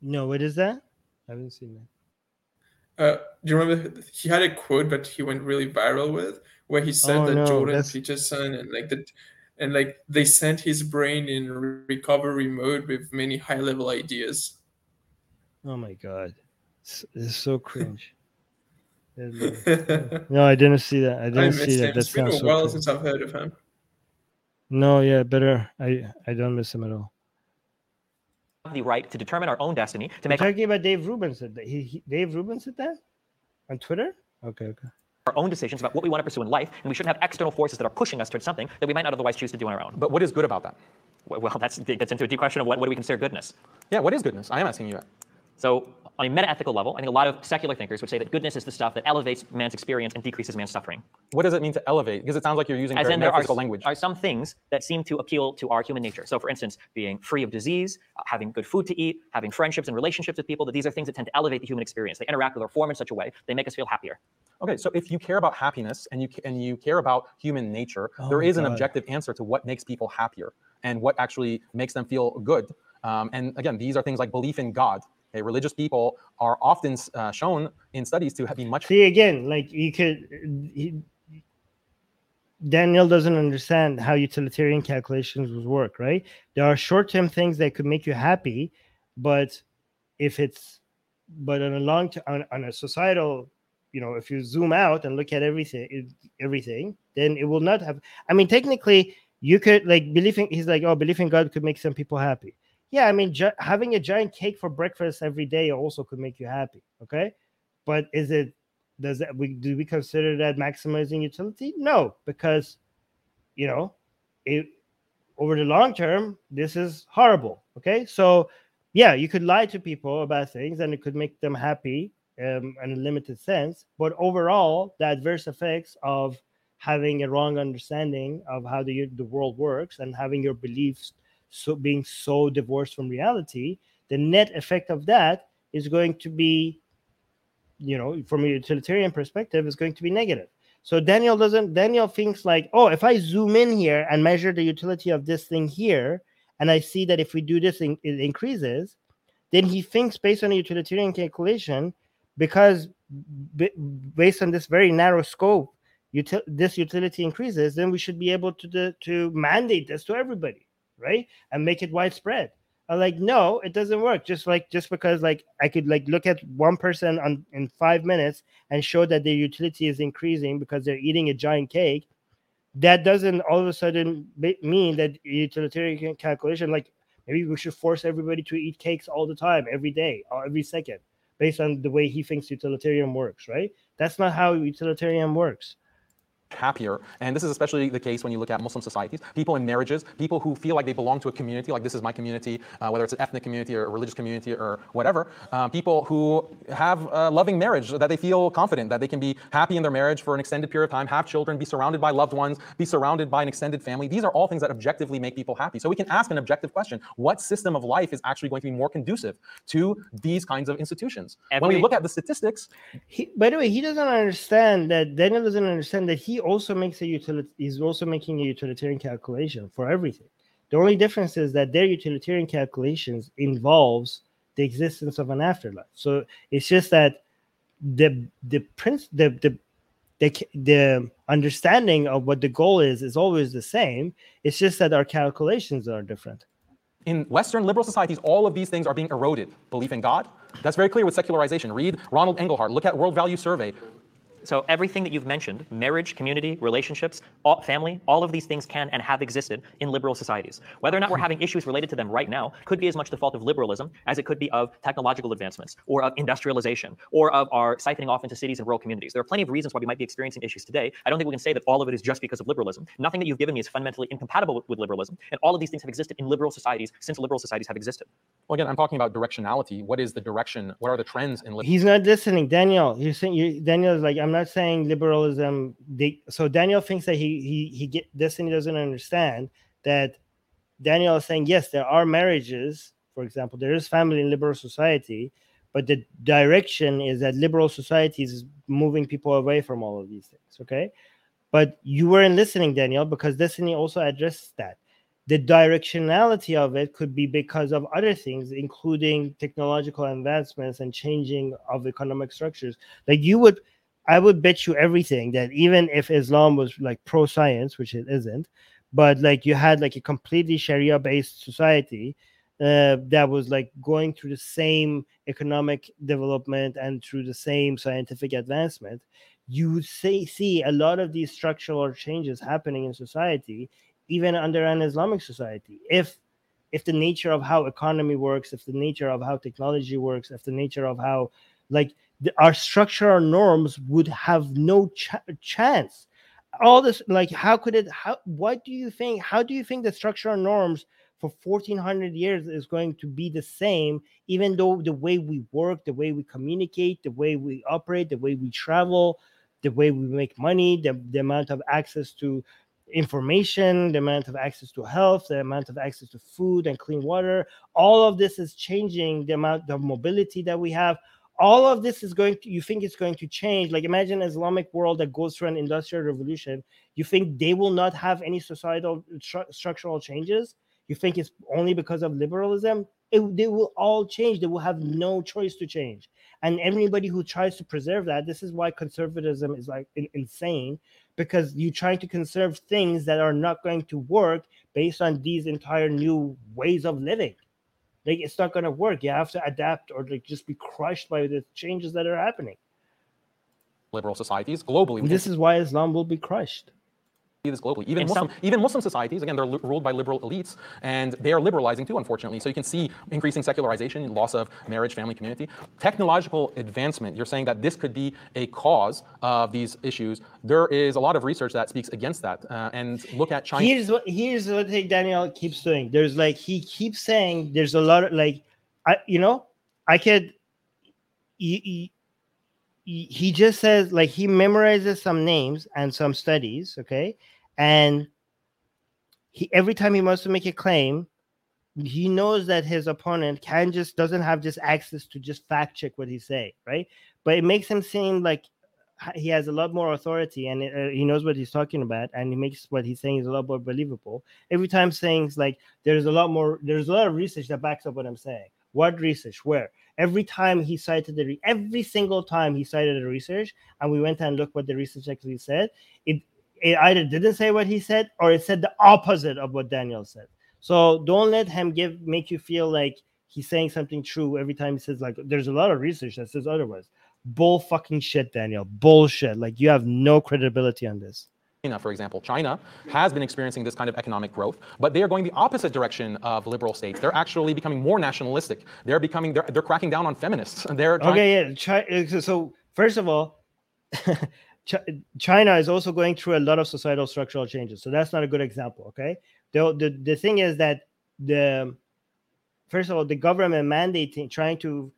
No, what is that? I haven't seen that. Uh, do you remember he had a quote that he went really viral with, where he said oh, that no, Jordan that's... Peterson and like the and like they sent his brain in recovery mode with many high level ideas. Oh my god, it's, it's so cringe. Uh, no, I didn't see that. I didn't I see that. Him. It's been a while since I've heard of him. No, yeah, better. I I don't miss him at all the right to determine our own destiny. To make talking about Dave Rubin said that. He, he, Dave Rubin said that on Twitter. Okay, okay. Our own decisions about what we want to pursue in life, and we shouldn't have external forces that are pushing us towards something that we might not otherwise choose to do on our own. But what is good about that? Well, that's gets into a deep question of what, what do we consider goodness? Yeah, what is goodness? I am asking you that. So on a meta-ethical level, I think a lot of secular thinkers would say that goodness is the stuff that elevates man's experience and decreases man's suffering. What does it mean to elevate? Because it sounds like you're using As very in, there are, metaphysical language. are some things that seem to appeal to our human nature. So, for instance, being free of disease, uh, having good food to eat, having friendships and relationships with people, that these are things that tend to elevate the human experience. They interact with our form in such a way, they make us feel happier. Okay, so if you care about happiness and you and you care about human nature, Oh there my is an objective answer to what makes people happier and what actually makes them feel good. Um, and again, these are things like belief in God. Okay, religious people are often uh, shown in studies to have be much See again, like you could. He, Daniel doesn't understand how utilitarian calculations would work, right? There are short-term things that could make you happy, but if it's, but on a long term, on, on a societal, you know, if you zoom out and look at everything, everything, then it will not have. I mean, technically, you could like believing. He's like, oh, belief in God could make some people happy. Yeah, I mean, gi- having a giant cake for breakfast every day also could make you happy. Okay, but is it does that we do we consider that maximizing utility no because you know it over the long term this is horrible okay so yeah you could lie to people about things and it could make them happy um, in a limited sense but overall the adverse effects of having a wrong understanding of how the, the world works and having your beliefs so being so divorced from reality the net effect of that is going to be you know from a utilitarian perspective is going to be negative. So daniel doesn't daniel thinks like oh if i zoom in here and measure the utility of this thing here and i see that if we do this in- it increases then he thinks based on a utilitarian calculation because b- based on this very narrow scope util- this utility increases then we should be able to do- to mandate this to everybody right and make it widespread I'm like, no, it doesn't work. Just like just because like I could like look at one person on in five minutes and show that their utility is increasing because they're eating a giant cake, that doesn't all of a sudden mean that utilitarian calculation like maybe we should force everybody to eat cakes all the time, every day, or every second, based on the way he thinks utilitarian works, right? That's not how utilitarian works. Happier. And this is especially the case when you look at Muslim societies. People in marriages, people who feel like they belong to a community, like this is my community, uh, whether it's an ethnic community or a religious community or whatever. Uh, people who have a loving marriage, that they feel confident that they can be happy in their marriage for an extended period of time, have children, be surrounded by loved ones, be surrounded by an extended family. These are all things that objectively make people happy. So we can ask an objective question: What system of life is actually going to be more conducive to these kinds of institutions? when we look at the statistics, He, by the way, he doesn't understand that Daniel doesn't understand that he also makes a utility. He's also making a utilitarian calculation for everything. The only difference is that their utilitarian calculations involves the existence of an afterlife. So it's just that the the prince the the the, the understanding of what the goal is is always the same. It's just that our calculations are different. in Western liberal societies, all of these things are being eroded. Belief in God. That's very clear with secularization. Read Ronald Inglehart. Look at World Value Survey. So everything that you've mentioned, marriage, community, relationships, all, family, all of these things can and have existed in liberal societies. Whether or not we're having issues related to them right now could be as much the fault of liberalism as it could be of technological advancements or of industrialization or of our siphoning off into cities and rural communities. There are plenty of reasons why we might be experiencing issues today. I don't think we can say that all of it is just because of liberalism. Nothing that you've given me is fundamentally incompatible with, with liberalism, and all of these things have existed in liberal societies since liberal societies have existed. Well, again, I'm talking about directionality. What is the direction? What are the trends in liberal? He's not listening, Daniel. You're saying you, Daniel is like, I'm not saying liberalism. They, so Daniel thinks that he he he get this he doesn't understand that Daniel is saying yes, there are marriages. For example, there is family in liberal society, but the direction is that liberal society is moving people away from all of these things. Okay, but you weren't listening, Daniel, because Destiny also addressed that the directionality of it could be because of other things, including technological advancements and changing of economic structures. Like you would, I would bet you everything that even if Islam was like pro science, which it isn't, but like you had like a completely Sharia based society uh, that was like going through the same economic development and through the same scientific advancement, you would see, see a lot of these structural changes happening in society even under an Islamic society. If if the nature of how economy works, if the nature of how technology works, if the nature of how like the, our structural norms would have no ch- chance. All this like how could it how what do you think how do you think the structural norms for 1400 years is going to be the same even though the way we work the way we communicate the way we operate the way we travel the way we make money the, the amount of access to information the amount of access to health the amount of access to food and clean water all of this is changing the amount of mobility that we have all of this is going to you think it's going to change. Like imagine islamic world that goes through an industrial revolution. You think they will not have any societal stru- structural changes? You think it's only because of liberalism? It, they will all change. They will have no choice to change. And everybody who tries to preserve that this is why conservatism is like in, insane because you're trying to conserve things that are not going to work based on these entire new ways of living like it's not going to work you have to adapt or like just be crushed by the changes that are happening liberal societies globally. this is why islam will be crushed this globally. Even In Muslim, some- even Muslim societies, again, they're li- ruled by liberal elites, and they are liberalizing too, unfortunately. So you can see increasing secularization, loss of marriage, family, community, technological advancement. You're saying that this could be a cause of these issues. There is a lot of research that speaks against that, uh, and look at China. here's what here's what Daniel keeps doing. There's like he keeps saying there's a lot of like I you know I could he, he, he just says like he memorizes some names and some studies, okay, and he every time he wants to make a claim, he knows that his opponent can just doesn't have just access to just fact check what he say, right? But it makes him seem like he has a lot more authority and uh, he knows what he's talking about and he makes what he's saying is a lot more believable. Every time saying like there's a lot more there's a lot of research that backs up what i'm saying. What research? Where every time he cited the re- every single time he cited the research and we went and looked what the research actually said it it either didn't say what he said or it said the opposite of what daniel said. So don't let him give make you feel like he's saying something true every time he says like there's a lot of research that says otherwise. Bull fucking shit daniel. Bullshit. Like you have no credibility on this China, for example, China has been experiencing this kind of economic growth, but they are going the opposite direction of liberal states. They're actually becoming more nationalistic. They're becoming they're, they're cracking down on feminists. They're trying, okay yeah so- uh, so first of all china is also going through a lot of societal structural changes so that's not a good example okay the, the, the thing is that the first of all the government mandating trying to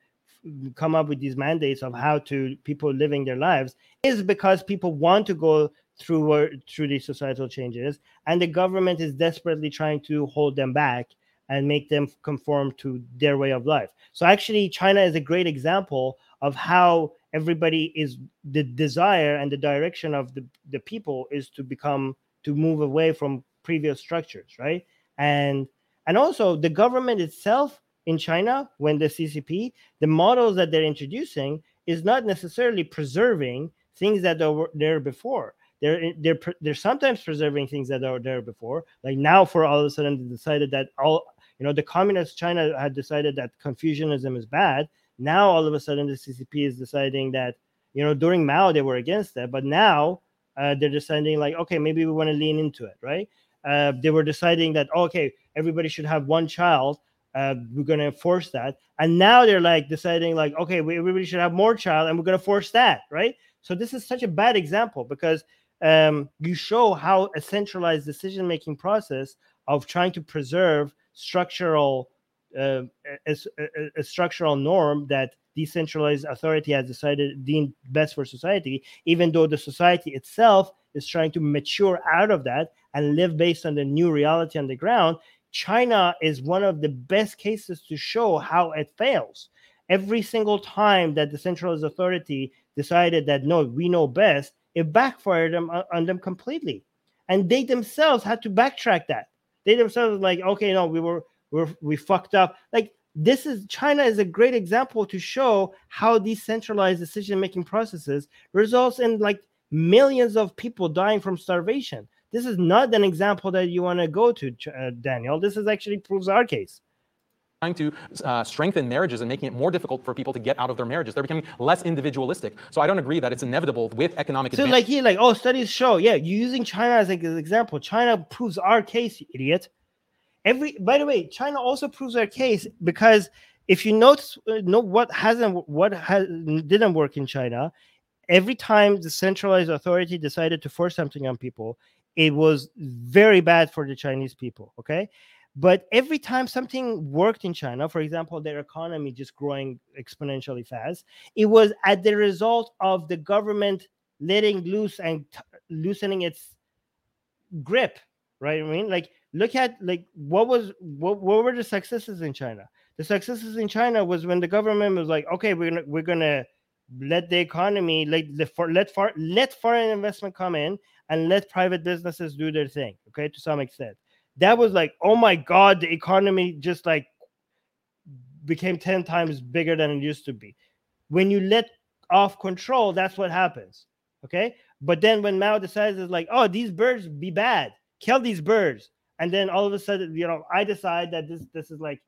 come up with these mandates of how to people living their lives is because people want to go through through these societal changes and the government is desperately trying to hold them back and make them conform to their way of life. So actually china is a great example of how everybody is the desire and the direction of the, the people is to become to move away from previous structures right? And and also the government itself in china when the ccp the models that they're introducing is not necessarily preserving things that were there before they're they're they're sometimes preserving things that are there before. Like now for all of a sudden they decided that all you know the communist china had decided that confucianism is bad. Now all of a sudden the ccp is deciding that you know during mao they were against that, but now uh, they're deciding like okay maybe we want to lean into it right? Uh, they were deciding that okay everybody should have one child uh, we're going to enforce that. And now they're like deciding like okay we, everybody should have more child and we're going to force that right? So this is such a bad example because um, you show how a centralized decision making process of trying to preserve structural uh, a, a- a structural norm that decentralized authority has decided deemed best for society, even though the society itself is trying to mature out of that and live based on the new reality on the ground. China is one of the best cases to show how it fails. Every single time that the centralized authority decided that no, we know best, it backfired them on on them completely, and they themselves had to backtrack that. They themselves like, okay, no, we were we're, we fucked up. Like this is China is a great example to show how decentralized decision making processes results in like millions of people dying from starvation. This is not an example that you want to go to, uh, Daniel. This is actually proves our case. Trying to uh, strengthen marriages and making it more difficult for people to get out of their marriages. They're becoming less individualistic. So I don't agree that it's inevitable with economic So advance. like he like oh studies show yeah you're using China as like, an example. China proves our case, you idiot. Every by the way, China also proves our case because if you notice uh, know what hasn't what has didn't work in China, every time the centralized authority decided to force something on people, it was very bad for the Chinese people. Okay, But every time something worked in China, for example, their economy just growing exponentially fast, it was at the result of the government letting loose and t- loosening its grip, right? I mean, like look at like what was what, what were the successes in China? The successes in China was when the government was like, okay, we're gonna we're gonna let the economy let let far, let foreign investment come in and let private businesses do their thing. Okay, to some extent, that was like, oh my god, the economy just like became ten times bigger than it used to be. When you let off control, that's what happens. Okay, but then when Mao decides, it's like, oh, these birds be bad, kill these birds, and then all of a sudden, you know, I decide that this this is like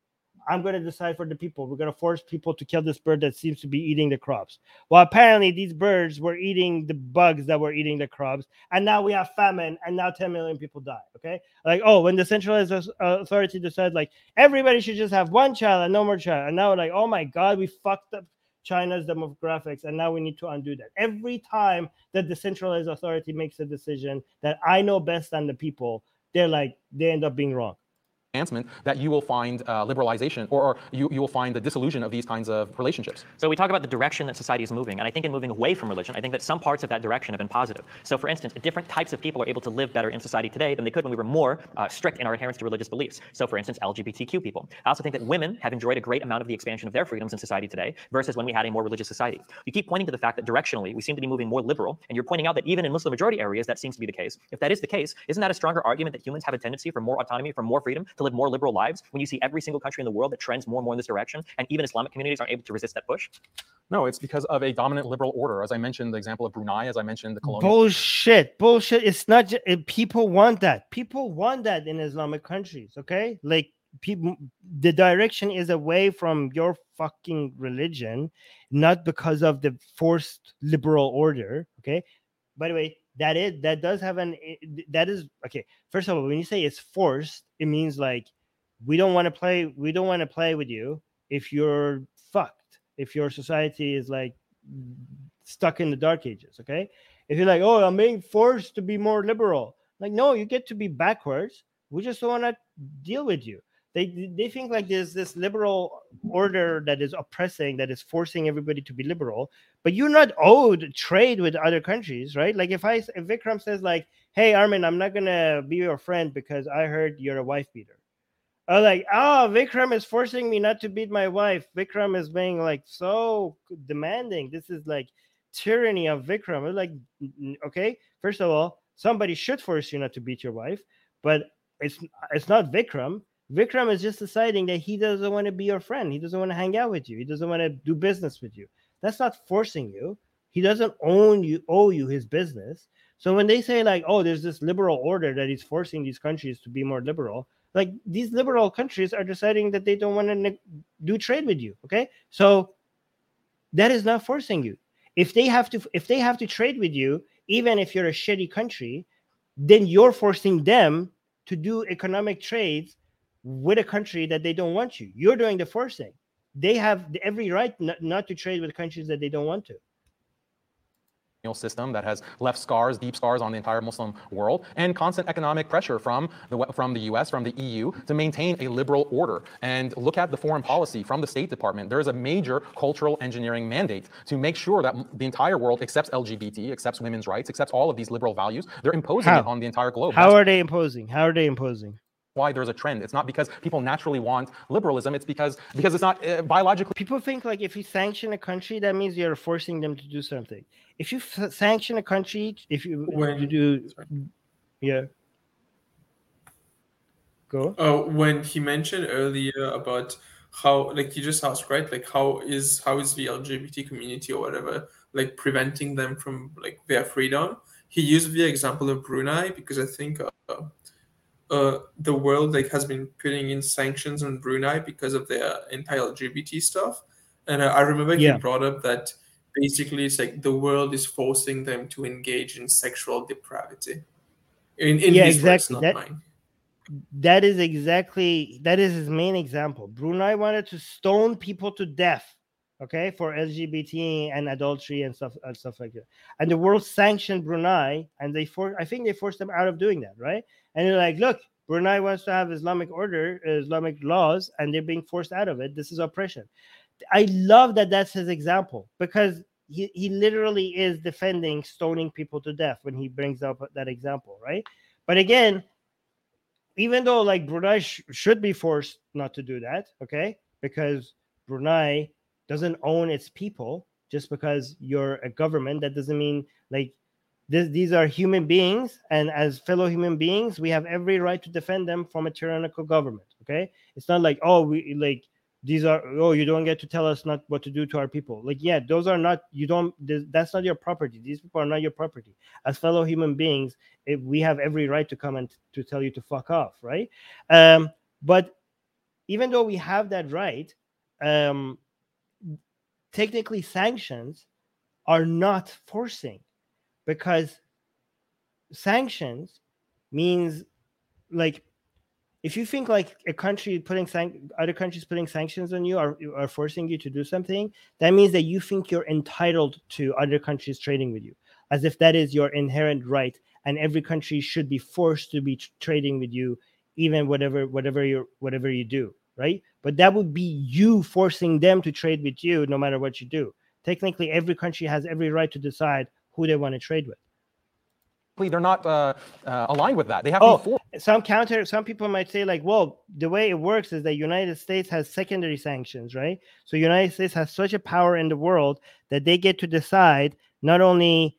I'm going to decide for the people. We're going to force people to kill this bird that seems to be eating the crops. Well, apparently these birds were eating the bugs that were eating the crops, and now we have famine, and now 10 million people die. Okay, like oh, when the centralized uh, authority decides like everybody should just have one child and no more child, and now like oh my god, we fucked up China's demographics, and now we need to undo that. Every time that the centralized authority makes a decision that I know best than the people, they're like they end up being wrong advancement that you will find uh, liberalization or, or, you, you will find the dissolution of these kinds of relationships. So we talk about the direction that society is moving, and I think in moving away from religion, I think that some parts of that direction have been positive. So for instance, different types of people are able to live better in society today than they could when we were more uh, strict in our adherence to religious beliefs. So for instance, LGBTQ people. I also think that women have enjoyed a great amount of the expansion of their freedoms in society today versus when we had a more religious society. You keep pointing to the fact that directionally we seem to be moving more liberal, and you're pointing out that even in Muslim majority areas that seems to be the case. If that is the case, isn't that a stronger argument that humans have a tendency for more autonomy, for more freedom, to live more liberal lives when you see every single country in the world that trends more and more in this direction, and even Islamic communities aren't able to resist that push? No, it's because of a dominant liberal order. As I mentioned, the example of Brunei, as I mentioned, the colonial. Bullshit, bullshit. It's not just people want that. People want that in Islamic countries. Okay, like people, the direction is away from your fucking religion, not because of the forced liberal order. Okay. By the way, that is that does have an eh, that is okay. First of all, when you say it's forced, it means like we don't want to play we don't want to play with you if you're fucked if your society is like stuck in the dark ages okay if you're like oh i'm being forced to be more liberal like no you get to be backwards we just don't want to deal with you they they think like there's this liberal order that is oppressing that is forcing everybody to be liberal but you're not owed trade with other countries right like if i if vikram says like hey armin i'm not gonna be your friend because i heard you're a wife beater I was like, oh, Vikram is forcing me not to beat my wife. Vikram is being like so demanding. This is like tyranny of Vikram. I was like, okay, first of all, somebody should force you not to beat your wife, but it's it's not Vikram. Vikram is just deciding that he doesn't want to be your friend. He doesn't want to hang out with you. He doesn't want to do business with you. That's not forcing you. He doesn't own you, owe you his business. So when they say like, oh, there's this liberal order that is forcing these countries to be more liberal, like these liberal countries are deciding that they don't want to ne- do trade with you okay so that is not forcing you if they have to if they have to trade with you even if you're a shitty country then you're forcing them to do economic trades with a country that they don't want you you're doing the forcing they have every right not, not to trade with countries that they don't want to system that has left scars, deep scars on the entire Muslim world, and constant economic pressure from the, from the US, from the EU, to maintain a liberal order. And look at the foreign policy from the State Department. There is a major cultural engineering mandate to make sure that the entire world accepts LGBT, accepts women's rights, accepts all of these liberal values. They're imposing How? it on the entire globe. How That's are they imposing? How are they imposing? Why there's a trend. It's not because people naturally want liberalism. It's because because it's not uh, biologically. People think like if you sanction a country, that means you're forcing them to do something. If you f- sanction a country, if you, when, you do, sorry. yeah. Go. Oh, when he mentioned earlier about how, like you just asked, right? Like how is how is the LGBT community or whatever like preventing them from like their freedom? He used the example of Brunei because I think. Uh, uh, the world like has been putting in sanctions on Brunei because of their anti-LGBT stuff. And uh, I remember yeah. he brought up that basically it's like the world is forcing them to engage in sexual depravity. In, in yeah, exactly. Words, that, that is exactly that is his main example. Brunei wanted to stone people to death, okay, for LGBT and adultery and stuff and stuff like that. And the world sanctioned Brunei, and they for I think they forced them out of doing that, right? And they're like, look, Brunei wants to have Islamic order, Islamic laws, and they're being forced out of it. This is oppression. I love that that's his example because he, he literally is defending stoning people to death when he brings up that example, right? But again, even though like Brunei sh- should be forced not to do that, okay, because Brunei doesn't own its people just because you're a government. That doesn't mean like this, these are human beings, and as fellow human beings, we have every right to defend them from a tyrannical government. Okay, it's not like oh we like these are oh you don't get to tell us not what to do to our people like yeah those are not you don't that's not your property these people are not your property as fellow human beings it, we have every right to come and to tell you to fuck off right um but even though we have that right um technically sanctions are not forcing because sanctions means like if you think like a country putting san- other countries putting sanctions on you are, are forcing you to do something that means that you think you're entitled to other countries trading with you as if that is your inherent right and every country should be forced to be trading with you even whatever whatever you whatever you do right but that would be you forcing them to trade with you no matter what you do technically every country has every right to decide who they want to trade with they're not uh, uh, aligned with that. They have oh, some counter. Some people might say like, well, the way it works is that United States has secondary sanctions, right? So United States has such a power in the world that they get to decide not only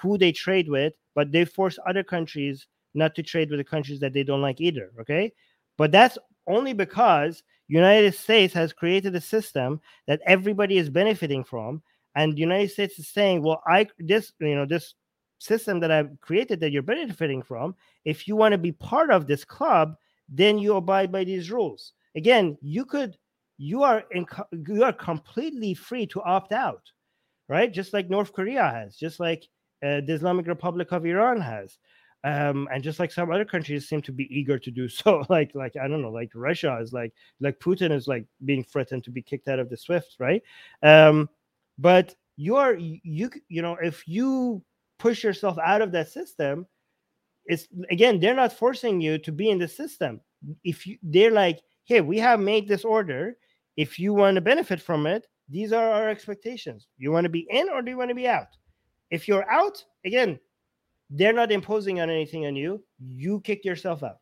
who they trade with, but they force other countries not to trade with the countries that they don't like either. Okay, but that's only because United States has created a system that everybody is benefiting from, and the United States is saying, well, I this you know this system that I've created that you're benefiting from, if you want to be part of this club, then you abide by these rules. Again, you could, you are in, you are completely free to opt out, right? Just like North Korea has, just like uh, the Islamic Republic of Iran has, um, and just like some other countries seem to be eager to do so. Like, like I don't know, like Russia is like, like Putin is like being threatened to be kicked out of the SWIFT, right? Um, but you are you you know if you push yourself out of that system it's again they're not forcing you to be in the system if you they're like hey we have made this order if you want to benefit from it these are our expectations you want to be in or do you want to be out if you're out again they're not imposing on anything on you you kick yourself out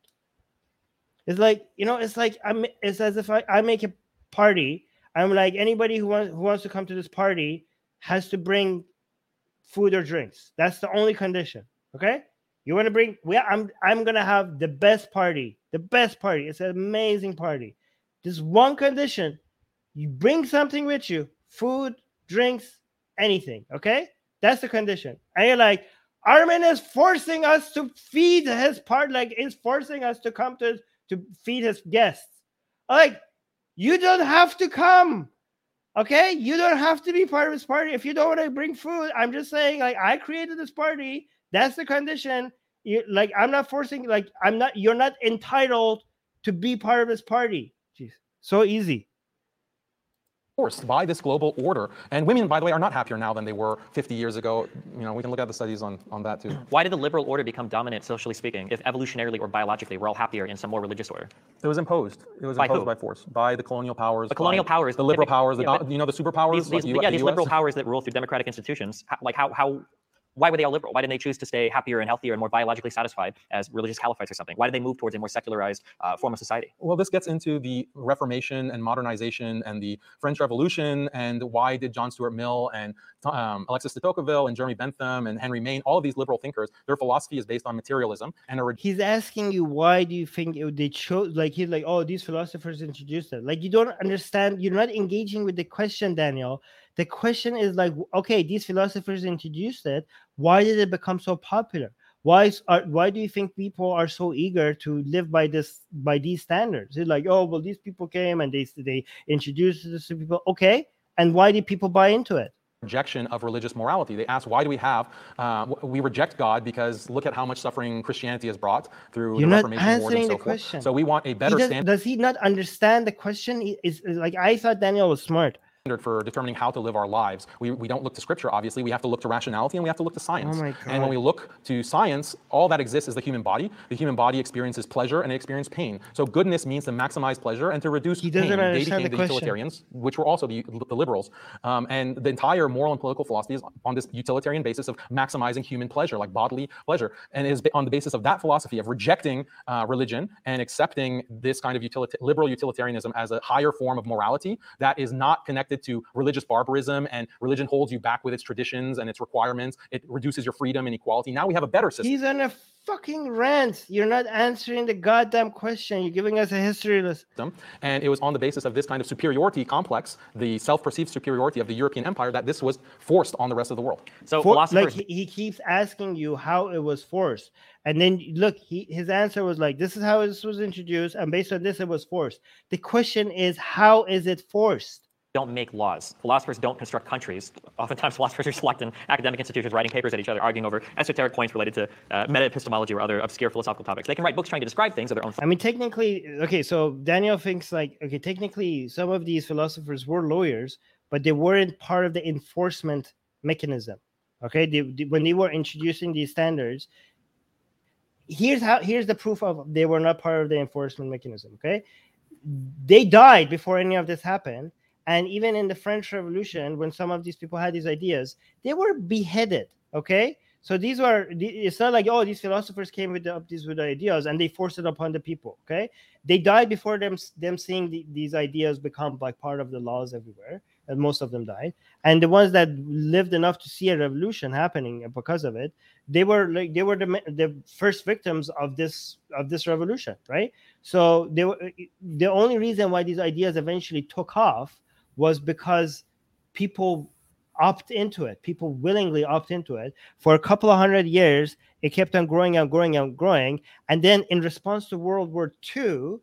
it's like you know it's like i'm it's as if i, I make a party i'm like anybody who wants who wants to come to this party has to bring food or drinks. That's the only condition. Okay. You want to bring? We, I'm I'm gonna have the best party. The best party. It's an amazing party. Just one condition: you bring something with you, food, drinks, anything. Okay, that's the condition. And you're like, Armin is forcing us to feed his part. Like, is forcing us to come to to feed his guests. Like, you don't have to come. Okay, you don't have to be part of this party if you don't want to bring food. I'm just saying, like, I created this party. That's the condition. You like, I'm not forcing. Like, I'm not. You're not entitled to be part of this party. Jeez, so easy forced by this global order. And women, by the way, are not happier now than they were 50 years ago. You know, we can look at the studies on, on that too. Why did the liberal order become dominant, socially speaking, if evolutionarily or biologically we're all happier in some more religious order? It was imposed. It was by imposed who? by force, by the colonial powers. The colonial powers. The liberal powers, the, yeah, you know, the superpowers. These, these, like yeah, these liberal powers that rule through democratic institutions. Like how, how why were they all liberal? Why didn't they choose to stay happier and healthier and more biologically satisfied as religious caliphates or something? Why did they move towards a more secularized uh, form of society? Well, this gets into the Reformation and modernization and the French Revolution and why did John Stuart Mill and um, Alexis de Tocqueville and Jeremy Bentham and Henry Maine, all of these liberal thinkers, their philosophy is based on materialism. And re- he's asking you why do you think it, they chose? Like he's like, oh, these philosophers introduced it. Like you don't understand. You're not engaging with the question, Daniel. The question is like, okay, these philosophers introduced it. Why did it become so popular? Why is, are, why do you think people are so eager to live by this by these standards? It's like, oh, well, these people came and they they introduced this to people. Okay, and why did people buy into it? rejection of religious morality. They ask, why do we have, uh, we reject God because look at how much suffering Christianity has brought through You're the Reformation Wars and so forth. Question. So we want a better does, standard. Does he not understand the question? Is like I thought Daniel was smart. Standard for determining how to live our lives. We, we don't look to scripture, obviously. We have to look to rationality and we have to look to science. Oh my And when we look to science, all that exists is the human body. The human body experiences pleasure and it experiences pain. So goodness means to maximize pleasure and to reduce He pain. doesn't They understand became the the question. utilitarians, which were also the, the liberals. Um, and the entire moral and political philosophy is on this utilitarian basis of maximizing human pleasure, like bodily pleasure. And it is on the basis of that philosophy of rejecting uh, religion and accepting this kind of utilita- liberal utilitarianism as a higher form of morality that is not connected to religious barbarism and religion holds you back with its traditions and its requirements. It reduces your freedom and equality. Now we have a better system. He's on a fucking rant. You're not answering the goddamn question. You're giving us a history lesson. and it was on the basis of this kind of superiority complex, the self-perceived superiority of the European empire, that this was forced on the rest of the world. So For- philosophers. like he, he keeps asking you how it was forced and then look he, his answer was like this is how this was introduced and based on this it was forced the question is how is it forced don't make laws. Philosophers don't construct countries. Oftentimes, philosophers are select in academic institutions, writing papers at each other, arguing over esoteric points related to uh, meta epistemology or other obscure philosophical topics. They can write books trying to describe things of their own. i mean technically okay so daniel thinks like okay technically some of these philosophers were lawyers but they weren't part of the enforcement mechanism okay they, they- when they were introducing these standards here's how here's the proof of they were not part of the enforcement mechanism okay they died before any of this happened and even in the french revolution when some of these people had these ideas they were beheaded okay? So these were it's not like oh these philosophers came with the, up these with the ideas and they forced it upon the people okay? They died before them them seeing the, these ideas become like part of the laws everywhere and most of them died. And the ones that lived enough to see a revolution happening because of it they were like they were the, the first victims of this of this revolution right? So they were the only reason why these ideas eventually took off was because people opt into it. People willingly opt into it. For a couple of hundred years it kept on growing and growing and growing. And then in response to world war ii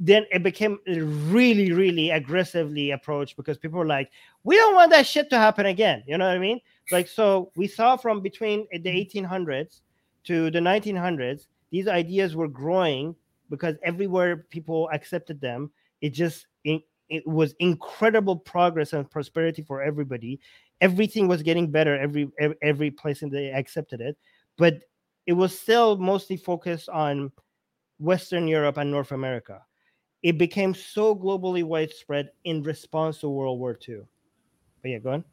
then it became really really aggressively approached because people were like we don't want that shit to happen again. You know what i mean? Like so we saw from between the 1800s to the 1900s these ideas were growing because everywhere people accepted them. It just it, was incredible progress and prosperity for everybody. Everything was getting better every every, every place and they accepted it. But it was still mostly focused on western europe and north america. It became so globally widespread in response to world war ii but yeah go on.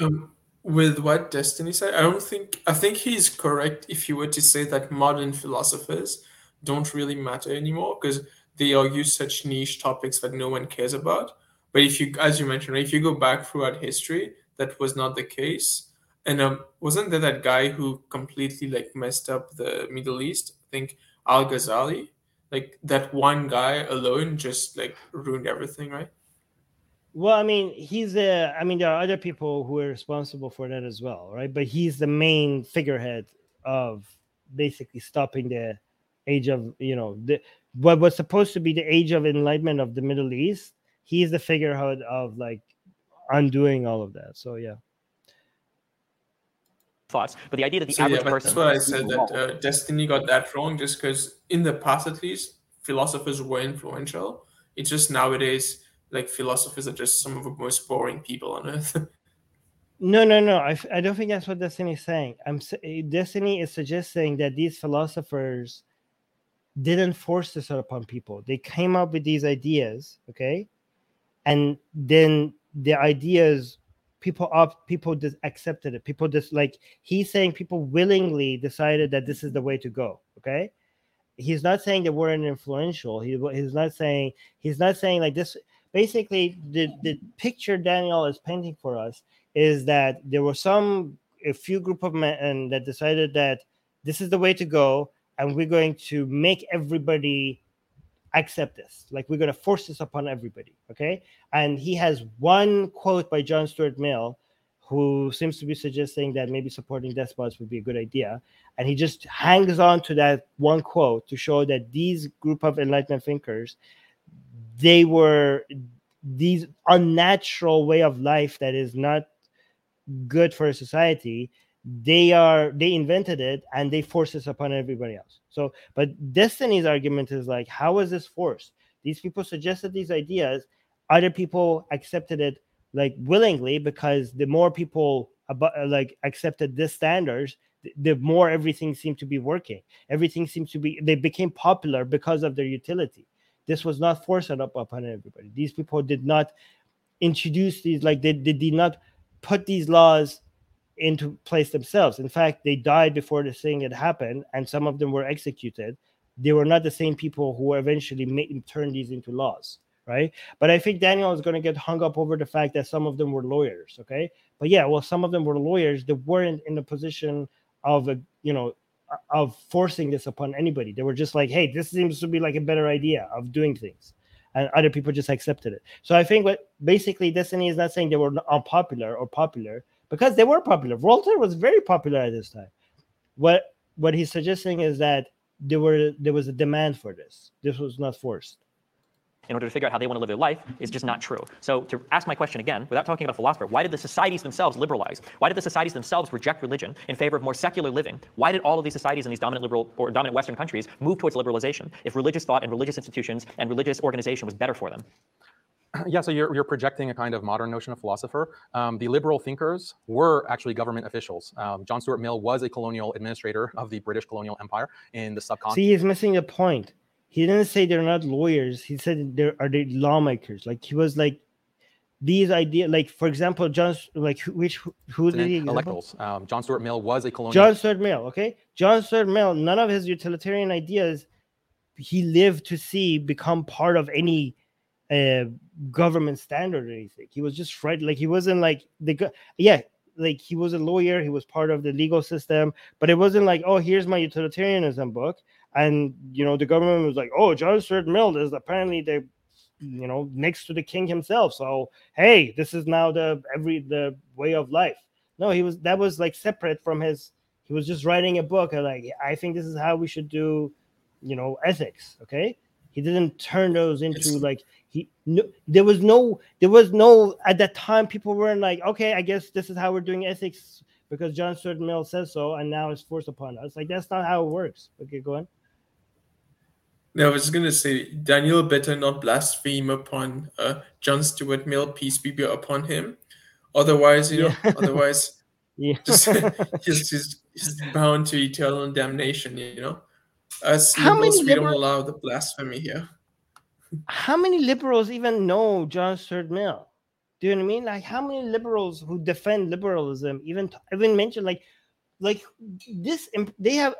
Um, with what Destiny said, I don't think I think he's correct if you were to say that modern philosophers don't really matter anymore because they argue such niche topics that no one cares about. But if you, as you mentioned, if you go back throughout history, that was not the case. And um, wasn't there that guy who completely like messed up the Middle East? I think Al Ghazali. Like that one guy alone just like ruined everything, right? Well, I mean, he's the. I mean, there are other people who are responsible for that as well, right? But he's the main figurehead of basically stopping the age of, you know, the what was supposed to be the age of enlightenment of the Middle East. He's the figurehead of like undoing all of that. So yeah. thoughts. But the idea that the So yeah, average but person. that's what I said that uh, Destiny got that wrong, just because in the past at least philosophers were influential. It's just nowadays like philosophers are just some of the most boring people on earth. No, no, no. I, I don't think that's what Destiny is saying. I'm eh, Destiny is suggesting that these philosophers didn't force this upon people. They came up with these ideas, okay, and then the ideas people up people just accepted it. People just like he's saying people willingly decided that this is the way to go. Okay, he's not saying that we're influential. He, he's not saying he's not saying like this. Basically, the the picture Daniel is painting for us is that there were some a few group of men that decided that this is the way to go and we're going to make everybody accept this. Like we're going to force this upon everybody okay? And he has one quote by john stuart mill who seems to be suggesting that maybe supporting despots would be a good idea. And he just hangs on to that one quote to show that these group of enlightenment thinkers they were these unnatural way of life that is not good for a society they are they invented it and they force this upon everybody else. So but destiny's argument is like how is this forced? These people suggested these ideas. Other people accepted it like willingly because the more people about, like accepted this standards the more everything seemed to be working. Everything seems to be they became popular because of their utility. This was not forced up upon everybody. These people did not introduce these like they, they did not put these laws into place themselves. In fact they died before the thing had happened and some of them were executed. They were not the same people who eventually made turned these into laws right? But i think daniel is going to get hung up over the fact that some of them were lawyers okay? But yeah well some of them were lawyers that weren't in the position of a you know of forcing this upon anybody. They were just like hey this seems to be like a better idea of doing things and other people just accepted it. So i think what basically destiny is not saying they were unpopular or popular because they were popular voltaire was very popular at this time what what he's suggesting is that there were there was a demand for this this was not forced in order to figure out how they want to live their life is just not true. So to ask my question again, without talking about a philosopher, why did the societies themselves liberalize? Why did the societies themselves reject religion in favor of more secular living? Why did all of these societies in these dominant liberal or dominant Western countries move towards liberalization if religious thought and religious institutions and religious organization was better for them? Yeah, so you're, you're projecting a kind of modern notion of philosopher. Um, the liberal thinkers were actually government officials. Um, John Stuart Mill was a colonial administrator of the British colonial empire in the subcontinent. See, he's missing the point he didn't say they're not lawyers. He said there are they lawmakers. Like he was like these ideas. Like for example, John like which who did he electorals? Um, John Stuart Mill was a colonial. John Stuart Mill. Okay, John Stuart Mill. None of his utilitarian ideas he lived to see become part of any uh, government standard or anything. He was just right. Like he wasn't like the yeah. Like he was a lawyer, he was part of the legal system, but it wasn't like, oh, here's my utilitarianism book and you know the government was like, "Oh, John Stuart Mill is apparently the, you know, next to the king himself." So hey, this is now the every the way of life. No, he was that was like separate from his. He was just writing a book. and Like I think this is how we should do, you know, ethics. Okay, he didn't turn those into it's, like he. No, there was no. There was no at that time. People weren't like, okay, I guess this is how we're doing ethics because John Stuart Mill says so, and now it's forced upon us. Like that's not how it works. Okay, go on. No, I was going to say Daniel better not blaspheme upon uh, John Stuart Mill, peace be upon him. Otherwise, you know, yeah. otherwise, yeah, just, he's, he's, he's bound to eternal damnation. You know, Us How liberals, we don't allow the blasphemy here. How many liberals even know John Stuart Mill? Do you know what I mean? Like, how many liberals who defend liberalism even even mention like like this they have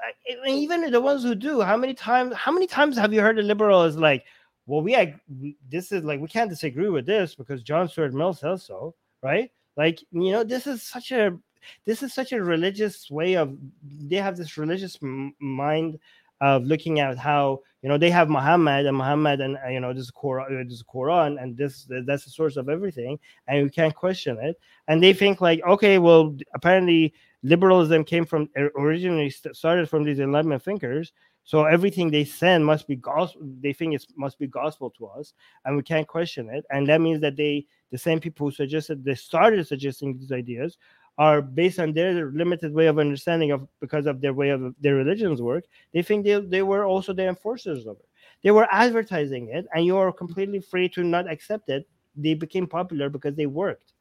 even the ones who do how many times how many times have you heard a liberal is like well we, this is like we can't disagree with this because john stuart mill says so right like you know this is such a this is such a religious way of they have this religious mind of looking at how you know they have Muhammad and Muhammad and uh, you know this Quran, uh, this Quran, and this that's the source of everything, and you can't question it. And they think like, okay, well, apparently liberalism came from originally started from these enlightenment thinkers so everything they send must be gospel they think it must be gospel to us and we can't question it and that means that they the same people who suggested they started suggesting these ideas are based on their limited way of understanding of because of their way of their religion's work they think they, they were also the enforcers of it they were advertising it and you are completely free to not accept it they became popular because they worked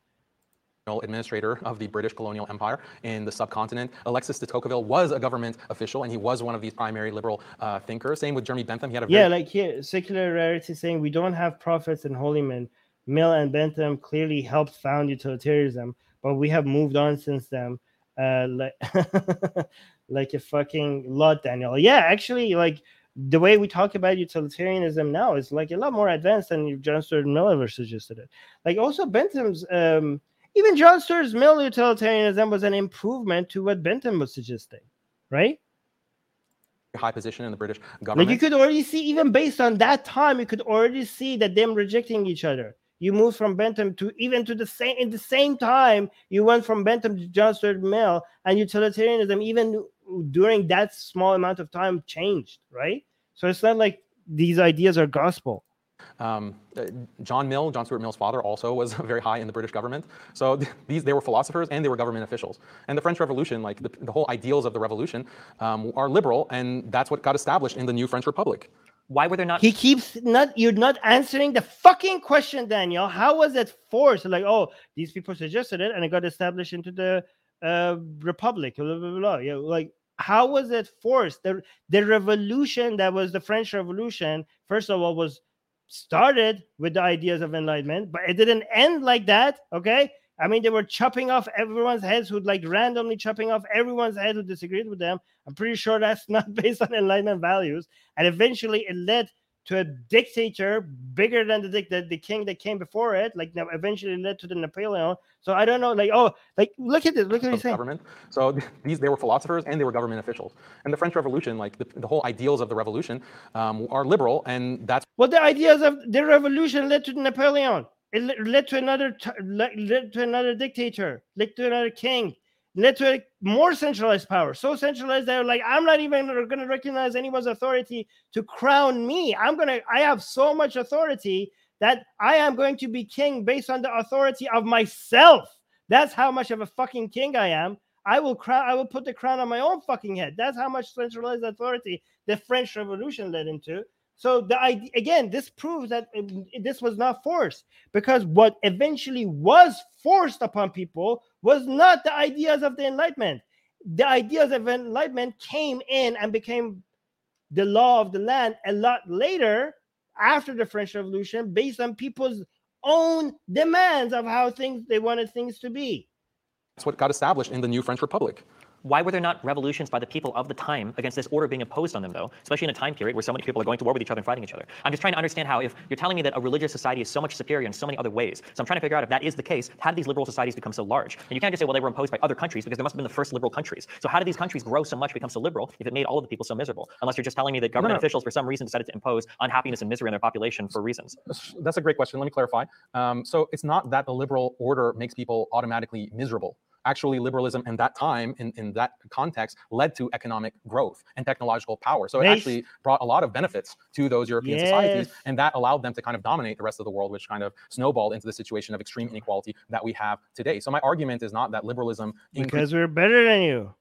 administrator of the British colonial empire in the subcontinent. Alexis de Tocqueville was a government official, and he was one of these primary liberal uh, thinkers. Same with Jeremy Bentham. He had a yeah, like here, secular rarity saying we don't have prophets and holy men. Mill and Bentham clearly helped found utilitarianism, but we have moved on since then. Uh, like, like a fucking lot, Daniel. Yeah, actually, like the way we talk about utilitarianism now is like a lot more advanced than John Stuart Mill ever suggested it. Like also Bentham's um even John Stuart Mill utilitarianism was an improvement to what Bentham was suggesting, right? High position in the British government. Like you could already see, even based on that time, you could already see that them rejecting each other. You moved from Bentham to even to the same in the same time. You went from Bentham to John Stuart Mill, and utilitarianism, even during that small amount of time, changed, right? So it's not like these ideas are gospel. Um, uh, John Mill, John Stuart Mill's father, also was very high in the British government. So these they were philosophers and they were government officials. And the French Revolution, like the, the whole ideals of the revolution, um, are liberal, and that's what got established in the new French Republic. Why were there not? He keeps not. You're not answering the fucking question, Daniel. How was it forced? Like, oh, these people suggested it, and it got established into the uh, republic. Blah, blah, blah, Yeah, like how was it forced? The the revolution that was the French Revolution, first of all, was started with the ideas of enlightenment, but it didn't end like that. Okay, I mean, they were chopping off everyone's heads who like randomly chopping off everyone's head who disagreed with them. I'm pretty sure that's not based on enlightenment values. And eventually it led to a dictator bigger than the, the, the king that came before it. Like now eventually led to the Napoleon. So I don't know, like, oh, like look at this, look at what saying. Government. So these they were philosophers and they were government officials. And the French Revolution, like the, the whole ideals of the revolution, um, are liberal, and that's well, the ideas of the revolution led to Napoleon. It led to another led to another dictator, led to another king, led to a more centralized power. So centralized that like I'm not even going to recognize anyone's authority to crown me. I'm gonna I have so much authority that I am going to be king based on the authority of myself. That's how much of a fucking king I am. I will crown I will put the crown on my own fucking head. That's how much centralized authority the French Revolution led into. So the idea again, this proves that um, this was not forced because what eventually was forced upon people was not the ideas of the Enlightenment. The ideas of Enlightenment came in and became the law of the land a lot later after the French Revolution, based on people's own demands of how things they wanted things to be. That's what got established in the new French Republic. Why were there not revolutions by the people of the time against this order being imposed on them, though, especially in a time period where so many people are going to war with each other and fighting each other? I'm just trying to understand how, if you're telling me that a religious society is so much superior in so many other ways, so I'm trying to figure out if that is the case, how did these liberal societies become so large? And you can't just say, well, they were imposed by other countries because they must have been the first liberal countries. So how did these countries grow so much, become so liberal, if it made all of the people so miserable? Unless you're just telling me that government no, no. officials, for some reason, decided to impose unhappiness and misery on their population for reasons. That's a great question. Let me clarify. Um, so it's not that the liberal order makes people automatically miserable actually liberalism in that time, in, in that context, led to economic growth and technological power. So it nice. actually brought a lot of benefits to those European yes. societies, and that allowed them to kind of dominate the rest of the world, which kind of snowballed into the situation of extreme inequality that we have today. So my argument is not that liberalism because we're better than you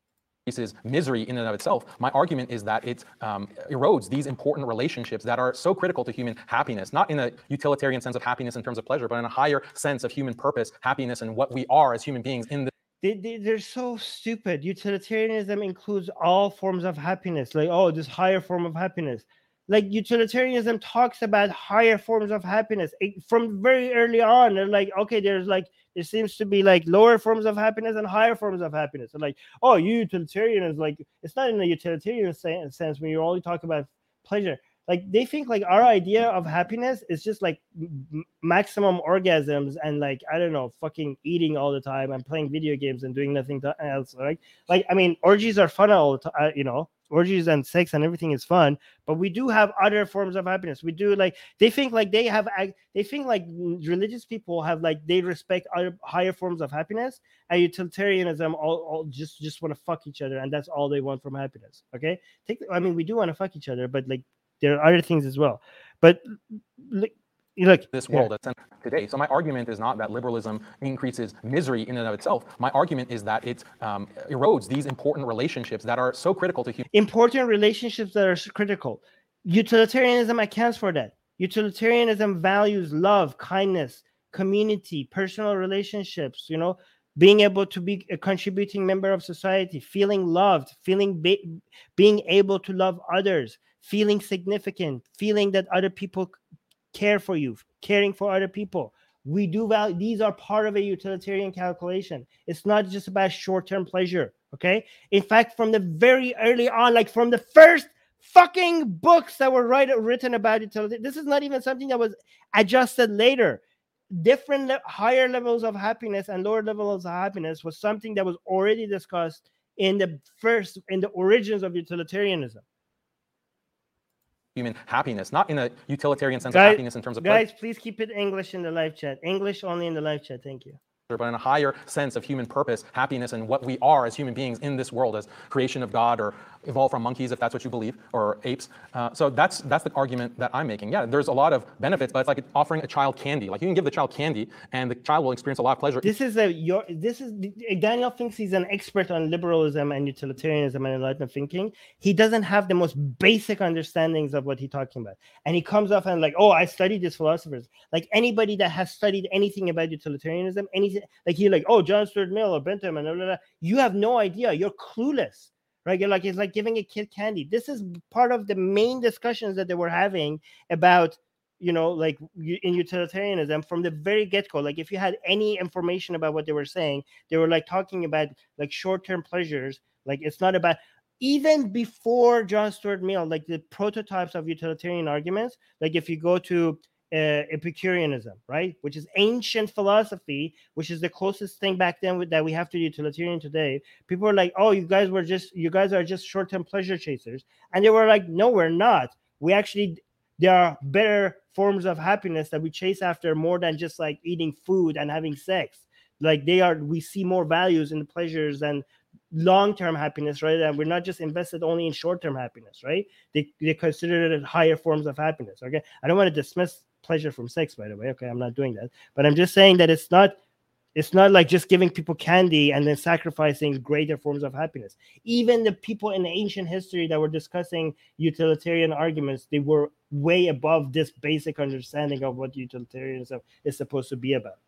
is misery in and of itself. My argument is that it um, erodes these important relationships that are so critical to human happiness, not in a utilitarian sense of happiness in terms of pleasure, but in a higher sense of human purpose, happiness, and what we are as human beings in the they, they, they're so stupid. Utilitarianism includes all forms of happiness, like, oh, this higher form of happiness. Like, utilitarianism talks about higher forms of happiness it, from very early on. They're like, okay, there's like, there seems to be like lower forms of happiness and higher forms of happiness. And like, oh, you utilitarian is like, it's not in a utilitarian sense when you only talk about pleasure like they think like our idea of happiness is just like m- maximum orgasms and like i don't know fucking eating all the time and playing video games and doing nothing else right? Like i mean orgies are fun all the time uh, you know orgies and sex and everything is fun but we do have other forms of happiness. We do like they think like they have they think like religious people have like they respect other higher forms of happiness and utilitarianism all, all just just want to fuck each other and that's all they want from happiness okay? Take i mean we do want to fuck each other but like there are other things as well. But look, look this world yeah. today. So my argument is not that liberalism increases misery in and of itself. My argument is that it um, erodes these important relationships that are so critical to human. Important relationships that are critical. Utilitarianism accounts for that. Utilitarianism values love, kindness, community, personal relationships. You know, being able to be a contributing member of society, feeling loved, feeling be- being able to love others feeling significant, feeling that other people care for you, caring for other people. We do value these are part of a utilitarian calculation. It's not just about short-term pleasure. Okay. In fact, from the very early on, like from the first fucking books that were write, written about utilitarian, this is not even something that was adjusted later. Different le- higher levels of happiness and lower levels of happiness was something that was already discussed in the first in the origins of utilitarianism human happiness, not in a utilitarian sense guys, of happiness in terms of guys. Please keep it English in the live chat. English only in the live chat. Thank you. But in a higher sense of human purpose, happiness, and what we are as human beings in this world as creation of God or evolved from monkeys, if that's what you believe, or apes. Uh, so that's that's the argument that I'm making. Yeah, there's a lot of benefits, but it's like offering a child candy. Like you can give the child candy, and the child will experience a lot of pleasure. This is a your this is Daniel thinks he's an expert on liberalism and utilitarianism and enlightenment thinking. He doesn't have the most basic understandings of what he's talking about, and he comes off and like, oh, I studied these philosophers. Like anybody that has studied anything about utilitarianism, anything like he like, oh, John Stuart Mill or Bentham and blah, blah, blah. you have no idea. You're clueless right? You're like it's like giving a kid candy. This is part of the main discussions that they were having about you know like in utilitarianism from the very get-go like if you had any information about what they were saying they were like talking about like short-term pleasures like it's not about even before john stuart mill like the prototypes of utilitarian arguments like if you go to uh, Epicureanism, right? Which is ancient philosophy, which is the closest thing back then with, that we have to utilitarian today. People are like, "Oh, you guys were just you guys are just short-term pleasure chasers," and they were like, "No, we're not. We actually there are better forms of happiness that we chase after more than just like eating food and having sex. Like they are, we see more values in the pleasures and long-term happiness, right? And we're not just invested only in short-term happiness, right? They they consider it higher forms of happiness. Okay, I don't want to dismiss pleasure from sex, by the way. Okay, I'm not doing that, but I'm just saying that it's not it's not like just giving people candy and then sacrificing greater forms of happiness. Even the people in ancient history that were discussing utilitarian arguments, they were way above this basic understanding of what utilitarianism is supposed to be about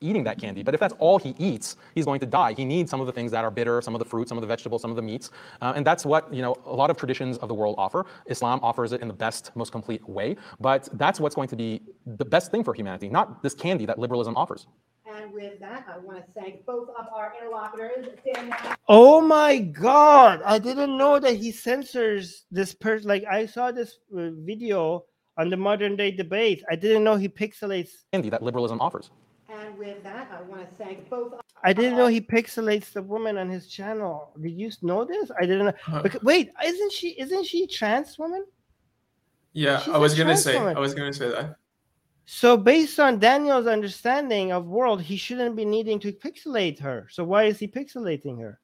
eating that candy. But if that's all he eats, he's going to die. He needs some of the things that are bitter, some of the fruit, some of the vegetables, some of the meats. Uh, and that's what you know a lot of traditions of the world offer. Islam offers it in the best, most complete way. But that's what's going to be the best thing for humanity, not this candy that liberalism offers. And with that, I want to thank both of our interlocutors. Oh my God! I didn't know that he censors this person. Like I saw this uh, video on the modern day debate. I didn't know he pixelates candy that liberalism offers. And with that, I want to thank both. I didn't know he pixelates the woman on his channel. Did you know this? I didn't know. Huh. Because, wait, isn't she? Isn't she trans woman? Yeah, She's I was gonna say. Woman. I was gonna say that. So, based on Daniel's understanding of world, he shouldn't be needing to pixelate her. So, why is he pixelating her?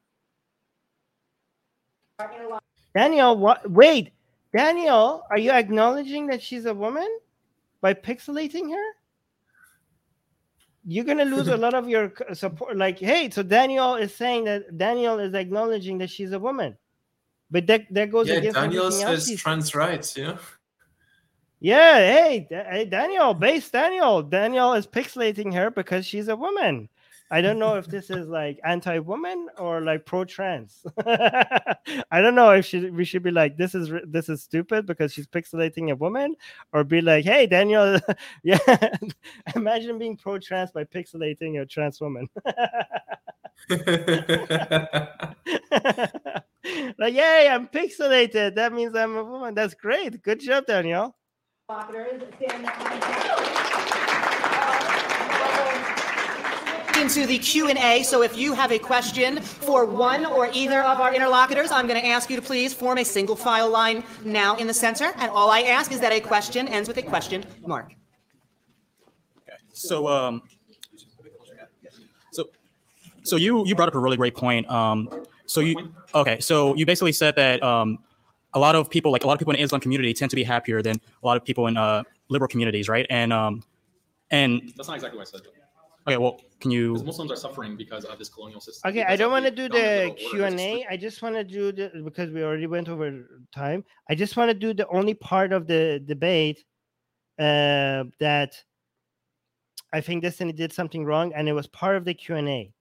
Daniel, what? Wait, Daniel, are you acknowledging that she's a woman by pixelating her? You're gonna lose a lot of your support. Like, hey, so Daniel is saying that Daniel is acknowledging that she's a woman, but that that goes yeah, against Daniel says trans rights, yeah. Yeah, hey, hey, Daniel, base Daniel. Daniel is pixelating her because she's a woman. I don't know if this is like anti-woman or like pro-trans. I don't know if she, we should be like this is this is stupid because she's pixelating a woman, or be like, hey Daniel, yeah, imagine being pro-trans by pixelating a trans woman. like, yay, I'm pixelated. That means I'm a woman. That's great. Good job, Daniel into the Q&A. So if you have a question for one or either of our interlocutors, I'm going to ask you to please form a single file line now in the center. And all I ask is that a question ends with a question mark. Okay. So, um, so, so you you brought up a really great point. Um, so you okay? So you basically said that um, a lot of people, like a lot of people in the Islam community, tend to be happier than a lot of people in uh, liberal communities, right? And um, and that's not exactly what I said. Though. Okay, well, can you? Because Muslims are suffering because of this colonial system. Okay, I don't want to do the Q and A. I just want to do the because we already went over time. I just want to do the only part of the debate uh, that I think Destiny did something wrong, and it was part of the Q and A.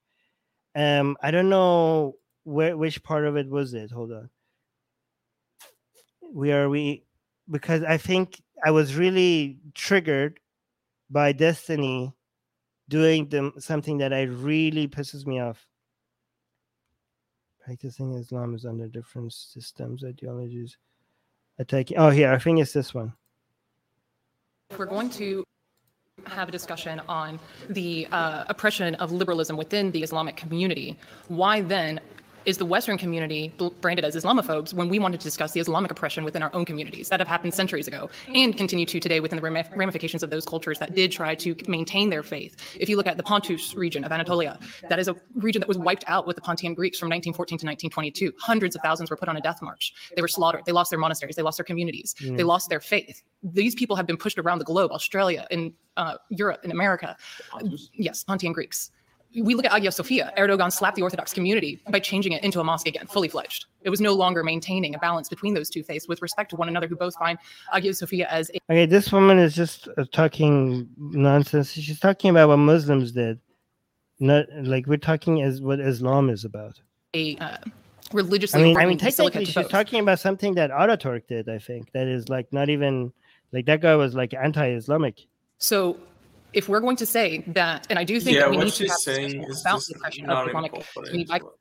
Um, I don't know where which part of it was it. Hold on. We are we because I think I was really triggered by Destiny doing them something that I really pisses me off. Practicing Islam is under different systems, ideologies, attacking. Oh, here, I think it's this one. We're going to have a discussion on the uh, oppression of liberalism within the Islamic community. Why then is the Western community branded as Islamophobes when we wanted to discuss the Islamic oppression within our own communities that have happened centuries ago and continue to today within the ramifications of those cultures that did try to maintain their faith. If you look at the Pontus region of Anatolia, that is a region that was wiped out with the Pontian Greeks from 1914 to 1922. Hundreds of thousands were put on a death march. They were slaughtered. They lost their monasteries. They lost their communities. Mm. They lost their faith. These people have been pushed around the globe, Australia, in uh, Europe, in America. Yes, Pontian Greeks. We look at Hagia Sophia. Erdogan slapped the Orthodox community by changing it into a mosque again, fully fledged. It was no longer maintaining a balance between those two faiths with respect to one another, who both find Hagia Sophia as a Okay, this woman is just uh, talking nonsense. She's talking about what Muslims did, not like we're talking as what Islam is about. a uh, religiously I mean, I mean, technically, she's both. talking about something that Ataturk did. I think that is like not even like that guy was like anti-Islamic. So, if we're going to say that, and I do think Yeah, that we what need to have a saying discussion is about just the oppression of even Islamic important community as by well.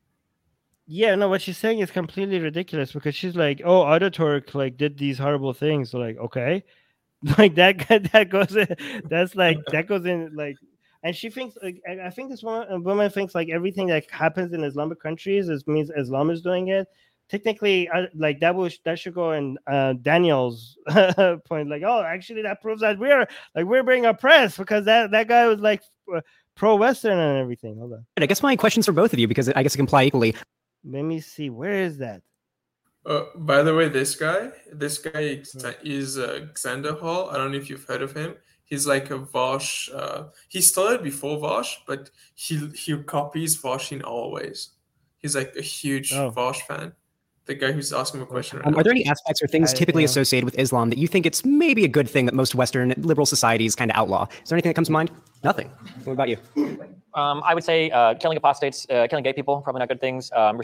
Yeah, no, what she's saying is completely ridiculous because she's like, "Oh, Ataturk like did these horrible things." So like, okay, like that that goes in, that's like that goes in like, and she thinks like I I think this woman, woman thinks like everything that happens in Islamic countries is means Islam is doing it. Technically, uh, like that was that should go in uh, Daniel's point. Like, oh, actually, that proves that we're like we're being oppressed because that that guy was like pro Western and everything. Hold on, I guess my question's for both of you because I guess it can apply equally. let me see. Where is that? Uh, by the way, this guy, this guy is, is uh, Xander Hall. I don't know if you've heard of him. He's like a Vosh. Uh, he started before Vosh, but he he copies Vosh in all ways. He's like a huge Oh. Vosh fan. The guy who's asking a question. Right Um, are there any aspects or things I- typically yeah. associated with Islam that you think it's maybe a good thing that most Western liberal societies kind of outlaw? Is there anything that comes to mind? Nothing. What about you? Um, I would say uh, killing apostates, uh, killing gay people, probably not good things. Um,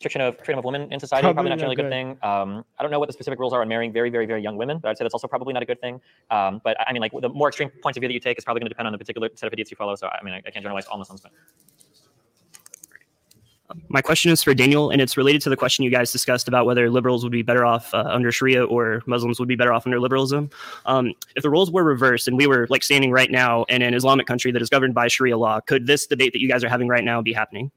restriction of freedom of women in society, Probably probably, not not generally a good, good. thing. Um, I don't know what the specific rules are on marrying very, very, very young women, but I'd say that's also probably not a good thing. Um, but I I mean, like the more extreme points of view that you take is probably going to depend on the particular set of idiots you follow. So I mean, I, I can't generalize all Muslims. My question is for Daniel, and it's related to the question you guys discussed about whether liberals would be better off uh, under Sharia or Muslims would be better off under liberalism. Um, if the roles were reversed and we were like standing right now in an Islamic country that is governed by Sharia law, could this debate that you guys are having right now be happening?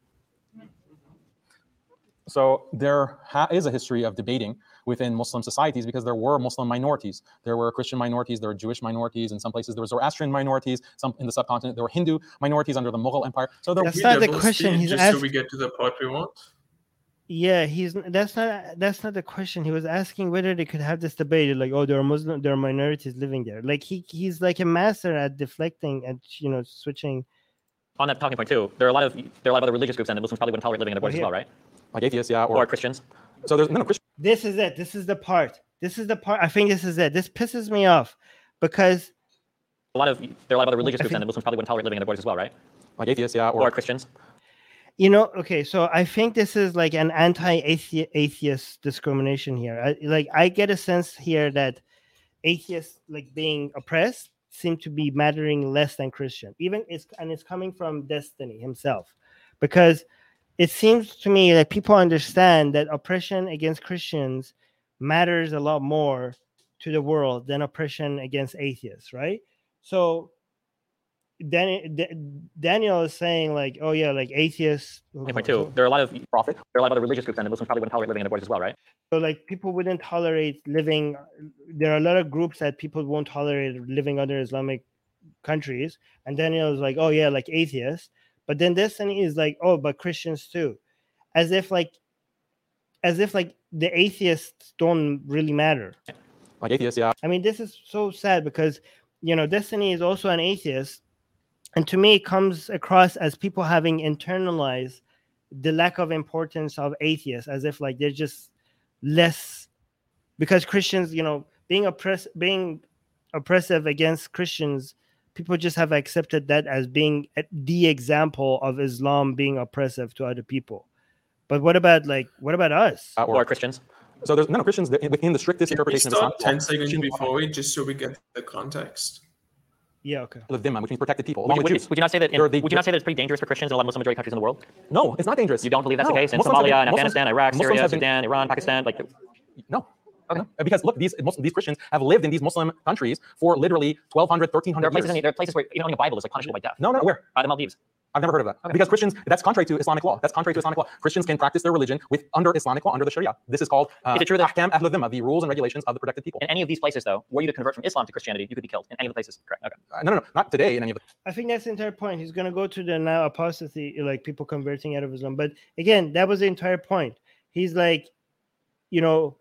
So there ha- is a history of debating within Muslim societies because there were Muslim minorities. There were Christian minorities, there were Jewish minorities. In some places, there were Zoroastrian minorities. Some in the subcontinent, there were Hindu minorities under the Mughal Empire. So there That's not the question. He's just so we get to the part we want. Yeah, he's that's not that's not the question. He was asking whether they could have this debate, like, oh, there are Muslim, there are minorities living there. Like he he's like a master at deflecting and you know switching. On that talking point too, there are a lot of there are a lot of other religious groups and the Muslims probably wouldn't tolerate living in their borders as well, right? like atheists, yeah, Or, or, Christians. so there's no, no Christian. This is it. This is the part. This is the part. I think this is it. This pisses me off because A lot of there are a lot of other religious I groups and think- the Muslims probably wouldn't tolerate living in their borders as well, right? like atheists, yeah, Or, or, Christians. you know. Okay, so I think this is like an anti-atheist discrimination here. I, like I get a sense here that atheists like being oppressed seem to be mattering less than Christian. Even it's and it's coming from Destiny himself, because it seems to me that people understand that oppression against Christians matters a lot more to the world than oppression against atheists, right? So Da- Daniel is saying like, oh yeah, like atheists. Two, there are a lot of prophets. there are a lot of other religious groups and the Muslims probably wouldn't tolerate living in borders as well, right? So like people wouldn't tolerate living. There are a lot of groups that people won't tolerate living under Islamic countries, and Daniel is like, oh yeah, like atheists. But then Destiny is like, oh, but Christians too, as if like, as if like the atheists don't really matter. like atheists, yeah, I mean, this is so sad because you know Destiny is also an atheist, and to me, it comes across as people having internalized the lack of importance of atheists, as if like they're just less. Because Christians, you know, being oppress being oppressive against Christians, people just have accepted that as being the example of Islam being oppressive to other people. But what about like what about us? uh, Or or, Christians. so there's no no Christians within the strictest Can we interpretation of Islam. stop 10 seconds Christians before we, just so we get the context? Yeah, okay. are the dhimma, which means protected people, Would along you, with would, Jews. would you not say that? In, the- would you not say that it's pretty dangerous for Christians in a lot of Muslim majority countries in the world? No, it's not dangerous. You don't believe that's No, the case in Muslims Somalia, been- in Muslims- Afghanistan, Iraq, Muslims Syria, have been- Sudan, Iran, Pakistan? Like, No. No. Because look, these Muslim, these Christians have lived in these Muslim countries for literally 1,200, 1,300 there are places. years. there are places where even owning a Bible is like punishable by death. No, no, where? Uh, the Maldives. I've never heard of that because Christians. That's contrary to Islamic law. That's contrary to Islamic law. Christians can practice their religion with under Islamic law, under the Sharia. This is called uh, Is it true that- ahkam ahl dhimma, the rules and regulations of the protected people. In any of these places, though, were you to convert from Islam to Christianity, you could be killed. In any of the places, correct? Okay. Uh, no, no, no, not today in any of the. I think that's the entire point. He's going to go to the now apostasy, like people converting out of Islam. But again, that was the entire point. He's like, you know,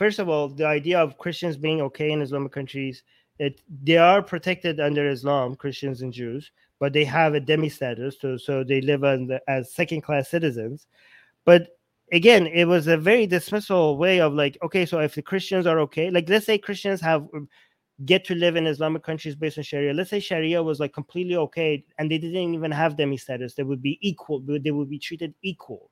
first of all, the idea of Christians being okay in Islamic countries, it they are protected under Islam, Christians and Jews, but they have a dhimmi status, so so they live the, as second class citizens. But again, it was a very dismissal way of like, okay, so if the Christians are okay, like let's say Christians have um, get to live in Islamic countries based on Sharia. Let's say Sharia was like completely okay, and they didn't even have dhimmi status. They would be equal. They would be treated equal.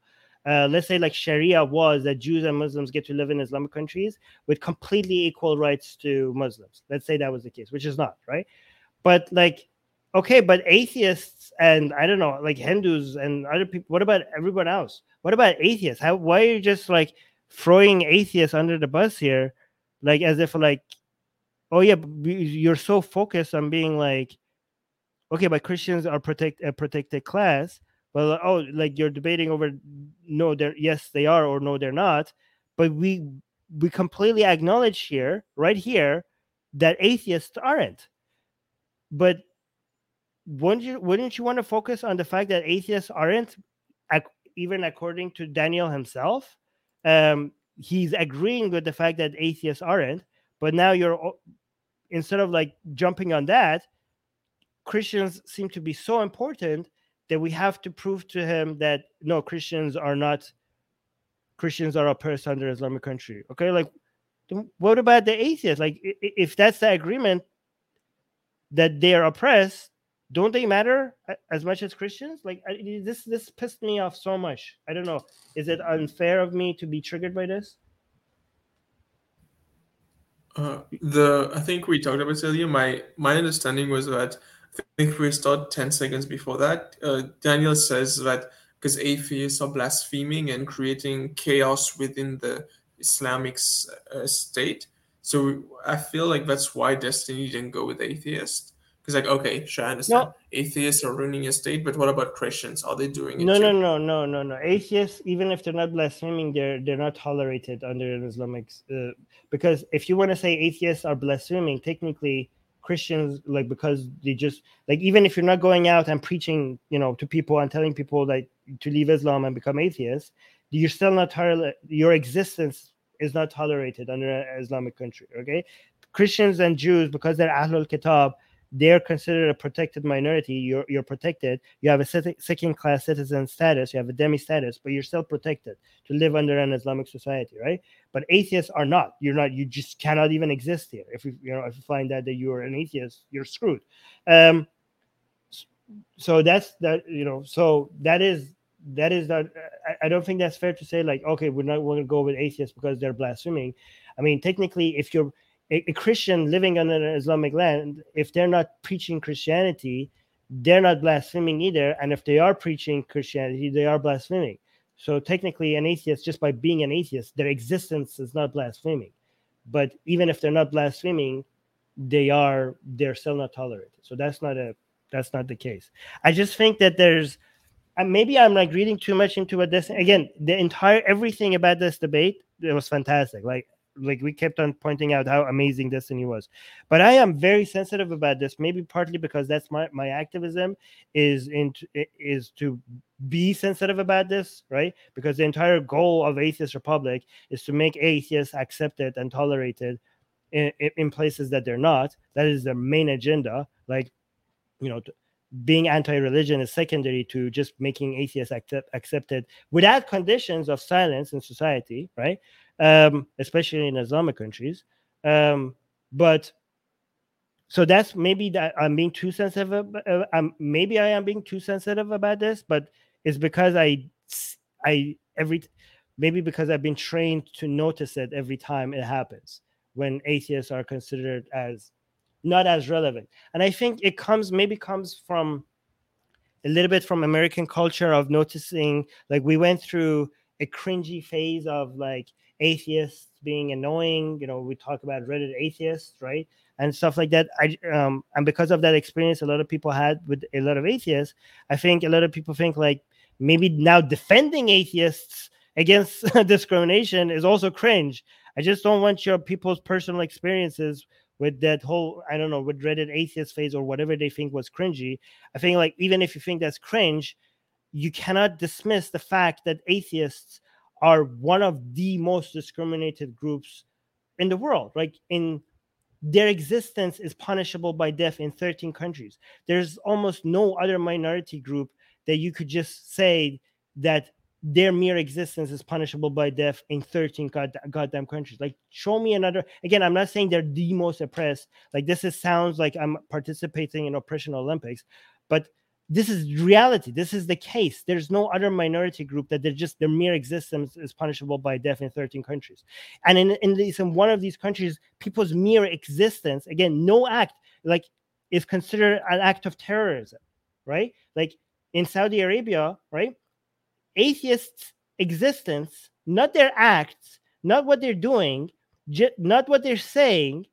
Uh, let's say like Sharia was that Jews and Muslims get to live in Islamic countries with completely equal rights to Muslims. Let's say that was the case, which is not right. But like, okay, but atheists and I don't know, like Hindus and other people. What about everyone else? What about atheists? How? Why are you just like throwing atheists under the bus here, like as if like oh yeah you're so focused on being like okay but christians are protect a protected class well oh like you're debating over no they're yes they are or no they're not. But we we completely acknowledge here right here that atheists aren't. But wouldn't you wouldn't you want to focus on the fact that atheists aren't ac- even according to daniel himself um he's agreeing with the fact that atheists aren't. But now you're instead of like jumping on that christians seem to be so important that we have to prove to him that no christians are not christians are oppressed under islamic country okay? Like what about the atheists? Like if that's the agreement that they are oppressed don't they matter as much as christians? Like this this pissed me off so much. I don't know. Is it unfair of me to be triggered by this? Uh, the I think we talked about this earlier. My my understanding was that think we start ten seconds before that. Uh, Daniel says that because atheists are blaspheming and creating chaos within the Islamic uh, state. So I feel like that's why Destiny didn't go with atheists. Because like, okay, sure, I understand. No. Atheists are ruining a state, but what about Christians? Are they doing it? No, too? no, no, no, no, no. Atheists, even if they're not blaspheming, they're they're not tolerated under an Islamic. Uh, because if you want to say atheists are blaspheming, technically Christians like because they just like even if you're not going out and preaching, you know, to people and telling people like to leave Islam and become atheists, you're still not tolerate. Your existence is not tolerated under an Islamic country. Okay, Christians and Jews because they're Ahlul Kitab they're considered a protected minority. You're you're protected. You have a second class citizen status. You have a dhimmi status, but you're still protected to live under an Islamic society, right? But atheists are not. You're not. You just cannot even exist here. If you you know if you find out that you are an atheist, you're screwed. Um, so that's that. You know. So that is that is that. I, I don't think that's fair to say like okay, we're not we're going to go with atheists because they're blaspheming. I mean, technically, if you're a, a Christian living on an Islamic land, if they're not preaching Christianity, they're not blaspheming either. And if they are preaching Christianity, they are blaspheming. So technically, an atheist, just by being an atheist, their existence is not blaspheming. But even if they're not blaspheming, they are they're still not tolerated. So that's not a that's not the case. I just think that there's and maybe I'm like reading too much into what this again, the entire everything about this debate, it was fantastic. Like like we kept on pointing out how amazing Destiny was. But I am very sensitive about this, maybe partly because that's my my activism is in is to be sensitive about this, right? Because the entire goal of Atheist Republic is to make atheists accepted and tolerated in, in places that they're not. That is their main agenda. Like, you know, being anti-religion is secondary to just making atheists accept, accepted without conditions of silence in society, right? Um, especially in Islamic countries. Um, but so that's maybe that I'm being too sensitive. Uh, um, maybe I am being too sensitive about this, but it's because I, I every maybe because I've been trained to notice it every time it happens when atheists are considered as not as relevant. And I think it comes maybe comes from a little bit from American culture of noticing like we went through a cringy phase of like atheists being annoying. You know, we talk about Reddit atheists, right? And stuff like that. I um and because of that experience a lot of people had with a lot of atheists, I think a lot of people think like maybe now defending atheists against discrimination is also cringe. I just don't want your people's personal experiences with that whole I don't know with Reddit atheist phase or whatever they think was cringy. I think like even if you think that's cringe, you cannot dismiss the fact that atheists are one of the most discriminated groups in the world. Like in their existence is punishable by death in 13 countries. There's almost no other minority group that you could just say that their mere existence is punishable by death in 13 god- goddamn countries. Like, show me another. Again, I'm not saying they're the most oppressed. Like, this is sounds like I'm participating in oppression Olympics, but this is reality. This is the case. There's no other minority group that they're just their mere existence is punishable by death in 13 countries. And in in, these, in one of these countries, people's mere existence, again, no act like is considered an act of terrorism, right? Like in Saudi Arabia, right? atheists' existence, not their acts, not what they're doing, not what they're saying,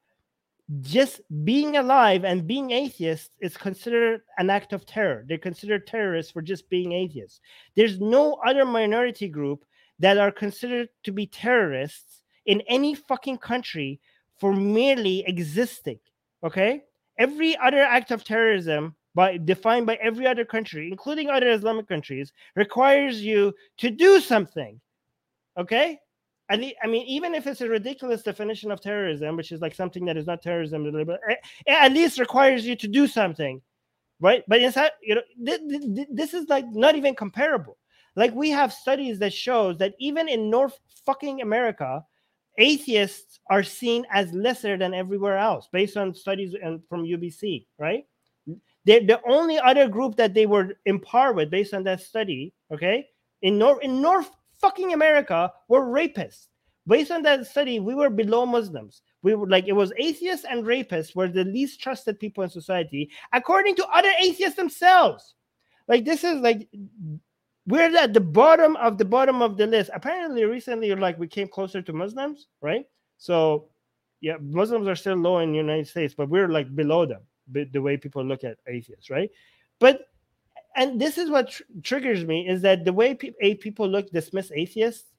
just being alive and being atheist is considered an act of terror. They're considered terrorists for just being atheists. There's no other minority group that are considered to be terrorists in any fucking country for merely existing. Okay? Every other act of terrorism by defined by every other country, including other Islamic countries, requires you to do something. Okay? I mean, even if it's a ridiculous definition of terrorism, which is like something that is not terrorism, eh, it at least requires you to do something, right? But inside, you know, this is like not even comparable. Like we have studies that shows that even in North fucking America, atheists are seen as lesser than everywhere else, based on studies and from UBC, right? they the only other group that they were in par with based on that study, okay, in North in North fucking America were rapists. Based on that study, we were below Muslims. We were like it was atheists and rapists were the least trusted people in society, according to other atheists themselves. Like this is like we're at the bottom of the bottom of the list. Apparently, recently, you're like we came closer to Muslims, right? So, yeah, Muslims are still low in the United States, but we're like below them the way people look at atheists, right? But and this is what tr- triggers me is that the way pe- people look dismiss atheists,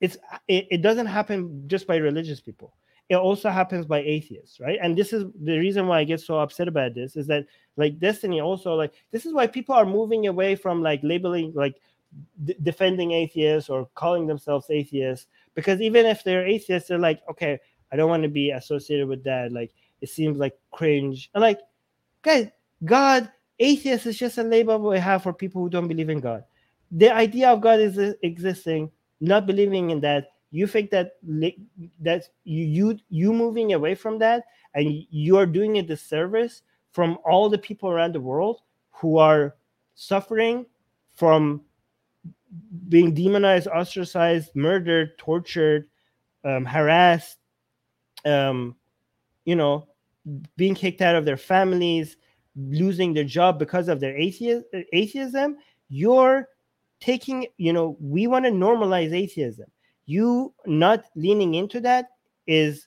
it's it, it doesn't happen just by religious people. It also happens by atheists, right? And this is the reason why I get so upset about this is that like Destiny also like this is why people are moving away from like labeling like d- defending atheists or calling themselves atheists because even if they're atheists, they're like, okay, I don't want to be associated with that. Like it seems like cringe. And like, guys, God, atheist is just a label we have for people who don't believe in God. The idea of God is existing, not believing in that. You think that that you you you moving away from that, and you are doing a disservice from all the people around the world who are suffering from being demonized, ostracized, murdered, tortured, um, harassed, um, you know, being kicked out of their families, losing their job because of their atheism, you're taking, you know, we want to normalize atheism. You not leaning into that is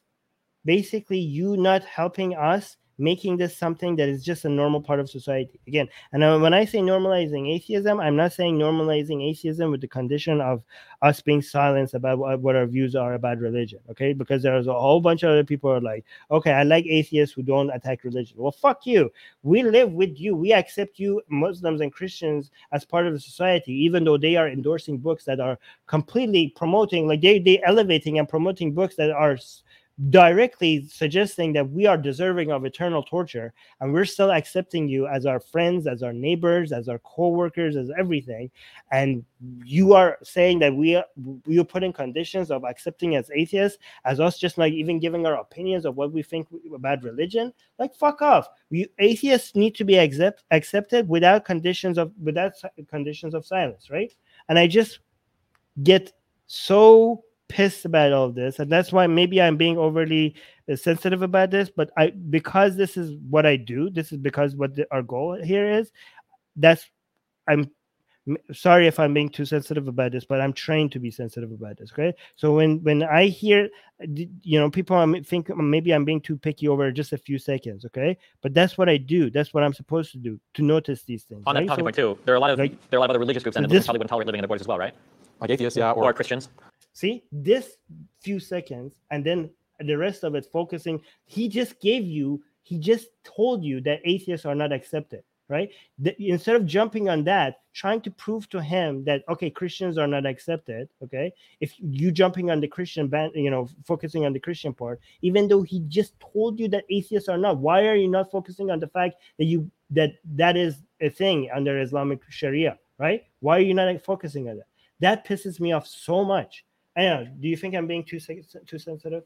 basically you not helping us making this something that is just a normal part of society. Again, and when I say normalizing atheism, I'm not saying normalizing atheism with the condition of us being silenced about what, our views are about religion. Okay, because there's a whole bunch of other people are like, okay, I like atheists who don't attack religion. Well, fuck you. We live with you. We accept you, Muslims and Christians, as part of the society, even though they are endorsing books that are completely promoting, like they they elevating and promoting books that are directly suggesting that we are deserving of eternal torture and we're still accepting you as our friends as our neighbors as our co-workers as everything. And you are saying that we are putting conditions of accepting as atheists as us just like even giving our opinions of what we think about religion? Like fuck off. We atheists need to be accept, accepted without conditions of without conditions of silence right? And i just get so pissed about all this and that's why maybe i'm being overly uh, sensitive about this but i because this is what i do this is because what the, our goal here is that's i'm sorry if I'm being too sensitive about this, but I'm trained to be sensitive about this. Okay, so when when I hear, you know, people I think maybe I'm being too picky over just a few seconds. Okay, but that's what I do. That's what I'm supposed to do to notice these things. On that talking So- point too, there are a lot of like, there are a lot of other religious groups and so Muslims this- probably wouldn't tolerate living in their borders as well, right? Like atheists, yeah, Or or Christians. See this few seconds, and then the rest of it focusing. He just gave you. He just told you that atheists are not accepted, right? The- instead of jumping on that, trying to prove to him that okay, Christians are not accepted. Okay, if you jumping on the Christian band, you know, focusing on the Christian part, even though he just told you that atheists are not. Why are you not focusing on the fact that you that that is a thing under Islamic Sharia, right? Why are you not focusing on that? That pisses me off so much. I know. Do you think I'm being too too sensitive?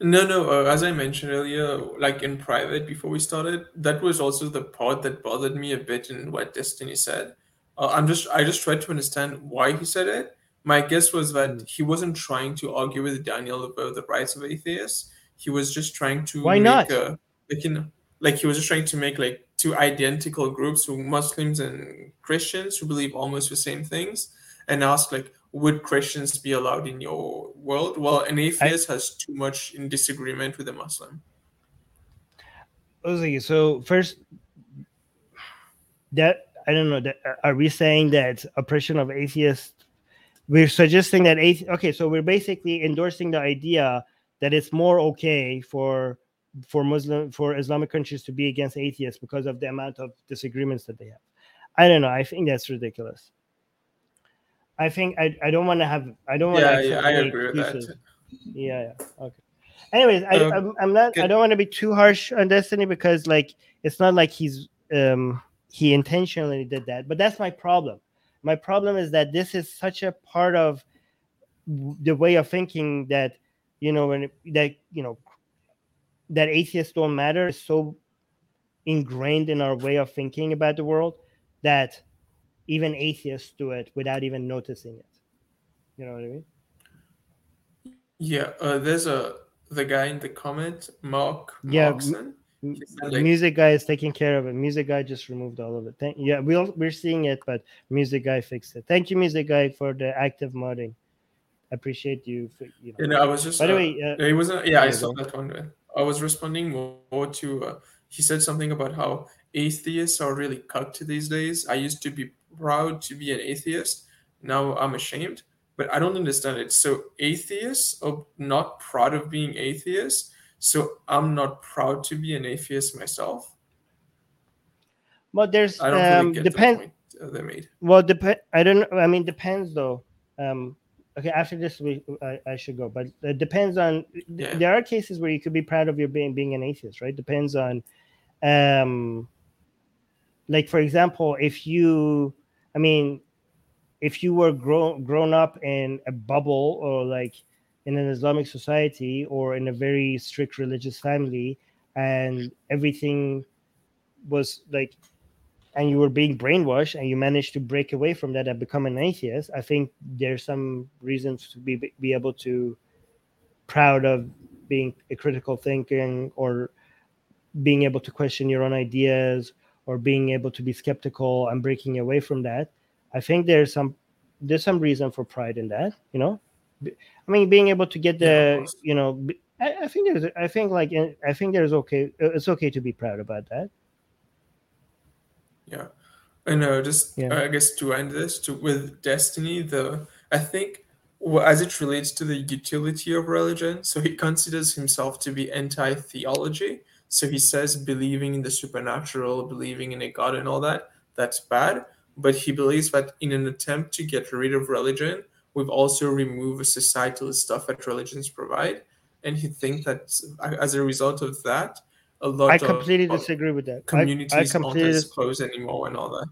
No, no. Uh, as I mentioned earlier, like in private before we started, that was also the part that bothered me a bit in what Destiny said. Uh, I'm just, I just tried to understand why he said it. My guess was that Hmm. he wasn't trying to argue with Daniel about the rights of atheists. He was just trying to Why make not? A, like know, like he was just trying to make like two identical groups, so Muslims and Christians who believe almost the same things, and ask like, would Christians be allowed in your world? Well, an atheist has too much in disagreement with a Muslim. Okay, so first, that I don't know. That uh, are we saying that oppression of atheists? We're suggesting that athe- Okay, so we're basically endorsing the idea that it's more okay for for Muslim for Islamic countries to be against atheists because of the amount of disagreements that they have. I don't know. I think that's ridiculous. I think I, I don't want to have I don't want Yeah, to yeah, I agree with that. Yeah, yeah. Okay. Anyways, I, Uh, I'm, not. I don't want to be too harsh on Destiny because, like, it's not like he's um he intentionally did that. But that's my problem. My problem is that this is such a part of the way of thinking that you know when it- that you know that atheists don't matter is so ingrained in our way of thinking about the world that even atheists do it without even noticing it. You know what I mean? Yeah, uh, there's a the guy in the comment, Mark Yeah, Markson. M- like, music guy is taking care of it. Music guy just removed all of it. Thank yeah, we'll, we're seeing it, but music guy fixed it. Thank you, music guy, for the active modding. Appreciate you. For, you know. I was just. By the uh, way, uh, it wasn't. Yeah, I saw go. that one. I was responding more, more to. Uh, he said something about how atheists are really cut these days. I used to be proud to be an atheist. Now I'm ashamed. But I don't understand it. So atheists are not proud of being atheists. So I'm not proud to be an atheist myself. But there's I don't um, really get the point they made. Well, depend. I don't. know. I mean, depends though. Um, okay, after this, we I, I should go, but it depends on. Yeah. There are cases where you could be proud of your being being an atheist, right? Depends on, um, like for example, if you, I mean, if you were grown grown up in a bubble or like in an Islamic society or in a very strict religious family, and everything was like and you were being brainwashed and you managed to break away from that and become an atheist, I think there's some reasons to be be able to proud of being a critical thinking or being able to question your own ideas or being able to be skeptical and breaking away from that. I think there's some there's some reason for pride in that, you know. i mean, being able to get the you know, I think there's I think like I think there's okay it's okay to be proud about that. Yeah, and uh, just Yeah. uh, I guess to end this to with Destiny, the I think well, as it relates to the utility of religion, so he considers himself to be anti-theology. So he says believing in the supernatural, believing in a god, and all that that's bad. But he believes that in an attempt to get rid of religion, we've also removed the societal stuff that religions provide, and he thinks that as a result of that, a lot I of completely disagree with that. I- communities I aren't completely as dis- close anymore and all that.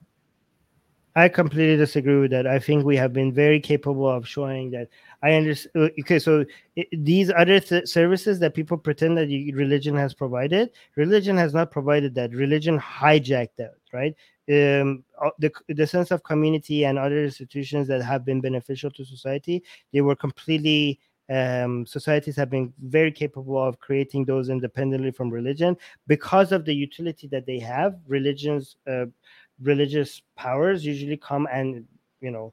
I completely disagree with that. I think we have been very capable of showing that. I understand. Okay, so i these other th- services that people pretend that you, religion has provided, religion has not provided that. Religion hijacked that, right? Um, uh, the the sense of community and other institutions that have been beneficial to society, they were completely. Um, societies have been very capable of creating those independently from religion because of the utility that they have. Religions. Uh, religious powers usually come and you know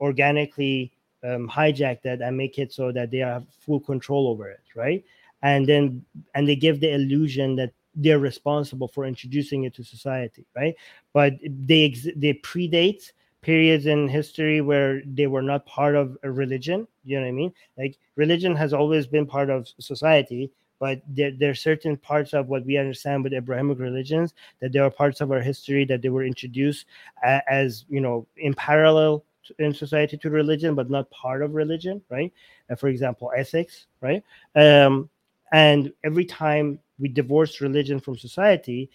organically um, hijack that and make it so that they have full control over it right? And then and they give the illusion that they're responsible for introducing it to society right? But they ex- they predate periods in history where they were not part of a religion you know what i mean? Like religion has always been part of society but there, there are certain parts of what we understand with abrahamic religions that there are parts of our history that they were introduced as you know in parallel in society to religion but not part of religion right? Uh, for example ethics right? Um, and every time we divorce religion from society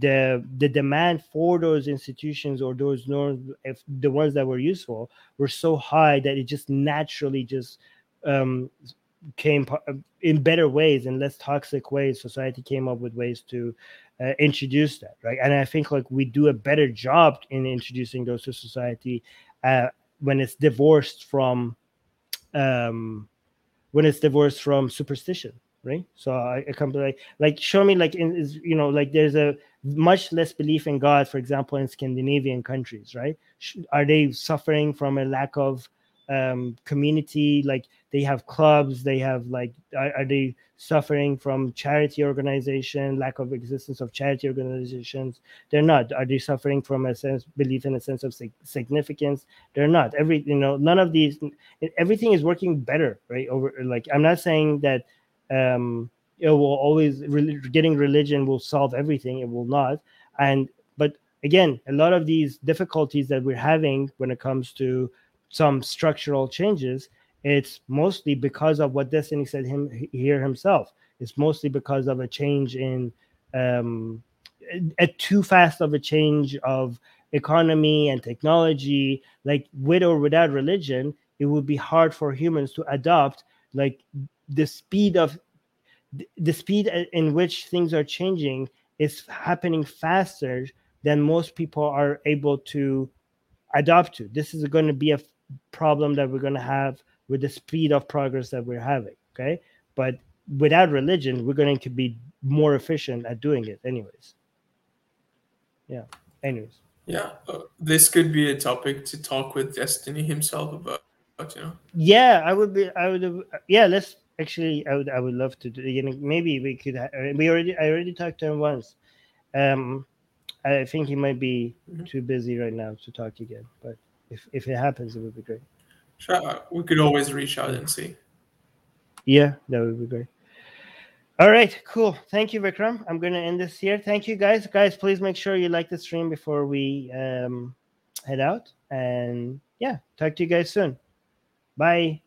the the demand for those institutions or those norms if the ones that were useful were so high that it just naturally just um came in better ways and less toxic ways. Society came up with ways to uh, introduce that right? And i think like we do a better job in introducing those to society uh, when it's divorced from um when it's divorced from superstition right? So i, I come to like like show me like in is you know like there's a much less belief in god for example in scandinavian countries right? Are they suffering from a lack of um community? Like they have clubs they have like are, are they suffering from charity organization lack of existence of charity organizations? They're not. Are they suffering from a sense belief in a sense of sig- significance? They're not. Every you know none of these everything is working better right over like i'm not saying that um it will always rel- getting religion will solve everything. It will not. And but again a lot of these difficulties that we're having when it comes to some structural changes it's mostly because of what destiny said him here himself it's mostly because of a change in um a, too fast of a change of economy and technology like with or without religion it would be hard for humans to adopt like the speed of the speed in which things are changing is happening faster than most people are able to adopt to. This is going to be a problem that we're going to have with the speed of progress that we're having. Okay. But without religion, we're going to be more efficient at doing it, anyways. Yeah. Anyways. Yeah, uh, this could be a topic to talk with Destiny himself about. You know. Yeah, I would be. I would. Have, yeah, let's actually. I would. I would love to do. You know, maybe we could. ha- We already. I already talked to him once. Um, I think he might be too busy right now to talk again. But if if it happens, it would be great. We could always reach out and see. Yeah, that would be great. All right, cool. Thank you, Vikram. I'm to end this here. Thank you, guys. Guys, please make sure you like the stream before we um, head out. And yeah, talk to you guys soon. Bye.